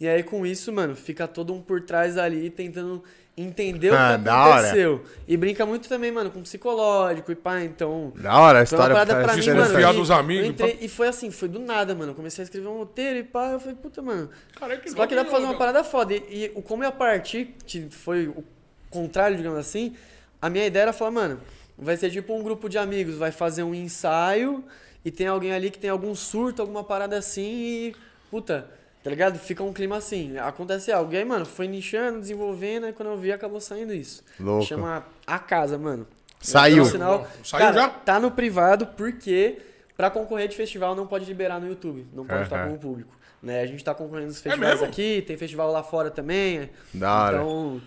E aí, com isso, mano, fica todo um por trás ali tentando entender o Ah, que da hora. aconteceu. E brinca muito também, mano, com psicológico e pá, então... Da hora a Foi uma história. parada pra mim, mano. dos e amigos, eu entrei- e foi assim, foi do nada, mano. Eu comecei a escrever um roteiro e pá, eu falei, puta, mano, Caralho, que só que dá pra fazer uma parada foda. E, e o como eu partir, que foi o contrário, digamos assim, a minha ideia era falar, mano, vai ser tipo um grupo de amigos, vai fazer um ensaio e tem alguém ali que tem algum surto, alguma parada assim e. Puta, tá ligado? Fica um clima assim. Acontece algo. E aí, mano, foi nichando, desenvolvendo, e quando eu vi, acabou saindo isso. Louco. Chama A Casa, mano. Saiu. Então, sinal- Saiu Cara, já? Tá no privado porque pra concorrer de festival não pode liberar no YouTube. Não pode estar Aham. com o público. Né? A gente tá concorrendo nos festivais mesmo? aqui, tem festival lá fora também. Da hora. Então.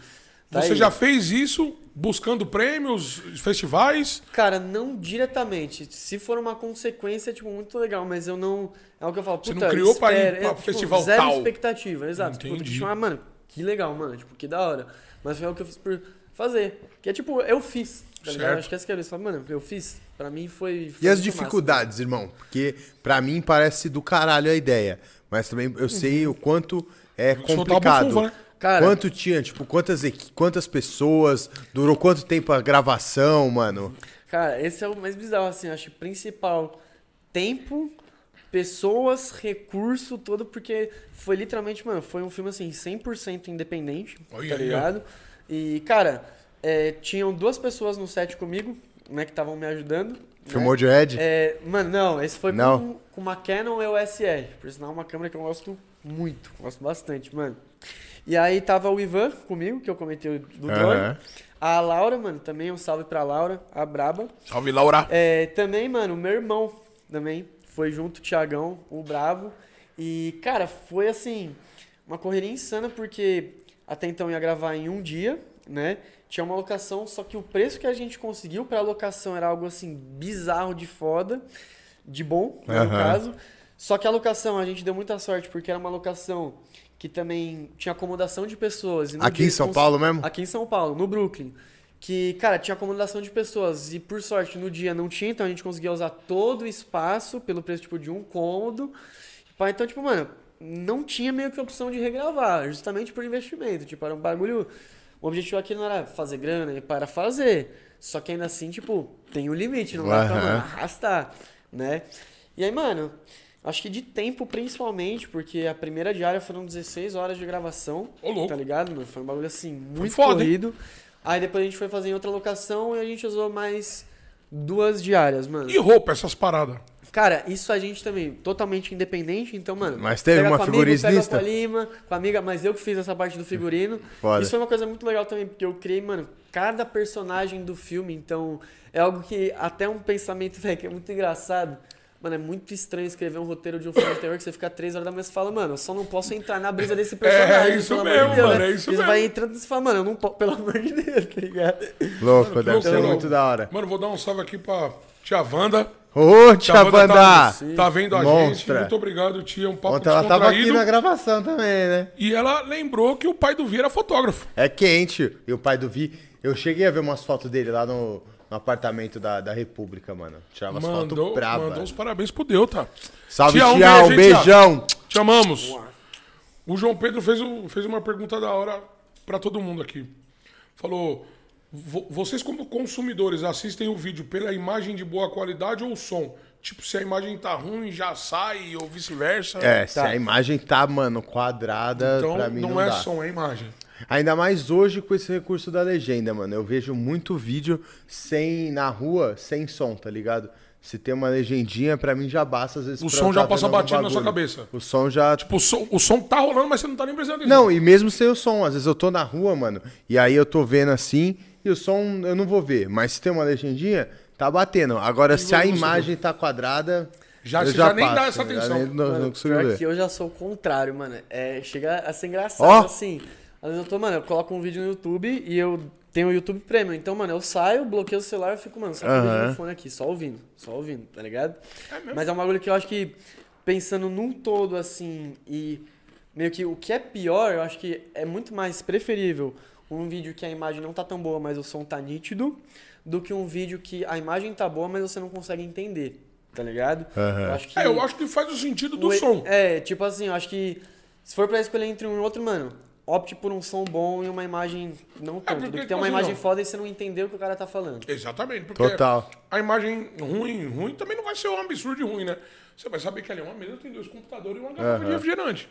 Tá Você aí. já fez isso buscando prêmios, festivais? Cara, não diretamente. Se for uma consequência, tipo, muito legal, mas eu não. É o que eu falo, Você não criou pra ir espera- pra é, tipo, festival zero tal. expectativa, exato. Tipo, Entendi. tipo, ah, mano, que legal, mano. Tipo, que da hora. Mas foi o que eu fiz por fazer. Que é tipo, eu fiz. Tá ligado? Certo. Acho que essa que é isso. Fala, Mano, eu fiz. Pra mim foi. E foi as muito massa. dificuldades, irmão? Porque pra mim parece do caralho a ideia. Mas também eu sei o quanto é a complicado. bufunfa, né? Cara, Quanto tinha, tipo, quantas, quantas pessoas, durou quanto tempo a gravação, mano? Cara, esse é o mais bizarro, assim, acho principal. Tempo, pessoas, recurso, todo, porque foi literalmente, mano, foi um filme, assim, 100% independente, Olha tá aí, ó. ligado? E, cara, é, tinham duas pessoas no set comigo, né, que estavam me ajudando. Filmou né? de Ed? É, mano, não, esse foi Não? Com, com uma Canon EOS R, por sinal, uma câmera que eu gosto muito, gosto bastante, mano. E aí tava o Ivan comigo, que eu comentei do drone. Aham. A Laura, mano, também um salve pra Laura, a braba. Salve, Laura. É, também, mano, meu irmão também foi junto, o Thiagão, o Bravo. E, cara, foi assim, uma correria insana, porque até então ia gravar em um dia, né? Tinha uma locação, só que o preço que a gente conseguiu pra locação era algo assim, bizarro de foda, de bom, né, no caso. Só que a locação, a gente deu muita sorte, porque era uma locação que também tinha acomodação de pessoas. Aqui dia em São cons- Paulo mesmo? Aqui em São Paulo, no Brooklyn. Que, cara, tinha acomodação de pessoas. E por sorte, no dia não tinha, então a gente conseguia usar todo o espaço pelo preço, tipo, de um cômodo. Então, tipo, mano, não tinha meio que opção de regravar, justamente por investimento. Tipo, era um bagulho. O objetivo aqui não era fazer grana, para fazer. Só que ainda assim, tipo, tem um limite, não dá pra mano, arrastar, né? E aí, mano, acho que de tempo principalmente, porque a primeira diária foram 16 horas de gravação. Ô, louco. Tá ligado, mano? Foi um bagulho assim, muito foda, hein? corrido. Aí depois a gente foi fazer em outra locação e a gente usou mais duas diárias, mano. E roupa, essas paradas. Cara, isso a gente também, totalmente independente, então, mano. Mas teve pega uma figurinista? com a Lima, com a amiga, mas eu que fiz essa parte do <laughs> figurino. Foda. Isso foi uma coisa muito legal também, porque eu criei, mano, cada personagem do filme, então é algo que até um pensamento, <laughs> velho, que é muito engraçado. Mano, é muito estranho escrever um roteiro de um filme de terror que você fica três horas da manhã e você fala, mano, eu só não posso entrar na brisa desse personagem. É, isso mesmo, de Deus, mano, né? é isso E você mesmo. vai entrando e você fala, mano, eu não posso, pelo amor de Deus, tá ligado? Louco, Mano, deve ser muito da hora. Mano, vou dar um salve aqui pra tia Wanda. Ô, tia Wanda! Tá, tá vendo a gente. Monstra. Muito obrigado, tia. Um papo Ontem ela tava aqui na gravação também, né? E ela lembrou que o pai do Vi era fotógrafo. É quente. E o pai do Vi, eu cheguei a ver umas fotos dele lá no, no apartamento da, da República, mano. Tirava umas Mandou, fotos bravas. mandou os parabéns pro Delta. Salve, Tia, um tia, um tia? beijão. Te amamos. O João Pedro fez, um- fez uma pergunta da hora pra todo mundo aqui. Falou: "Vo- vocês, como consumidores, assistem o vídeo pela imagem de boa qualidade ou o som? Tipo, se a imagem tá ruim, já sai ou vice-versa. É, se a imagem tá, mano, quadrada, Então, pra mim não, não, é dá. som, é imagem. Ainda mais hoje com esse recurso da legenda, mano. Eu vejo muito vídeo sem na rua, sem som, tá ligado? Se tem uma legendinha, pra mim já basta, às vezes. O som já tá passa batido na sua cabeça. O som já, tipo. O som, o som tá rolando, mas você não tá nem prestando atenção. Não, e mesmo sem o som, às vezes eu tô na rua, mano, e aí eu tô vendo assim, e o som eu não vou ver. Mas se tem uma legendinha, tá batendo. Agora, se a imagem tá quadrada. Já- eu você já nem dá essa já atenção. nem- não, não Mano, consigo pior ver. que eu já sou o contrário, mano. É, chega a ser engraçado, Ó. assim. Às vezes eu tô, mano, eu coloco um vídeo no YouTube e eu tenho o YouTube Premium. Então, mano, eu saio, bloqueio o celular e fico, mano, só com o fone aqui, só ouvindo, só ouvindo, tá ligado? Mas é um bagulho que eu acho que, pensando num todo, assim, e meio que o que é pior, eu acho que é muito mais preferível um vídeo que a imagem não tá tão boa, mas o som tá nítido, do que um vídeo que a imagem tá boa, mas você não consegue entender, tá ligado? Aham. Eu acho que... É, eu acho que faz o sentido do O som. É, tipo assim, eu acho que se for pra escolher entre um e outro, mano, opte por um som bom e uma imagem não tanto. porque, do que ter uma imagem não. foda e você não entender o que o cara tá falando. Exatamente. Porque Total. a imagem ruim, ruim também não vai ser um absurdo de ruim, né? Você vai saber que ali é uma mesa, tem dois computadores e uma garrafa de refrigerante.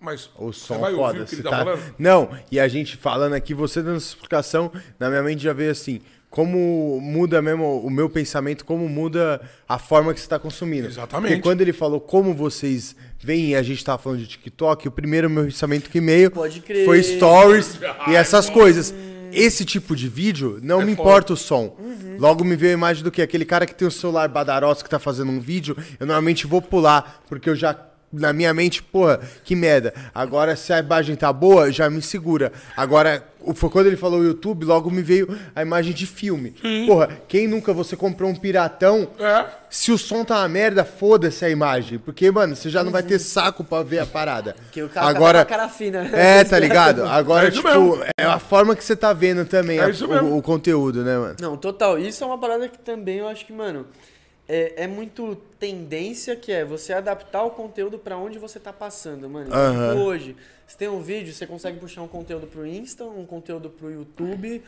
Mas O você som vai ouvir foda. o que você ele tá, tá- falando? Não, e a gente falando aqui, você dando essa explicação, na minha mente já veio assim, como muda mesmo o meu pensamento, como muda a forma que você está consumindo. Exatamente. Porque quando ele falou como vocês veem, a gente tava falando de TikTok, o primeiro meu pensamento que meio foi stories <laughs> Ai, e essas mano. coisas. Esse tipo de vídeo, não É me foda. importa o som. Logo me veio a imagem do que? Aquele cara que tem o celular badaroso que tá fazendo um vídeo, eu normalmente vou pular, porque eu já. Na minha mente, porra, que merda. Agora, se a imagem tá boa, já me segura. Agora, o- foi quando ele falou YouTube, logo me veio a imagem de filme. Porra, quem nunca você comprou um piratão, É. se o som tá uma merda, foda-se a imagem. Porque, mano, você já não vai ter saco pra ver a parada. <laughs> Que o cara Agora, tá com a cara fina. né? é, <laughs> tá ligado? Agora, É tipo, mesmo. é a forma que você tá vendo também É a- isso o, mesmo. o conteúdo, né, mano? Não, total. Isso é uma parada que também eu acho que, mano, é, é muito tendência que é você adaptar o conteúdo pra onde você tá passando, mano. Aham. tipo, hoje, se tem um vídeo, você consegue puxar um conteúdo pro Insta, um conteúdo pro YouTube,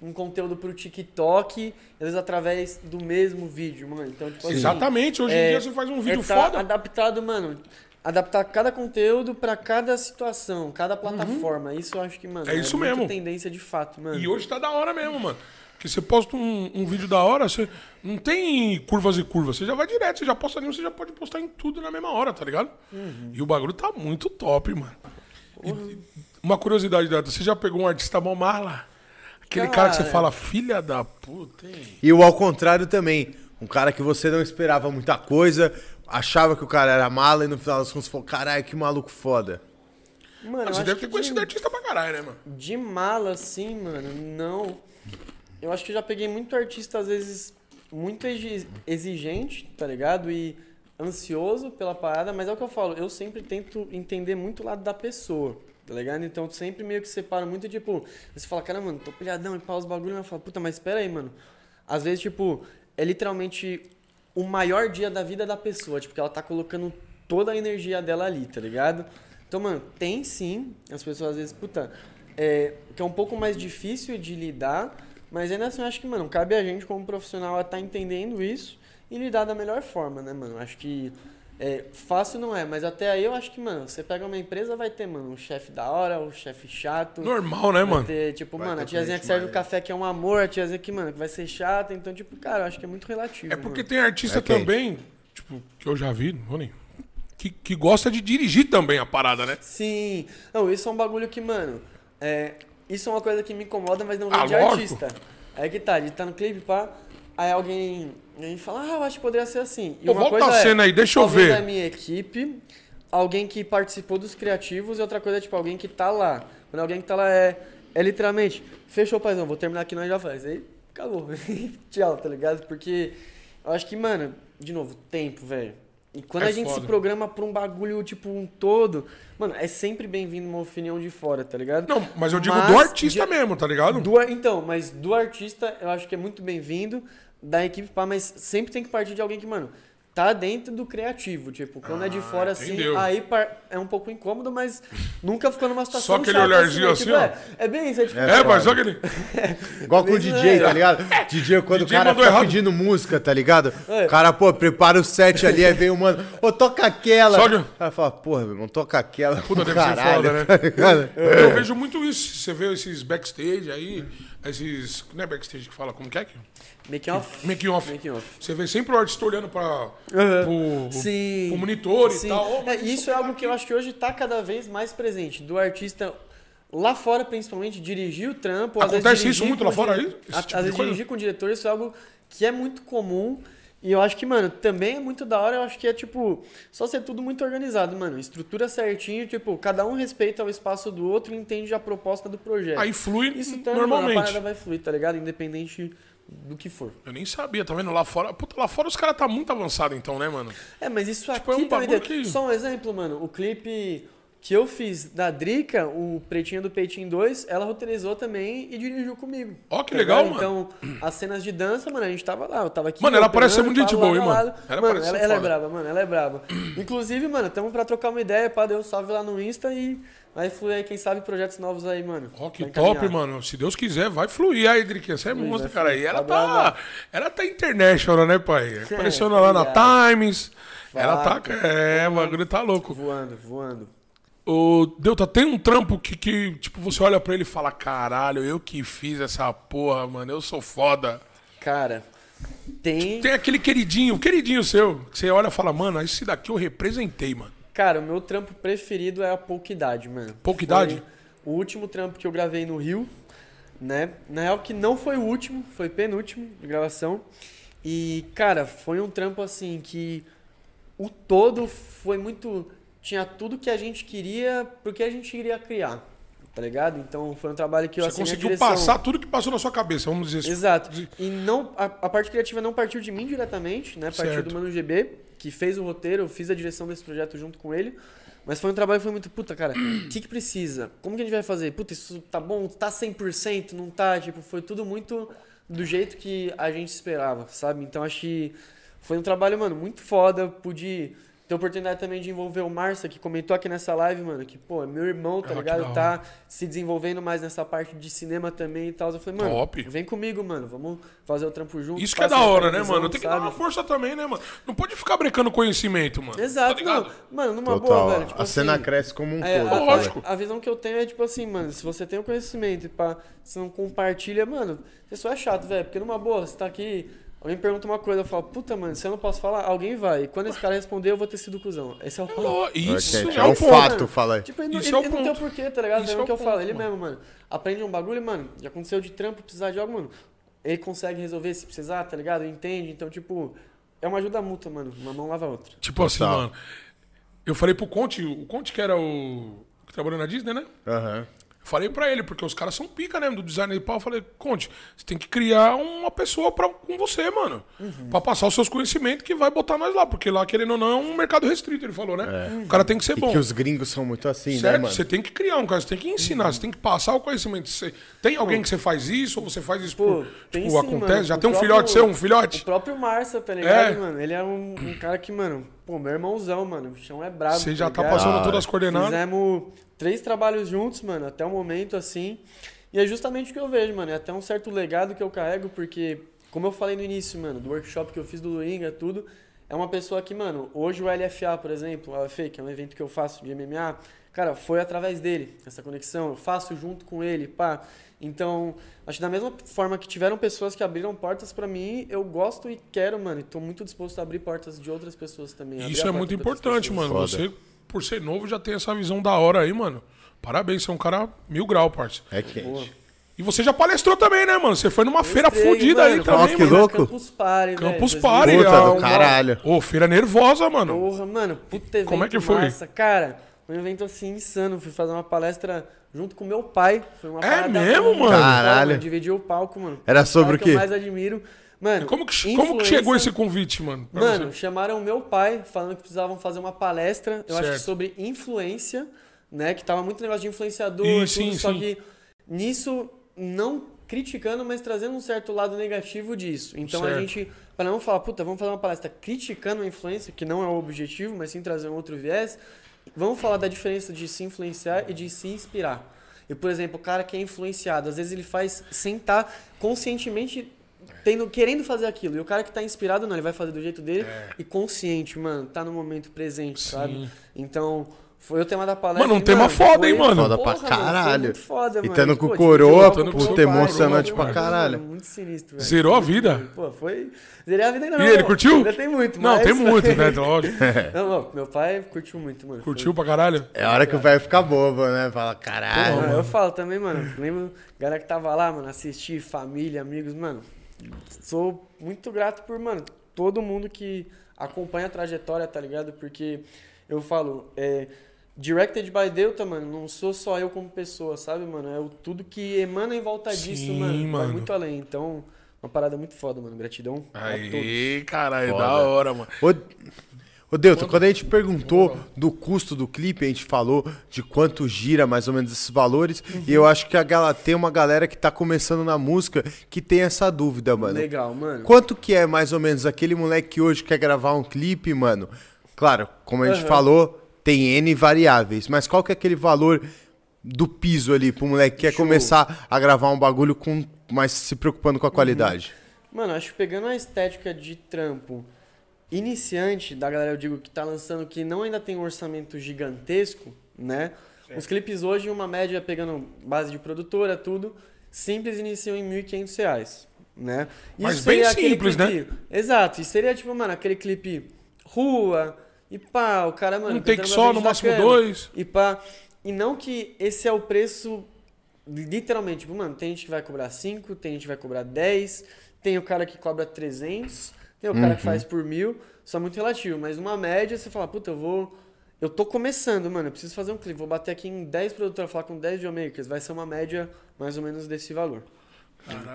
um conteúdo pro TikTok, às vezes através do mesmo vídeo, mano. Então, tipo assim, Exatamente. Hoje em é- dia você faz um vídeo é tá foda. adaptado, mano. Adaptar cada conteúdo pra cada situação, cada plataforma. Isso eu acho que, mano, É isso muito mesmo. tendência de fato, mano. E hoje tá da hora mesmo, mano. Porque você posta um, um vídeo da hora, você não tem curvas e curvas. Você já vai direto, você já posta ali, você já pode postar em tudo na mesma hora, tá ligado? Uhum. E o bagulho tá muito top, mano. Uma curiosidade, Data, você já pegou um artista mó mala? Aquele cara, que você Cara. fala, filha da puta, hein? E o ao contrário também. Um cara que você não esperava muita coisa, achava que o cara era mala e no final das contas falou, caralho, que maluco foda. Mano, eu Você deve ter conhecido de, artista pra caralho, né, mano? de mala, assim, mano, não. Eu acho que eu já peguei muito artista, às vezes, muito exi- exigente, tá ligado? E ansioso pela parada, mas é o que eu falo, eu sempre tento entender muito o lado da pessoa, tá ligado? Então sempre meio que separo muito, tipo, você fala, cara, mano, tô pilhadão e pau os bagulho, mas fala, puta, mas espera aí, mano. Às vezes, tipo, é literalmente o maior dia da vida da pessoa, tipo, que ela tá colocando toda a energia dela ali, tá ligado? Então, mano, tem sim, as pessoas às vezes, puta, é, que é um pouco mais difícil de lidar, mas ainda assim eu acho que, mano, cabe a gente como profissional a estar entendendo isso e lidar da melhor forma, né, mano? Eu Acho que é, fácil não é, mas até aí eu acho que, mano, você pega uma empresa, vai ter, mano, um chefe da hora, um chefe chato. Normal, né, Vai mano? ter, tipo, Vai mano, ter a tiazinha que serve o café que é um amor, a tiazinha que, mano, que vai ser chata. Então, tipo, cara, eu acho que é muito relativo. É porque mano. tem artista É também, tipo, que eu já vi, não vou nem. Que, que gosta de dirigir também a parada, né? Sim. Não, isso é um bagulho que, mano, é, isso é uma coisa que me incomoda, mas não vem Ah, de lógico. artista. Aí que tá, de tá no clipe, pá, aí alguém, alguém fala, ah, eu acho que poderia ser assim. E Pô, uma volta coisa a é, cena aí, deixa eu alguém ver. da minha equipe, alguém que participou dos criativos, e outra coisa é, tipo, alguém que tá lá. Quando alguém que tá lá é, é literalmente, fechou, paizão, vou terminar aqui, nós já faz. Aí, acabou. <laughs> Tchau, tá ligado? Porque eu acho que, mano, de novo, tempo, velho. E quando É a gente se foda. programa pra um bagulho, tipo, um todo, mano, é sempre bem-vindo uma opinião de fora, tá ligado? Não, mas eu digo Mas do artista de- mesmo, tá ligado? Do então, mas do artista eu acho que é muito bem-vindo, da equipe, pá, mas sempre tem que partir de alguém que, mano, tá dentro do criativo. Tipo, quando é de Ah, fora assim, entendeu. aí par- é um pouco incômodo, mas nunca ficou numa situação. Só aquele chata, olharzinho né? assim, Tipo, ó. É, é bem isso, é tipo. É, mas só aquele. <laughs> Igual com o DJ, é. tá ligado? <laughs> DJ, quando DJ o cara fica errado. pedindo música, tá ligado? É. O cara, pô, prepara o set ali, aí vem o mano, ô, toca aquela. Só de- O cara fala, porra, meu irmão, toca aquela. Puta, deve ser caralho, foda, né? tá ligado? Eu vejo muito isso. Você vê esses backstage aí, esses. Não é backstage que fala, como que é? que- Making off. Making off. Making off. Você vê sempre o artista olhando pro, Sim. pro monitor e Sim. tal. Ô, É, isso é algo que eu acho que hoje tá cada vez mais presente. Do artista lá fora, principalmente, dirigir o trampo. às vezes Acontece isso muito lá o fora aí? Tipo às de vezes dirigir com o diretor, isso é algo que é muito comum. E eu acho que, mano, também é muito da hora. Eu acho que é, tipo, só ser tudo muito organizado, mano. Estrutura certinho, tipo, cada um respeita o espaço do outro e entende a proposta do projeto. Aí flui isso também, mano, a normalmente. parada vai fluir, tá ligado? Independente do que for. Eu nem sabia, tá vendo? Lá fora. Puta, lá fora os caras tá muito avançado então, né, mano? É, mas isso Tipo, é aqui um também bagulho tem- que- Só um exemplo, mano. O clipe que eu fiz da Drica, o Pretinho do Peitinho 2, ela roteirizou também e dirigiu comigo. Ó, que Tá legal, ligado? mano. Então, as cenas de dança, mano, a gente tava lá. Eu tava aqui. Mano, ela parece ser muito gente boa, hein, mano? Ela mano, ela, ela é brava, mano. Ela é brava. <clears throat> Inclusive, mano, tamo pra trocar uma ideia, pá, deu um salve lá no Insta e vai fluir aí, quem sabe, projetos novos aí, mano. Ó, que Vai top, mano. Se Deus quiser, vai fluir aí, Driquinha. Você é monstro, cara. E ela Tá tá. Ela tá international, né, pai? <laughs> Apareceu lá na obrigado. Times. Ela tá. É, o bagulho tá louco. Voando, voando. Ô, Delta, tem um trampo que, que, tipo, você olha pra ele e fala: caralho, eu que fiz essa porra, mano. Eu sou foda. Cara, tem. Tem aquele queridinho, queridinho seu, que você olha e fala, mano, esse daqui eu representei, mano. Cara, o meu trampo preferido é a Pouca Idade, mano. Pouca Foi Idade? O último trampo que eu gravei no Rio, né? Na real que não foi o último, foi penúltimo de gravação. E, cara, foi um trampo assim que o todo foi muito. Tinha tudo que a gente queria, porque a gente queria criar, tá ligado? Então foi um trabalho que eu Você conseguiu passar tudo que passou na sua cabeça, vamos dizer assim. Exato. E não, a, a parte criativa não partiu de mim diretamente, né? Partiu Certo. do Mano GB, que fez o roteiro, eu fiz a direção desse projeto junto com ele. Mas foi um trabalho que foi muito, puta, cara, o <clears throat> que, que precisa? Como que a gente vai fazer? Puta, isso tá bom? Tá 100%? Não tá? Tipo, foi tudo muito do jeito que a gente esperava, sabe? Então acho que foi um trabalho, mano, muito foda. Pude ter a oportunidade também de envolver o Márcia, que comentou aqui nessa live, mano, que, pô, é meu irmão, tá Ah, ligado? Tá se desenvolvendo mais nessa parte de cinema também e tal. Eu falei, mano, Top. vem comigo, mano, vamos fazer o trampo junto. Isso que é da hora, né, mano? Tem que dar uma força também, né, mano? Não pode ficar brecando conhecimento, mano. Exato, Tá não. Mano, numa Total. boa, velho. Tipo a cena assim, cresce como um é, todo. a, cara. Lógico. a visão que eu tenho é tipo assim, mano, se você tem o conhecimento e pá, você não compartilha, mano, você só é chato, velho. Porque numa boa, você tá aqui, Alguém pergunta uma coisa, eu falo, puta, mano, se eu não posso falar, alguém vai. E quando esse cara responder, eu vou ter sido cuzão. Esse é o papo. Ó, Isso Ok, é, é o um ponto. fato, fala aí. Tipo, ele, não- Isso ele, é o ele não tem o ponto. porquê, tá ligado? Isso É é o que eu falo, ponto, ele mano. mesmo, mano. Aprende um bagulho, mano, já aconteceu de trampo, precisar de algo, mano. Ele consegue resolver se precisar, tá ligado? Entende? Então, tipo, é uma ajuda mútua, mano. Uma mão lava a outra. Tipo assim, Total. mano. Eu falei pro Conte, o Conte que era o. que trabalhou na Disney, né? Aham. Eu falei pra ele, porque os caras são pica, né? Do design de pau. Eu falei, Conte, você tem que criar uma pessoa pra, com você, mano. Uhum. Pra passar os seus conhecimentos que vai botar nós lá. Porque lá, querendo ou não, é um mercado restrito, ele falou, né? O cara tem que ser É. E bom. que os gringos são muito assim, né, Certo? mano? Você tem que criar um cara, você tem que ensinar, você tem que passar o conhecimento. Você, tem alguém que você faz isso, ou você faz isso Pô, por. tem Tipo, sim, acontece? mano. Já O tem um próprio- filhote seu, um O filhote? próprio Marcia, tá ligado, É. mano? Ele é um, um cara que, mano, pô, meu irmãozão, mano. O chão é brabo. Você já tá ligado? passando Ah, todas as coordenadas. Fizemos três trabalhos juntos, mano, até o momento, assim. E é justamente o que eu vejo, mano. É até um certo legado que eu carrego, porque, como eu falei no início, mano, do workshop que eu fiz do Luinga, tudo, é uma pessoa que, mano, hoje o LFA, por exemplo, o LFA, que é um evento que eu faço de MMA, cara, foi através dele, essa conexão. Eu faço junto com ele, pá. Então, acho que da mesma forma que tiveram pessoas que abriram portas pra mim, eu gosto e quero, mano, e tô muito disposto a abrir portas de outras pessoas também. Isso é muito importante, mano. Foda. Você, por ser novo, já tem essa visão da hora aí, mano. Parabéns, você é um cara mil grau, parça. É quente. Boa. E você já palestrou também, né, mano? Você foi numa feira Estrei, fodida aí também, Nossa, que mano. louco. Campus Party, Campus velho, Party. Puta é do caralho. Ô, feira nervosa, mano. Porra, mano, puta evento Como é que foi? massa. Cara, foi um evento assim insano. Fui fazer uma palestra junto com meu pai. Foi uma É mesmo, mano? Caralho. Dividiu o palco, mano. Era sobre o que eu quê? mais admiro. Mano, Como que, como que chegou esse convite, mano? Mano, você? chamaram meu pai falando que precisavam fazer uma palestra, eu acho Certo. que sobre influência, né? Que tava muito negócio de influenciador, Ih, tudo, sim, só sim. que nisso não criticando, mas trazendo um certo lado negativo disso. Então Certo. a gente, para não falar, puta, vamos fazer uma palestra criticando a influência, que não é o objetivo, mas sim trazer um outro viés, vamos falar da diferença de se influenciar e de se inspirar. E, por exemplo, o cara que é influenciado, às vezes ele faz sem estar conscientemente tendo, querendo fazer aquilo. E o cara que tá inspirado, não, ele vai fazer do jeito dele e consciente, mano, tá no momento presente, sabe? Então, foi o tema da palestra. Mano, um tema foda, foi- hein, mano? Foda pra Porra, mano, foi caralho. muito foda, E mano. tando com coroa, o com puta, emocionante mano, pra caralho. Muito sinistro, velho. Zerou a vida? Pô, foi. Zerei a vida ainda não. E ele curtiu? Ainda tem muito, Não, mas- tem muito, <laughs> né? Lógico. Não, não, meu pai curtiu muito, mano. Curtiu pra caralho? É a hora que o velho fica bobo, né? Fala, Foi- caralho. Mano, eu falo também, mano. Lembro, galera que tava lá, mano, assistir, família, amigos, mano. Sou muito grato por, mano, todo mundo que acompanha a trajetória, tá ligado? Porque eu falo, é. Directed by Delta, mano, não sou só eu como pessoa, sabe, mano? É o tudo que emana em volta disso, Sim, mano. Vai mano. muito além. Então, uma parada muito foda, mano. Gratidão a todos. Aí, caralho, Foda. da hora, mano. Ô, ô Delton, quando a gente perguntou do custo do clipe, a gente falou de quanto gira mais ou menos esses valores. E eu acho que a gala, tem uma galera que tá começando na música que tem essa dúvida, mano. Legal, mano. Quanto que é mais ou menos aquele moleque que hoje quer gravar um clipe, mano? Claro, como a gente Aham. falou, tem N variáveis, mas qual que é aquele valor do piso ali pro moleque que quer Show. começar a gravar um bagulho com mas se preocupando com a qualidade? Mano, acho que pegando a estética de trampo iniciante da galera, eu digo, que tá lançando, que não ainda tem um orçamento gigantesco, né? Os clipes hoje, uma média, pegando base de produtora, tudo, simples iniciam em 1.500 reais, né? Mas Isso bem seria aquele simples, né? clipe- Exato, e seria tipo, mano, aquele clipe rua, e pá, o cara, mano... Um take só, no máximo dois. E pá. E não que esse é o preço, literalmente, tipo, mano, tem gente que vai cobrar 5, tem gente que vai cobrar 10, tem o cara que cobra 300, tem o cara que faz por mil, isso é muito relativo, mas numa média você fala, puta, eu vou. Eu tô começando, mano, eu preciso fazer um clipe, vou bater aqui em 10 produtoras, falar com 10 videomakers, vai ser uma média mais ou menos desse valor.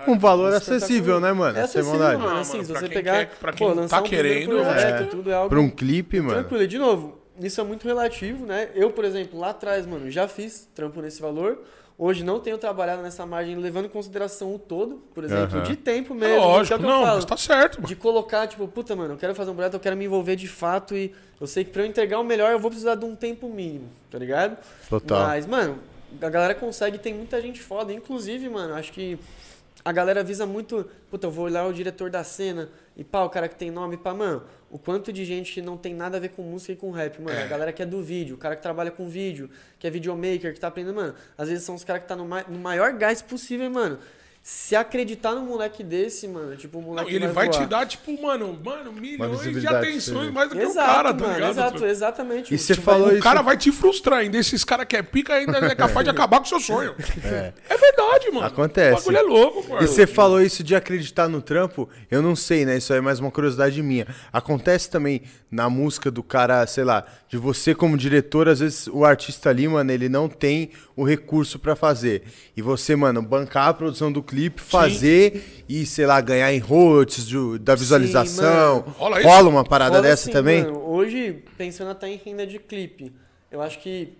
Um valor acessível, né, mano? É acessível, mano. Ah, Assim, mano, se pra você quem pegar, quer- pra quem pô, lançar tá um querendo, projeto, é. tudo é algo Pra um clipe, mano. Tranquilo, e de novo, isso é muito relativo, né? Eu, por exemplo, lá atrás, mano, já fiz trampo nesse valor. Hoje não tenho trabalhado nessa margem, levando em consideração o todo, por exemplo, Aham. de tempo É mesmo. que é lógico, que eu não, falo. mas tá certo, mano. De colocar, tipo, puta, mano, eu quero fazer um projeto, eu quero me envolver de fato e eu sei que pra eu entregar o melhor eu vou precisar de um tempo mínimo, tá ligado? Total. Mas, mano, a galera consegue, tem muita gente foda. Inclusive, mano, acho que a galera visa muito. Puta, eu vou olhar o diretor da cena e pá, o cara que tem nome, pá, mano, o quanto de gente que não tem nada a ver com música e com rap, mano. A galera que é do vídeo, o cara que trabalha com vídeo, que é videomaker, que tá aprendendo, mano. Às vezes são os caras que tá no, ma- no maior gás possível, mano. Se acreditar num moleque desse, mano, tipo, o Não, moleque e ele vai, te voar. dar, tipo, mano, mano, milhões de atenções mais do que o Exato, cara, tá mano, ligado? exato, exatamente. E você Tipo, falou O isso. cara vai te frustrar ainda. Esses caras que é pica ainda é capaz de <laughs> acabar com o seu sonho. É, verdade, mano. Acontece. O bagulho é louco, E mano. você falou isso de acreditar no trampo, eu não sei, né? Isso aí é mais uma curiosidade minha. Acontece também na música do cara, sei lá, de você como diretor, às vezes o artista ali, mano, ele não tem o recurso pra fazer. E você, mano, bancar a produção do clipe, fazer e, sei lá, ganhar em royalties da visualização. mano. Rola? Rola uma parada Fora dessa assim, também? mano, hoje, pensando até em renda de clipe, eu acho que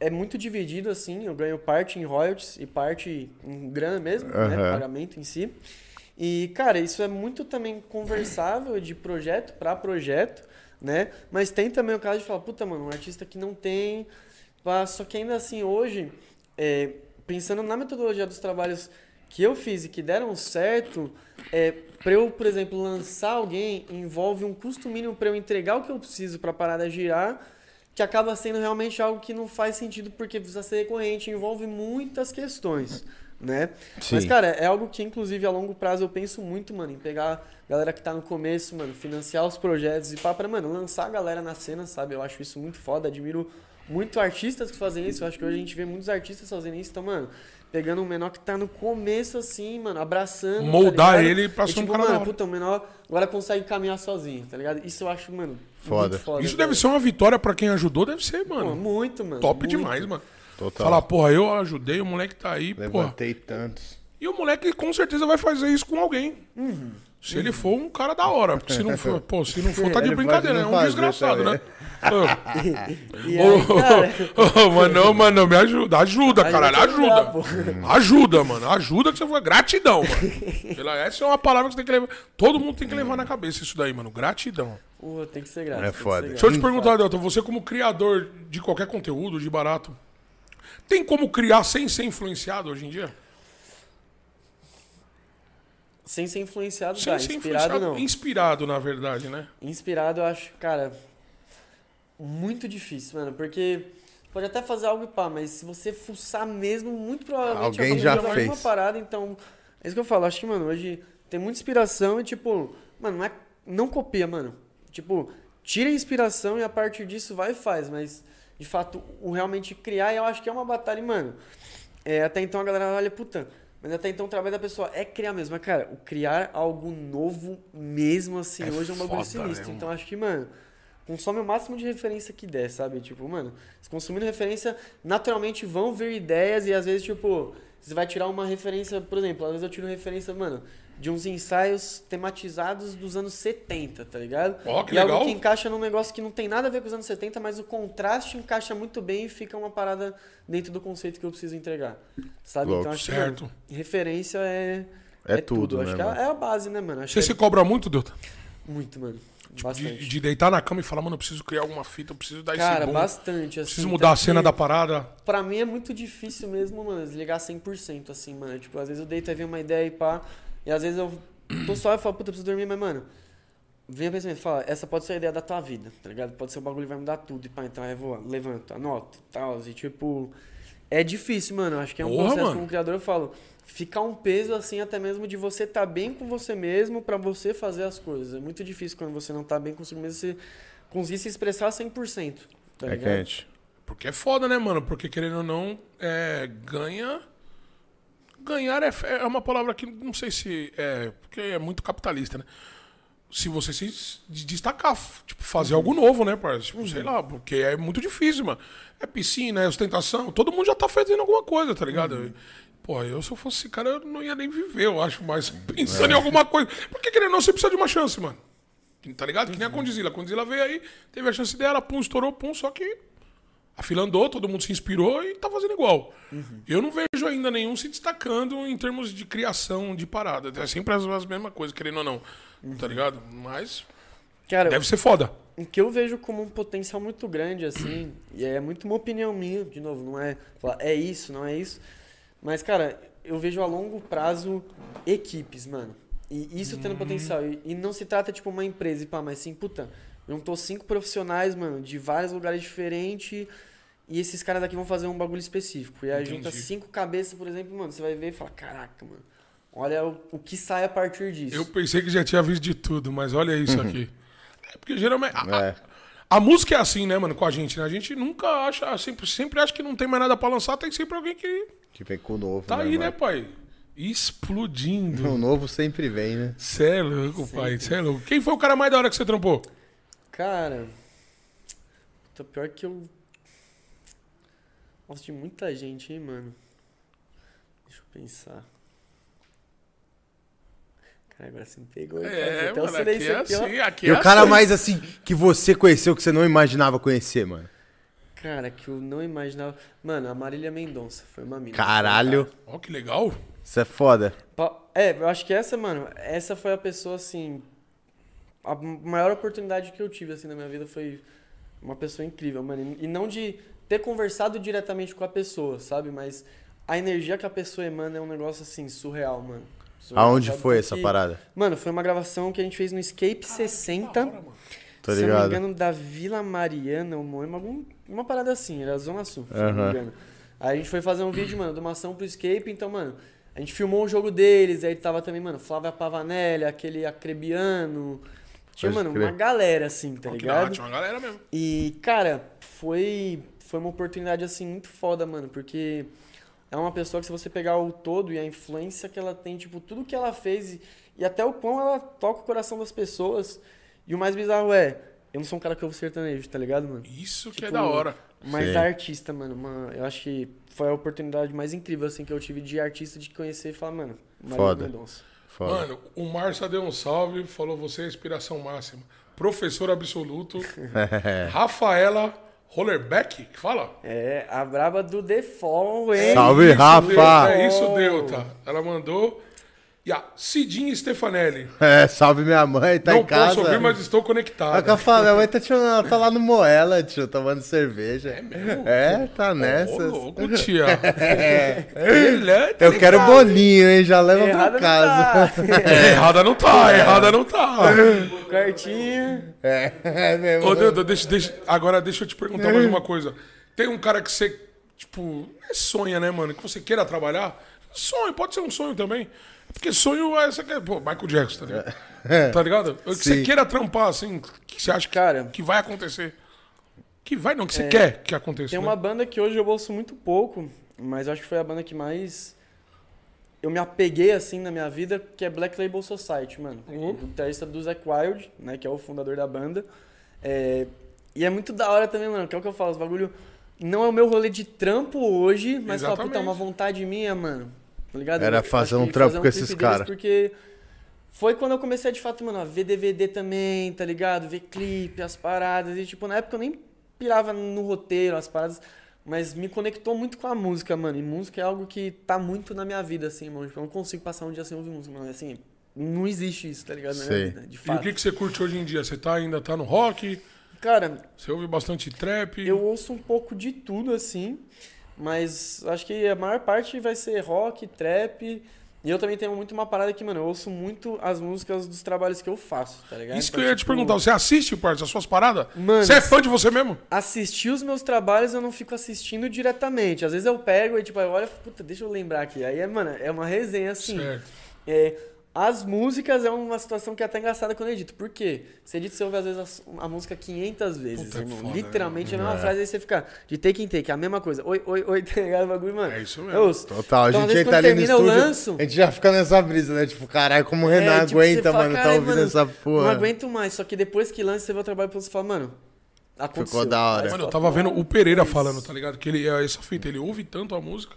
é muito dividido assim. Eu ganho parte em royalties e parte em grana mesmo, né? Aham. Pagamento em si. E, cara, isso é muito também conversável de projeto para projeto, né? Mas tem também o caso de falar, puta, mano, um artista que não tem. Só que ainda assim, hoje, é, pensando na metodologia dos trabalhos que eu fiz e que deram certo, é, para eu, por exemplo, lançar alguém, envolve um custo mínimo para eu entregar o que eu preciso para a parada girar, que acaba sendo realmente algo que não faz sentido porque precisa ser recorrente, envolve muitas questões, né? Sim. Mas, cara, é algo que, inclusive, a longo prazo eu penso muito, mano, em pegar a galera que tá no começo, mano, financiar os projetos e pá, pra, mano, lançar a galera na cena, sabe? Eu acho isso muito foda, admiro muito artistas que fazem isso, eu acho que hoje a gente vê muitos artistas fazendo isso, então, mano, pegando um menor que tá no começo, assim, mano, abraçando. Moldar tá ele pra ser um tipo, cara mano, puta, o menor agora consegue caminhar sozinho, tá ligado? Isso eu acho, mano, Foda. muito foda. Isso deve ser uma vitória pra quem ajudou, deve ser, Pô, mano. muito, mano. Top muito. demais, mano. Total. Falar, porra, eu ajudei, o moleque tá aí, porra. Levantei tantos. E o moleque com certeza vai fazer isso com alguém. Uhum. Se ele for um cara da hora. Porque se não for, <laughs> pô, se não for, tá de brincadeira. É um desgraçado, né? E Ô, aí, cara, mano, mano, me ajuda, ajuda, caralho, ajuda. pô. Ajuda, mano, ajuda que você foi. Gratidão, mano. Pela- Essa é uma palavra que você tem que levar. Todo mundo tem que levar na cabeça isso daí, mano. Gratidão. Pô, tem que ser grato. É tem que ser foda. grato. Deixa eu te perguntar, Delta, você como criador de qualquer conteúdo, de barato, tem como criar sem ser influenciado hoje em dia? Sem ser influenciado, Sem dá. ser Inspirado, influenciado, não. inspirado, na verdade, né? Inspirado, eu acho, cara, muito difícil, mano. Porque pode até fazer algo e pá, mas se você fuçar mesmo, muito provavelmente Alguém vai já fez. parada. Então, é isso que eu falo. Acho que, mano, hoje tem muita inspiração e, tipo, mano, não, é, não copia, mano. Tipo, tira a inspiração e a partir disso vai e faz. Mas, de fato, o realmente criar, eu acho que é uma batalha, e, mano. É, até então a galera olha, puta, mas até então o trabalho da pessoa é criar mesmo. Mas, cara, o criar algo novo mesmo, assim, É hoje é um bagulho sinistro. né, então acho que, mano, consome o máximo de referência que der, sabe? Tipo, mano, se consumindo referência, naturalmente vão vir ideias e às vezes, tipo, você vai tirar uma referência, por exemplo, às vezes eu tiro referência, mano, de uns ensaios tematizados dos anos 70, tá ligado? Ó, que e algo legal. que encaixa num negócio que não tem nada a ver com os anos 70, mas o contraste encaixa muito bem e fica uma parada dentro do conceito que eu preciso entregar. Sabe? Louco. Então acho Certo. que mano, referência é. É tudo, Acho né, que é, mano? é a base, né, mano? Acho Você que se é cobra muito, Delta? muito, mano. De, Bastante. de deitar na cama e falar, mano, eu preciso criar alguma fita, eu preciso dar Cara, esse boom. bastante, assim. Preciso mudar a cena da parada. Pra mim é muito difícil mesmo, mano, desligar 100%, assim, mano. Tipo, às vezes eu deito e vem uma ideia e pá. E às vezes eu tô só e falo, puta, eu preciso dormir, mas, mano, vem o pensamento, fala, essa pode ser a ideia da tua vida, tá ligado? Pode ser o bagulho que vai mudar tudo. E pá, então aí eu vou, levanto, anoto, tal. E tipo, é difícil, mano. Acho que é um Porra, processo, mano. como criador, eu falo, ficar um peso, assim, até mesmo de você tá bem com você mesmo pra você fazer as coisas. É muito difícil quando você não tá bem consigo mesmo, você conseguir se expressar 100%. Tá É ligado? quente. Porque é foda, né, mano? Porque querendo ou não, é, ganha. Ganhar é, é uma palavra que não sei se é. Porque é muito capitalista, né? Se você se de- destacar, tipo, fazer algo novo, né, parceiro? Tipo, sei lá, porque é muito difícil, mano. É piscina, é ostentação, todo mundo já tá fazendo alguma coisa, tá ligado? Pô, eu se eu fosse esse cara, eu não ia nem viver, eu acho, mas pensando em alguma coisa. Porque querendo ou não, você precisa de uma chance, mano. Tá ligado? Que nem a Condizila. A Condizila veio aí, teve a chance dela, pum, estourou, pum, só que a fila andou, todo mundo se inspirou e tá fazendo igual. Eu não vejo ainda nenhum se destacando em termos de criação de parada. É sempre as, as mesmas coisas, querendo ou não. Tá ligado? Mas Cara, deve ser foda. o que eu vejo como um potencial muito grande, assim, e é muito uma opinião minha, de novo, não é falar, é isso, não é isso. Mas, cara, eu vejo a longo prazo equipes, mano. E isso tendo potencial. E, e não se trata, tipo, uma empresa e pá, mas sim, puta, juntou cinco profissionais, mano, de vários lugares diferentes. E esses caras aqui vão fazer um bagulho específico. E aí junta cinco cabeças, por exemplo, mano, você vai ver e fala, caraca, mano. olha o, o que sai a partir disso. Eu pensei que já tinha visto de tudo, mas olha isso <laughs> aqui. É porque geralmente. A, a- É. a música é assim, né, mano, com a gente, né? A gente nunca acha, sempre, sempre acha que não tem mais nada pra lançar, tem sempre alguém que Que vem com o novo. tá aí, né, pai? Explodindo. <laughs> O novo sempre vem, né? Cê é louco, pai. Cê é louco. Quem foi o cara mais da hora que você trampou? Cara, puta, pior que eu. Gosto de muita gente, hein, mano. Deixa eu pensar. Cara, agora você me pegou. É, mano, aqui é aqui, assim, aqui E é o cara assim. mais assim, que você conheceu, que você não imaginava conhecer, mano. Cara, que eu não imaginava. Mano, a Marília Mendonça foi uma mina. Caralho, Ó, que legal. isso é foda. É, eu acho que essa, mano, essa foi a pessoa, assim. A maior oportunidade que eu tive, assim, na minha vida foi uma pessoa incrível, mano. E não de ter conversado diretamente com a pessoa, sabe? Mas a energia que a pessoa emana é um negócio, assim, surreal, mano. Surreal, Aonde sabe? foi essa que- parada? Mano, foi uma gravação que a gente fez no Escape 60. Tô se eu não ligado. me engano, da Vila Mariana, ou Moema, algum, uma parada assim, era Zona Sul, se não me engano. Aí a gente foi fazer um vídeo, mano, de uma ação pro Escape, então, mano, a gente filmou o jogo deles, aí tava também, mano, Flávia Pavanelli, aquele Acrebiano. Tinha, Pode mano, crer. uma galera assim, tá ligado? tinha uma galera mesmo. E, cara, foi, foi uma oportunidade, assim, muito foda, mano, porque é uma pessoa que se você pegar o todo e a influência que ela tem, tipo, tudo que ela fez e, e até o quão ela toca o coração das pessoas. E o mais bizarro é, eu não sou um cara que ouve sertanejo, tá ligado, mano? Isso que Tipo, é da hora. Mas Sim. artista, mano, uma- eu acho que foi a oportunidade mais incrível, assim, que eu tive de artista de conhecer e falar, mano, Foda. Mendonça. Foda. Mano, o Márcia deu um salve, falou você é a inspiração máxima. Professor absoluto. <laughs> Rafaela Rollerback, que fala? É, a braba do The Fall, hein? Salve, Isso, Rafa! Delta, É isso, Delta. Ela mandou. E a Cidinha Stefanelli. <laughs> É, salve minha mãe, tá Não em casa. posso ouvir, mas estou conectado. Cafá, minha mãe tá, ela tá lá no Moela, tio, tomando cerveja. É mesmo? É, tá Ô, nessa. louco, tia. <laughs> Ele é, tá Eu quero bolinho, hein? Já leva Errada pra não casa. <laughs> tá. É, errada não tá, errada não tá. Cartinha. É, é mesmo. Ô, Delta, deixa, deixa, agora deixa eu te perguntar mais uma coisa. Tem um cara que você, tipo, é sonha, né, mano? Que você queira trabalhar? Sonho, pode ser um sonho também. Porque sonho é essa que é, pô, Michael Jackson, tá ligado? Tá ligado? O que você queira trampar, assim, que você acha que, Cara. que vai acontecer. Que vai, não, que você quer que aconteça. Tem né? uma banda que hoje eu ouço muito pouco, mas eu acho que foi a banda que mais eu me apeguei assim na minha vida, que é Black Label Society, mano. Uhum. O guitarrista do Zack Wild, né, que é o fundador da banda. É, E é muito da hora também, mano, que é o que eu falo, os bagulho não é o meu rolê de trampo hoje, mas fala, puta, é uma vontade minha, mano. Tá ligado? Era fazer um trampo com esses deles cara. Porque foi quando eu comecei de fato, mano, a ver DVD também, tá ligado? Ver clipe, as paradas. E, tipo, na época eu nem pirava no roteiro, as paradas. Mas me conectou muito com a música, mano. E música é algo que tá muito na minha vida, assim, mano. Tipo, eu não consigo passar um dia sem ouvir música, mano. Assim, não existe isso, tá ligado? Na minha Sei. vida, de E o fato. que, que você curte hoje em dia? Você tá, ainda tá no rock? Cara, Você ouve bastante trap? eu ouço um pouco de tudo, assim. Mas acho que a maior parte vai ser rock, trap. E eu também tenho muito uma parada que, mano, eu ouço muito as músicas dos trabalhos que eu faço, tá ligado? Isso que Então, eu ia te tipo, perguntar. Você assiste, parça, as suas paradas? Mano, Você é fã de você mesmo? assistir os meus trabalhos eu não fico assistindo diretamente. Às vezes eu pego e tipo, eu olho falo, puta, deixa eu lembrar aqui. Aí, é, mano, é uma resenha assim. Certo. É, as músicas é uma situação que é até engraçada quando eu edito. Por quê? Você edita, você ouve às vezes a, a música 500 vezes, Puta, irmão. foda, Literalmente né? a mesma frase, aí você fica de take em take, a mesma coisa. Oi, oi, oi, <laughs> tá ligado? O bagulho, mano. É isso mesmo. Eu. Total, a Então, às gente vezes, entra quando ali no termina, eu estúdio, lanço. a gente já fica nessa brisa, né? Tipo, caralho, como o Renan É, tipo, aguenta, fala, mano, tá "Caralho, ouvindo mano, essa porra. Não aguento mais. Só que depois que lança, você vê o trabalho e você fala, mano, aconteceu. Ficou da hora. Mano, eu tava vendo o Pereira "Pô, falando, tá ligado? Que ele é essa fita, ele ouve tanto a música.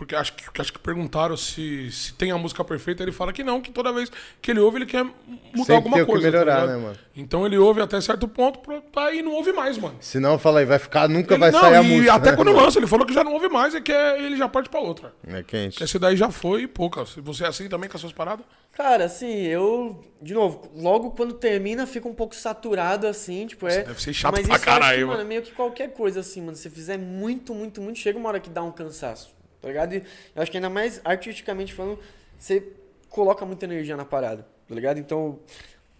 Porque acho que, que acho que perguntaram se, se tem a música perfeita, ele fala que não, que toda vez que ele ouve, ele quer mudar Sempre alguma tem o que coisa. tá melhorar, ligado? né, mano? Então ele ouve até certo ponto pra, pra, e não ouve mais, mano. Senão fala aí, vai ficar, nunca Ele- vai não, sair a música. até né, quando mano? <laughs> lança, ele falou que já não ouve mais e que é- ele já parte pra outra. É quente. Esse daí já foi e pouca. Se você é assim também com as suas paradas? Cara, assim, eu. De novo, logo quando termina, fica um pouco saturado, assim, tipo, é. deve ser chato Mas pra isso caralho, que, mano. mano. Meio que qualquer coisa, assim, mano. Se você fizer muito, muito, muito, chega uma hora que dá um cansaço, tá ligado? E eu acho que ainda mais artisticamente falando, você coloca muita energia na parada, tá ligado? Então,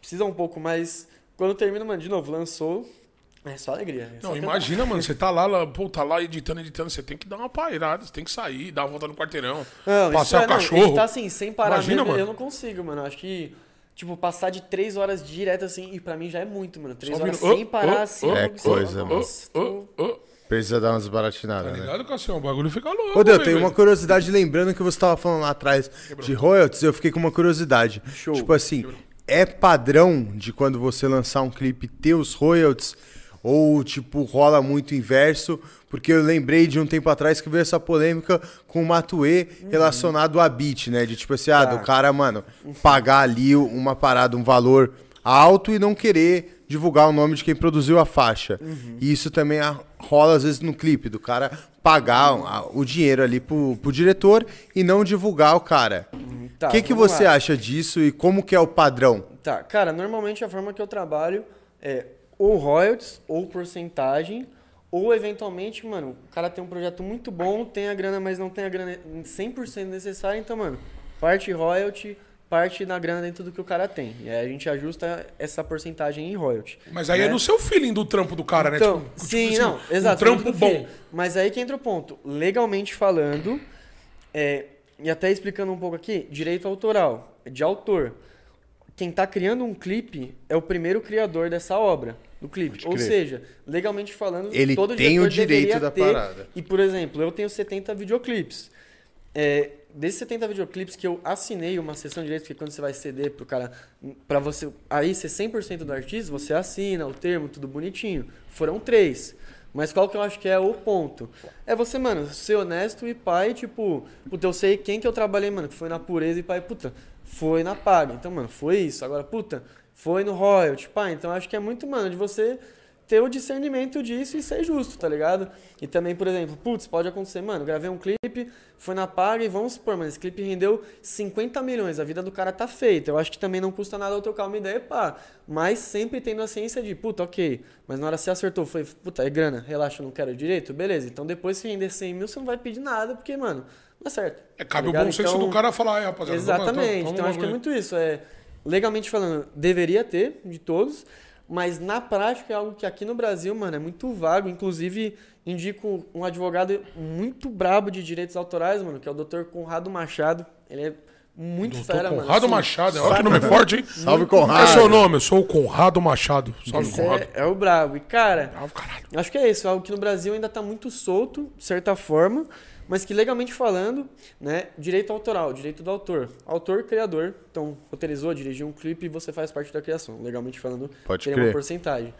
precisa um pouco mais. Quando termina, mano, de novo, lançou. É só alegria. é só Não, imagina, mano, você tá lá, lá, pô, tá lá editando, editando, você tem que dar uma pairada, você tem que sair, dar uma volta no quarteirão, Não, passear isso o é, cachorro. Não, tá assim, sem parar Imagina, mesmo, mano. eu não consigo, mano. Acho que, tipo, passar de três horas direto assim, e pra mim já é muito, mano. Três Só horas sem "Oh, parar oh, assim. oh". É coisa, mano. Ô, ô, Precisa dar umas tá baratinadas, né? ligado, Cassião? O bagulho fica louco. Ô, Deu, velho. tem uma curiosidade, lembrando que você tava falando lá atrás de royalties, eu fiquei com uma curiosidade. Show. Tipo assim, é padrão de quando você lançar um clipe ter os royalties? Ou, tipo, rola muito inverso? Porque eu lembrei de um tempo atrás que veio essa polêmica com o Matue relacionado a beat, né? De tipo assim, ah, Tá. do cara, mano, pagar ali uma parada, um valor alto e não querer divulgar o nome de quem produziu a faixa. E isso também rola às vezes no clipe, do cara pagar a- o dinheiro ali pro, pro diretor e não divulgar o cara. O Tá, que, que você lá. acha disso e como que é o padrão? Tá, cara, normalmente a forma que eu trabalho é ou royalties, ou porcentagem, ou eventualmente, mano, o cara tem um projeto muito bom, tem a grana, mas não tem a grana 100% necessária, então, mano, parte royalty, parte na grana dentro do que o cara tem. E aí a gente ajusta essa porcentagem em royalty. Mas aí né? é no seu feeling do trampo do cara, Então, né? Tipo, sim, tipo assim, não, exato. Um trampo muito bom. Mas aí que entra o ponto. Legalmente falando, é, e até explicando um pouco aqui, direito autoral, de autor. Quem tá criando um clipe é o primeiro criador dessa obra, do clipe. Ou seja, legalmente falando, Ele todo tem o direito da ter. parada. E, por exemplo, eu tenho 70 videoclipes. É, desses 70 videoclipes que eu assinei uma sessão de direitos, que quando você vai ceder pro cara, pra você aí ser 100% do artista, você assina o termo, tudo bonitinho. Foram três. Mas qual que eu acho que é o ponto? É você, mano, ser honesto e pai, tipo, puta, eu sei quem que eu trabalhei, mano, que foi na pureza e pai, puta, foi na paga. Então, mano, foi isso. Agora, puta, foi no royalty, pá. Então, acho que é muito, mano, de você ter o discernimento disso e ser justo, tá ligado? E também, por exemplo, putz, pode acontecer, mano, gravei um clipe, foi na paga e vamos supor, mano, esse clipe rendeu 50 milhões, a vida do cara tá feita. Eu acho que também não custa nada eu trocar uma ideia, pá. Mas sempre tendo a ciência de, puta, ok, mas na hora você acertou, foi, puta, é grana, relaxa, eu não quero direito, beleza. Então depois se render 100 mil, você não vai pedir nada, porque, mano, não é certo. É, cabe tá o bom senso Então- do cara falar, aí, rapaziada. Exatamente. vamos- então vamos acho que é muito isso. É, legalmente falando, deveria ter de todos, mas na prática é algo que aqui no Brasil, mano, é muito vago. Inclusive, indico um advogado muito brabo de direitos autorais, mano, que é o Dr. Conrado Machado. Ele é muito Doutor fera, mano. Conrado assim, Machado, olha que nome forte, hein? Salve, Qual é Conrado! seu nome? Eu sou o Conrado Machado. Salve, esse Conrado. é, é o brabo. E, cara, Bravo, caralho. Acho que é isso, algo que no Brasil ainda está muito solto, de certa forma, mas que legalmente falando, né, direito autoral, direito do autor. Autor, criador, então roteirizou, dirigiu um clipe e você faz parte da criação. Legalmente falando, Pode tem crer. uma porcentagem.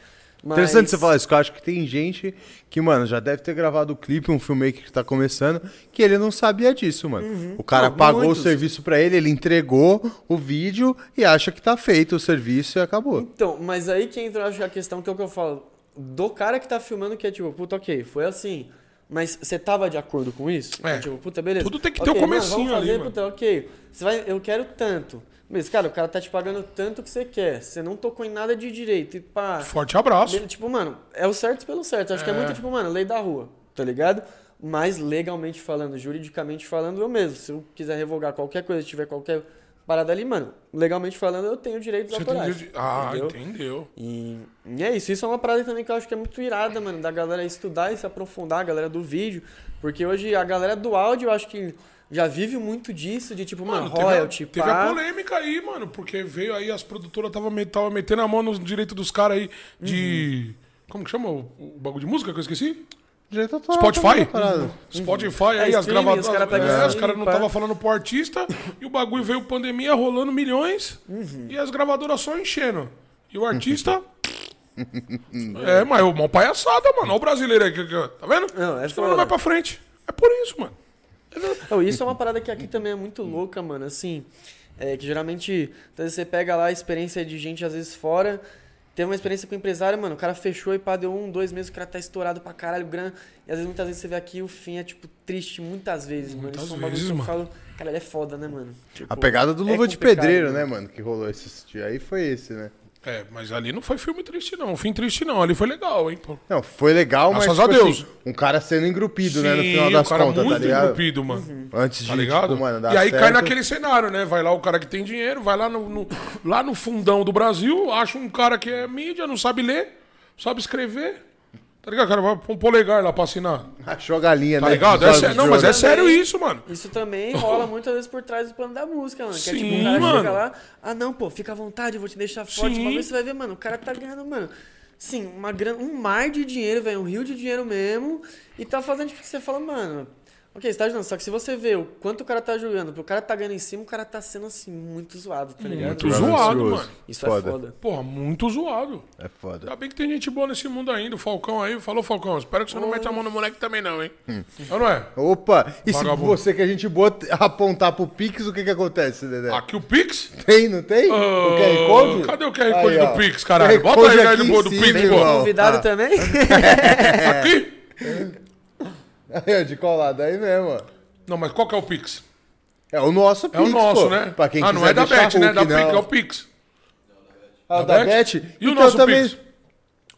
Mas- Interessante você falar isso, que eu acho que tem gente que, mano, já deve ter gravado o clipe, um filmmaker que tá começando, que ele não sabia disso, mano. O cara Não, pagou muitos. o serviço pra ele, ele entregou o vídeo e acha que tá feito o serviço e acabou. Então, mas aí que entra, acho, a questão que é o que eu falo, do cara que tá filmando, que é tipo, puta, ok, foi assim, mas você tava de acordo com isso? É. tipo, puta, beleza. Tudo tem que ter Ok, um mano, comecinho fazer, ali, mano. Puta, ok, você vai, eu quero tanto. Mas, cara, o cara tá te pagando tanto que você quer. Você não tocou em nada de direito. E pá. Forte abraço. Ele, tipo, mano, é o certo pelo certo. Acho que é É. muito, tipo, mano, lei da rua, tá ligado? Mas legalmente falando, juridicamente falando, eu mesmo. Se eu quiser revogar qualquer coisa, tiver qualquer parada ali, mano, legalmente falando, eu tenho direitos Você autorais. Ah, entendeu? entendeu. E, e é isso. Isso é uma parada também que eu acho que é muito irada, mano, da galera estudar e se aprofundar, a galera do vídeo. Porque hoje a galera do áudio, eu acho que já vive muito disso, de tipo, mano, teve, a- royalty, teve pá. a polêmica aí, mano, porque veio aí, as produtoras tava, me- tava metendo a mão no direito dos caras aí de. Uhum. Como que chama o, o bagulho de música que eu esqueci? Direito autoral, Spotify? tá. Spotify, aí É, as gravadoras. os cara pegam é, caras não estavam falando pro artista e o bagulho veio pandemia rolando milhões Uhum. e as gravadoras só enchendo. E o artista. <laughs> é, mas é uma palhaçada, mano. Olha o brasileiro aí, tá vendo? Não, é Senão não vai pra frente. É por isso, mano. Não, isso é uma parada que aqui também é muito louca, mano. Assim, é, que geralmente, vezes você pega lá a experiência de gente, às vezes fora. Teve uma experiência com o empresário, mano. O cara fechou e pá, deu um, dois meses, o cara tá estourado pra caralho, grana. E às vezes, muitas vezes você vê aqui o fim é, tipo, triste, muitas vezes, mano. Muitas Isso é um bagulho vezes, que eu mano. falo. Cara, ele é foda, né, mano? Tipo, A pegada do é Luva de complicado, Pedreiro, né, mano, que rolou esse dia aí foi esse, né? É, mas ali não foi filme triste, não. Fim triste, não. Ali foi legal, hein, pô. Não, foi legal, mas Graças a tipo Deus. assim, um cara sendo engrupido, né, no Sim, final das o cara contas, tá muito ligado? engrupido, mano. Antes de, Tá ligado? tipo, mano, e aí cai certo. naquele cenário, né? Vai lá o cara que tem dinheiro, vai lá no, no- lá no fundão do Brasil, acha um cara que é mídia, não sabe ler, sabe escrever. Tá ligado? O cara vai pôr um polegar lá pra assinar. <laughs> Achou a galinha, Tá né? ligado? É Dos sé- olhos Não, mas é sério isso, mano. Isso também rola muitas vezes por trás do plano da música, mano. Que é tipo, Sim, o cara mano. chega lá, ah não, pô, fica à vontade, eu vou te deixar forte. Sim. Uma vez você vai ver, mano, o cara tá ganhando, mano, sim, uma grana, um mar de dinheiro, velho, um rio de dinheiro mesmo. E tá fazendo tipo que você fala, mano. Ok, você tá ajudando, só que se você vê o quanto o cara tá jogando, porque o cara tá ganhando em cima, o cara tá sendo assim, muito zoado, tá ligado? Muito zoado, Ganancioso. mano. Isso Foda. é foda. Porra, muito zoado. É foda. Ainda bem que tem gente boa nesse mundo ainda. O Falcão aí, falou Falcão. Espero que você não mete a mão no moleque também, não, hein? Ou não é? Opa, e se Vagabundo. você que a gente boa apontar pro Pix, o que que acontece, Dedé? Aqui o Pix? Tem, não tem? Ah, o QR Code? cadê o QR Code do ó. Pix, caralho? Bota aí, aí aqui do do Pix, pô. Convidado Ah. também? <laughs> Aqui? Aí, <laughs> ó, de colado aí mesmo, ó. Não, mas qual que é o Pix? É o nosso É o Pix, nosso, pô. né? Pra quem ah, não quiser é da deixar Bet, né? Hulk, Da Pix, não. é o Pix. Ah, o Da Bet? E o Então nosso também... Pix?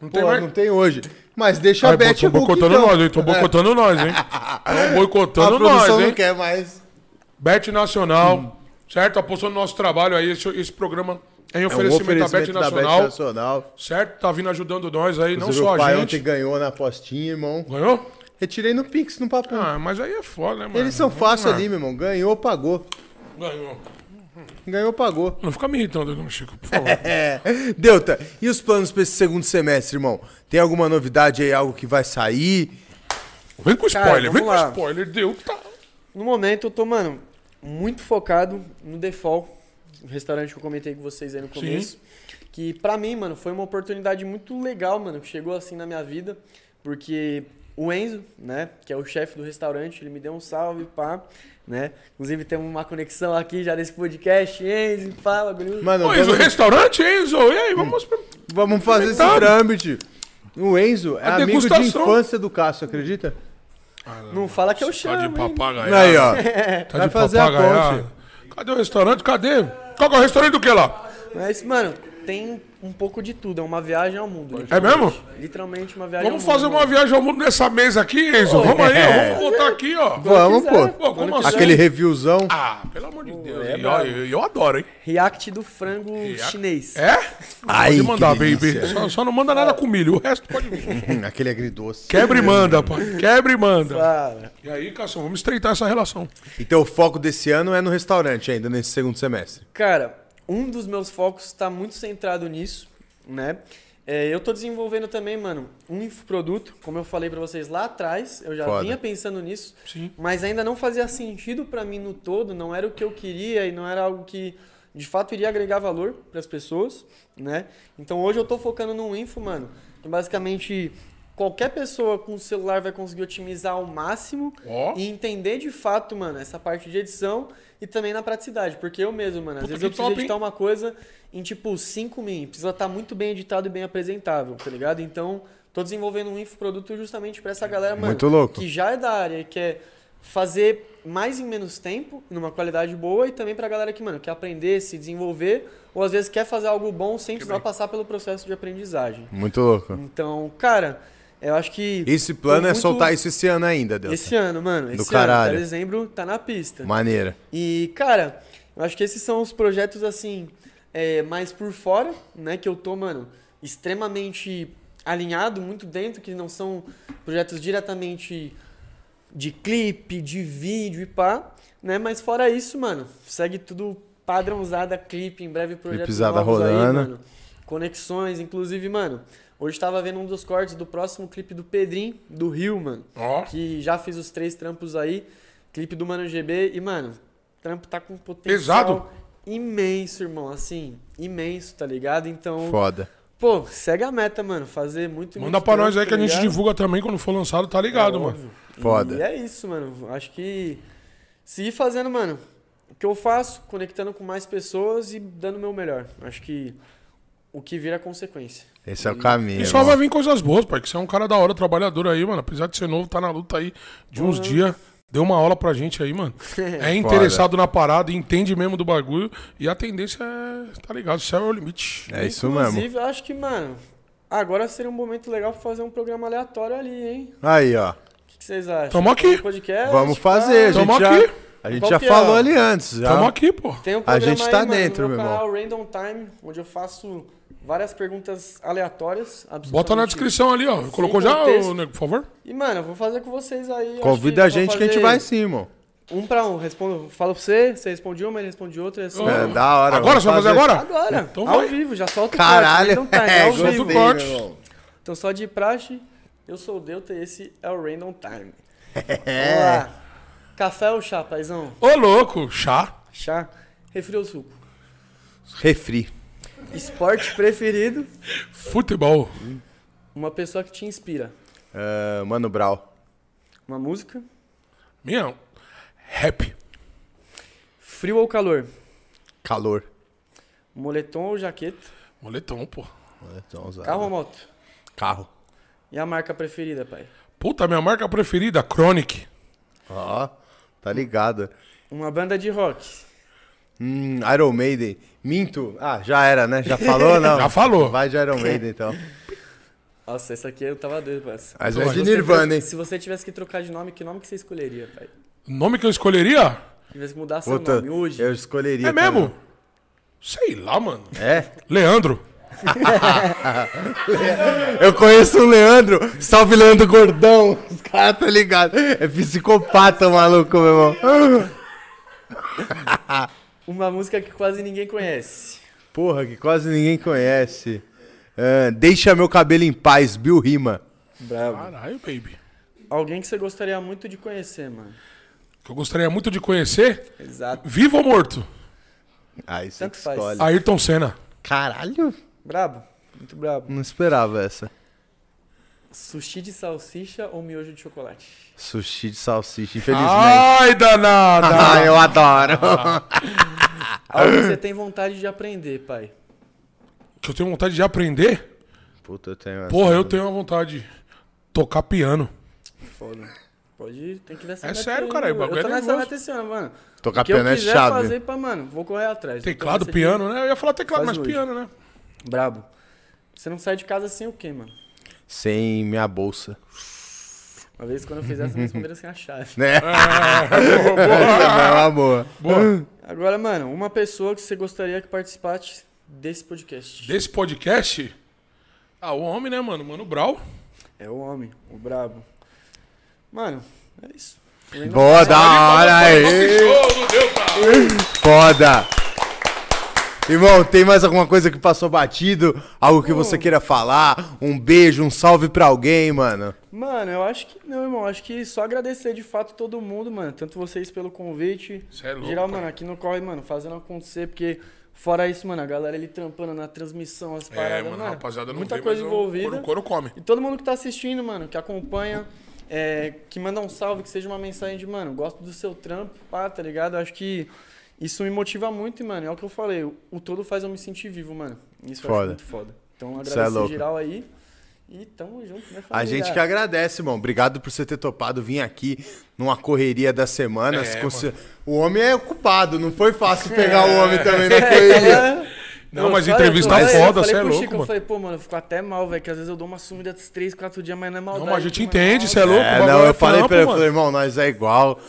Não tem Pô, mais? não tem hoje. Mas deixa Ai, a Bet estão Hulk, boicotando então. nós, hein? Estão boicotando nós, hein? Estão <laughs> A boicotando produção nós, não hein? quer mais. Bet Nacional, certo? Apostando no nosso trabalho aí. Esse, esse programa é em É um oferecimento, da Bet oferecimento da Bet Nacional, Nacional. certo? Tá vindo ajudando nós aí, não Inclusive, só o pai a gente. ontem ganhou na apostinha, irmão. Ganhou? Retirei no Pix, no papo. Ah, mas aí é foda, né, mano? Eles são fáceis Ah, ali, meu irmão. Ganhou, pagou. Ganhou. Ganhou, pagou. Não fica me irritando, não, Chico, por favor. <laughs> É. Delta, e os planos pra esse segundo semestre, irmão? Tem alguma novidade aí, algo que vai sair? Vem com Cara, spoiler, vem com vamos lá. spoiler. Deu, tá. No momento eu tô, mano, muito focado no Default, o restaurante que eu comentei com vocês aí no começo. Que pra mim, mano, foi uma oportunidade muito legal, mano, que chegou assim na minha vida, porque o Enzo, né, que é o chefe do restaurante, ele me deu um salve, pá, né? Inclusive temos uma conexão aqui já desse podcast, Enzo, pá, bagulho. Mano, Ô, Enzo, vamos, restaurante, Enzo? E aí, vamos... pra- vamos fazer esse Tá. trâmite. O Enzo é A amigo de infância do Cássio, acredita? Não fala que eu Tá chamo, de hein? papagaio. Aí, ó. <laughs> Tá Vai de fazer a papagaiada. Cadê o restaurante? Cadê? Qual que é o restaurante do que lá? Mas, mano, tem um pouco de tudo, é uma viagem ao mundo. É mesmo? Literalmente uma viagem Vamos ao mundo. fazer uma viagem ao mundo nessa mesa aqui, Enzo. Vamos aí, ó. É. Vamos botar aqui, ó. Vamos, quiser. pô. Pô, como Quando assim? Aquele reviewzão. Ah, pelo amor de Deus. é eu, eu, eu adoro, hein? React do frango chinês. É? Ai, pode mandar, que baby. Só, só não manda nada com milho. O resto pode vir. <laughs> Aquele agridoce. Quebra e manda, pai. Quebra e manda. E aí, Cação, vamos estreitar essa relação. Então o foco desse ano é no restaurante ainda, nesse segundo semestre. cara, um dos meus focos está muito centrado nisso, né? É, eu tô desenvolvendo também, mano, um infoproduto, como eu falei pra vocês lá atrás, eu já Foda. vinha pensando nisso, Sim. mas ainda não fazia sentido pra mim no todo, não era o que eu queria e não era algo que de fato iria agregar valor pras pessoas, né? Então hoje eu tô focando num info, mano, que basicamente qualquer pessoa com celular vai conseguir otimizar ao máximo Ó. e entender de fato, mano, essa parte de edição e também na praticidade, porque eu mesmo, mano, às Puta, vezes eu preciso top, hein? editar uma coisa em tipo 5 min, precisa estar muito bem editado e bem apresentável, tá ligado? Então, tô desenvolvendo um infoproduto justamente pra essa galera, mano, Muito louco. que já é da área e quer fazer mais em menos tempo, numa qualidade boa, e também pra galera que, mano, quer aprender, se desenvolver, ou às vezes quer fazer algo bom sem precisar passar pelo processo de aprendizagem. Muito louco. Então, cara, eu acho que. Esse plano é muito- soltar isso esse ano ainda, Delta. Esse ano, mano. Esse ano, caralho. até dezembro, tá na pista. Maneira. E, cara, eu acho que esses são os projetos, assim, é, mais por fora, né? Que eu tô, mano, extremamente alinhado, muito dentro, que não são projetos diretamente de clipe, de vídeo e pá, né? Mas fora isso, mano, segue tudo padrãozada, clipe, em breve projetos Clipezada novos aí, mano. Conexões, inclusive, mano, hoje tava vendo um dos cortes do próximo clipe do Pedrinho, do Rio, mano Ó. que já fiz os três trampos aí, clipe do Mano GB, e, mano, o trampo tá com um potencial Pesado? imenso, irmão, assim, imenso, tá ligado? Então, Foda. pô, segue a meta, mano, fazer muito, Manda muito pra nós trampo, aí que a tá gente divulga também quando for lançado, tá ligado, É mano. óbvio. Foda. E é isso, mano, acho que seguir fazendo, mano, o que eu faço, conectando com mais pessoas e dando o meu melhor. Acho que o que vira é consequência. Esse é o caminho. E só irmão. vai vir coisas boas, pai. Que você é um cara da hora, trabalhador aí, mano. Apesar de ser novo, tá na luta aí de uns dias. Deu uma aula pra gente aí, mano. <laughs> É interessado na parada, entende mesmo do bagulho. E a tendência é, tá ligado, céu é o limite. É isso mesmo. Inclusive, eu acho que, mano, agora seria um momento legal pra fazer um programa aleatório ali, hein? Aí, ó. O que que vocês acham? Tamo aqui. Um podcast, Vamos fazer, gente. Tamo já- aqui. A gente Qual já é, falou ali antes. Já. Tamo aqui, pô. Tem um A programa gente tá aí, mano, dentro, no meu meu canal Random Time, onde eu faço várias perguntas aleatórias. Bota na descrição ali, ó. Colocou já, ô, nego, por favor? E, mano, eu vou fazer com vocês aí. Convida a gente que a gente vai sim, irmão. Um pra um. Respondo, falo pra você, você responde uma, ele responde outra. É assim. É, da hora. Agora você vai fazer agora? Agora, Então ao vai. vivo, já solta o Caralho, corte. Random Time, é, ao vivo. corte. Então, só de praxe, eu sou o Delta e esse é o Random Time. <laughs> É. Vamos lá. Café ou chá, paizão? Ô, louco, chá. Chá. Refri ou suco? Refri. Esporte preferido? Futebol. Uma pessoa que te inspira. Ah, Mano Brau. Uma música? Minha, rap. Frio ou calor? Calor. Moletom ou jaqueta? Moletom, pô. Usado. Carro ou moto? Carro. E a marca preferida, pai? Puta, minha marca preferida, Chronic. Ó, tá ligado. Uma banda de rock. Hum, Iron Maiden. Minto. Ah, já era, né? Já falou, não? <laughs> Já falou. Vai de Iron Maiden, então. Nossa, essa aqui eu tava doido. Mas Se é de Nirvana, hein? Se você tivesse que trocar de nome, que nome que você escolheria, pai? Nome que eu escolheria? Se tivesse que mudar seu Puta, nome hoje. eu escolheria. É mesmo? também. Sei lá, mano. É? Leandro. <laughs> Eu conheço o Leandro. Salve, Leandro Gordão. Os caras tá ligado. É psicopata, maluco, meu irmão. <laughs> Uma música que quase ninguém conhece. Porra, que quase ninguém conhece. Ah, Deixa meu cabelo em paz, Bill Rima. Bravo. Caralho, baby. Alguém que você gostaria muito de conhecer, mano. Que eu gostaria muito de conhecer, Exato. vivo ou morto? Aí você Tanto que faz. escolhe. Ayrton Senna. Caralho. Brabo. Muito brabo. Não esperava essa. Sushi de salsicha ou miojo de chocolate? Sushi de salsicha, infelizmente. Ai, danada. Ah, <laughs> eu adoro. <laughs> Algo que você tem vontade de aprender, pai. Que eu tenho vontade de aprender? Puta, eu tenho essa. Porra, eu tenho uma vontade de tocar piano. Foda. Pode ir, tem que ver essa É meta sério, caralho, o bagulho Eu tô é nessa nervoso. meta esse ano, mano. Tocar eu piano é quiser chave. fazer pra, mano, vou correr atrás. Então, Teclado, esse aqui- piano, né? Eu ia falar teclado, Faz mas hoje. piano, né? Brabo. Você não sai de casa sem o quê, mano? Sem minha bolsa. Uma vez quando eu fiz essa, me responderam sem a chave. Né? Ah, uma boa. Boa. Agora, mano, uma pessoa que você gostaria que participasse desse podcast. Desse podcast, ah, o homem, né, mano? Mano Brau. É o homem, o brabo. Mano, é isso. Boa, da hora aí. Show, não deu, cara. Foda. Irmão, tem mais alguma coisa que passou batido? Algo que você queira falar? Um beijo, um salve pra alguém, mano. Mano, eu acho que não, irmão. Acho que só agradecer de fato todo mundo, mano. Tanto vocês pelo convite. Cê é louco, Geral, mano, aqui no corre, mano, fazendo acontecer, porque fora isso, mano, a galera ali trampando na transmissão, as É, paradas, mano, rapaziada, não muita vê, coisa mas o envolvida. couro, couro come. E todo mundo que tá assistindo, mano, que acompanha, é, que manda um salve, que seja uma mensagem de, mano, gosto do seu trampo, pá, tá ligado? Acho que isso me motiva muito mano, é o que eu falei, o, todo faz eu me sentir vivo, mano. Isso eu Foda. acho muito foda. Então, é agradecer louco. geral aí e tamo junto, né, A família? gente que agradece, irmão. Obrigado por você ter topado vir aqui numa correria da semana. É, Se consi- O homem é ocupado, não foi fácil pegar o homem também na É, <laughs> correria. Não, mas olha, entrevista eu falei- foda, eu cê é falei pro louco, Chico, mano. Eu falei, pô, mano, eu fico até mal, velho, que às vezes eu dou uma sumida de 3, 4 dias, mas não é maldade. Não, mas a gente mano, entende, mal, cê é louco. É, não, eu é falei trampo, pra ele, mano. falei, irmão, nós é igual.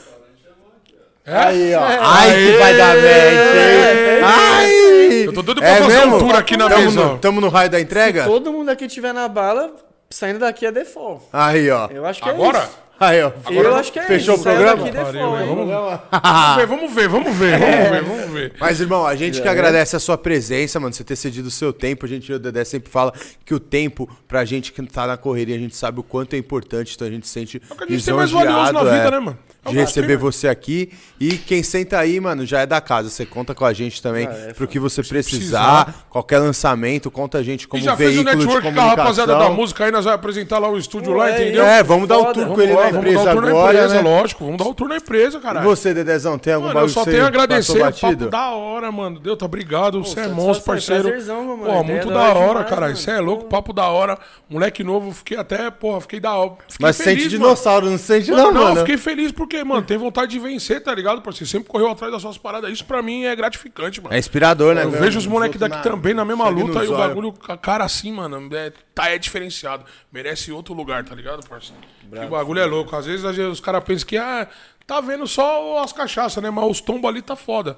É? Aí, ó. Ai, que vai dar merda, hein? Ai! Eu tô doido pra fazer um tour aqui na tamo mesa. No, tamo no raio da entrega? Se todo mundo aqui tiver na bala, saindo daqui é default. Aí, ó. Eu acho que é Agora? isso. Aí, ó. eu acho que é Fechou isso. o programa? Vamos, <laughs> vamos ver, vamos ver, vamos ver, vamos ver, vamos ver. Mas, irmão, a gente que agradece a sua presença, mano, você ter cedido o seu tempo. A gente, o Dedé sempre fala que o tempo, pra gente que tá na correria, a gente sabe o quanto é importante, então a gente se sente É a gente tem mais valioso na vida, é, né, mano? É De receber né? você aqui. E quem senta aí, mano, já é da casa. Você conta com a gente também Ah, é, pro que você precisar. precisar. Qualquer lançamento, conta a gente como E já fez o de network com a rapaziada da música aí, nós vamos apresentar lá o estúdio Pô, lá, é entendeu? É, vamos dar o tour com ele na vamos empresa dar o tour na agora, empresa, né? lógico. Vamos dar o tour na empresa, E caralho. você, Dedezão, tem algum Mano, eu bagulho só que tenho a você agradecer, é papo batido? da hora, mano. Deus, tá obrigado, você é monstro, parceiro. prazerzão, meu mano. Pô, muito da hora hora, demais, cara. mano. Isso é louco, papo da hora. Moleque novo, fiquei até, porra, fiquei da hora. Mas feliz, sente mano. dinossauro, não sente Mano, não, não, mano. fiquei feliz porque, mano, tem vontade de vencer, tá ligado? Você sempre correu atrás das suas paradas. Isso pra mim é gratificante, mano. É inspirador, né? Eu vejo os moleques daqui também na mesma luta e o bagulho, ca- cara assim, mano, é, tá, é diferenciado. Merece outro lugar, tá ligado, parceiro? Que o bagulho é louco. Às vezes, às vezes os caras pensam que, ah, tá vendo só as cachaças, né? Mas os tombos ali tá foda.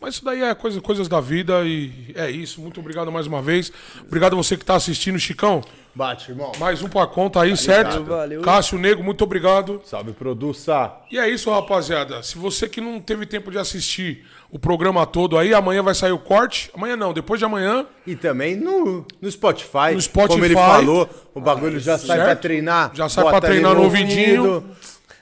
Mas isso daí é coisa, coisas da vida e é isso. Muito obrigado mais uma vez. Obrigado a você que tá assistindo, Chicão. Bate, irmão. Mais um pra conta aí, certo? valeu. Cássio Nego, muito obrigado. Salve, produça. E é isso, rapaziada. Se você que não teve tempo de assistir o programa todo aí, amanhã vai sair o corte. Amanhã não, depois de amanhã. E também no, no Spotify. No Spotify. Como ele falou, o bagulho já sai certo. pra treinar. Já sai pra treinar no ouvidinho.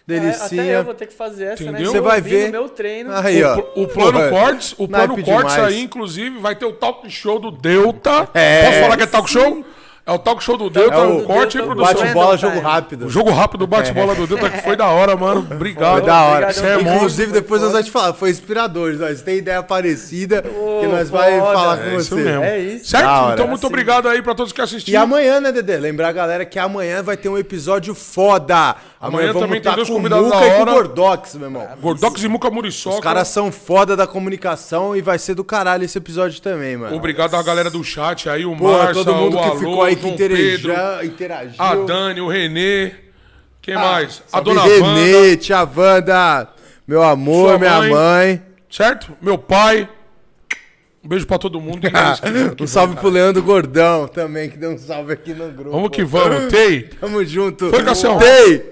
É, até eu vou ter que fazer essa, Entendeu? né? Você vai ver. meu treino. Aí, ó. O plano Porra, cortes, o plano cortes demais. aí, inclusive, vai ter o talk show do Delta. É. Posso falar que é talk show? É o talk show do Delta, É o corte e produção. Bate-bola, jogo rápido. O jogo rápido do bate-bola do Delta, que foi da hora, mano. <laughs> Obrigado. Foi da hora. Você é obrigado. Inclusive, depois nós vamos te falar, foi inspirador. Nós tem ideia parecida que nós vai falar com É isso você. mesmo. É isso. Certo? Hora. Então, muito obrigado aí pra todos que E assistiram. amanhã, né, Dedê? Lembrar a galera que amanhã vai ter um episódio foda. Amanhã vamos também tem tá dois com convidados Muca da e com hora. Gordox, meu irmão. Gordox e Muca Muriçoca. Os caras são foda da comunicação e vai ser do caralho esse episódio também, mano. Obrigado a galera do chat aí, o Márcio, todo mundo o que Alô, ficou aí que interagiu, interagiu. a Dani, o Renê. Quem mais? A dona Renê, Wanda. tia Wanda, meu amor, minha mãe. mãe. Certo? Meu pai. Um beijo pra todo mundo. <laughs> Um salve pro Leandro Gordão também, que deu um salve aqui no grupo. Vamos que vamos. Tei. Tamo junto. Foi, Cassião. Tei.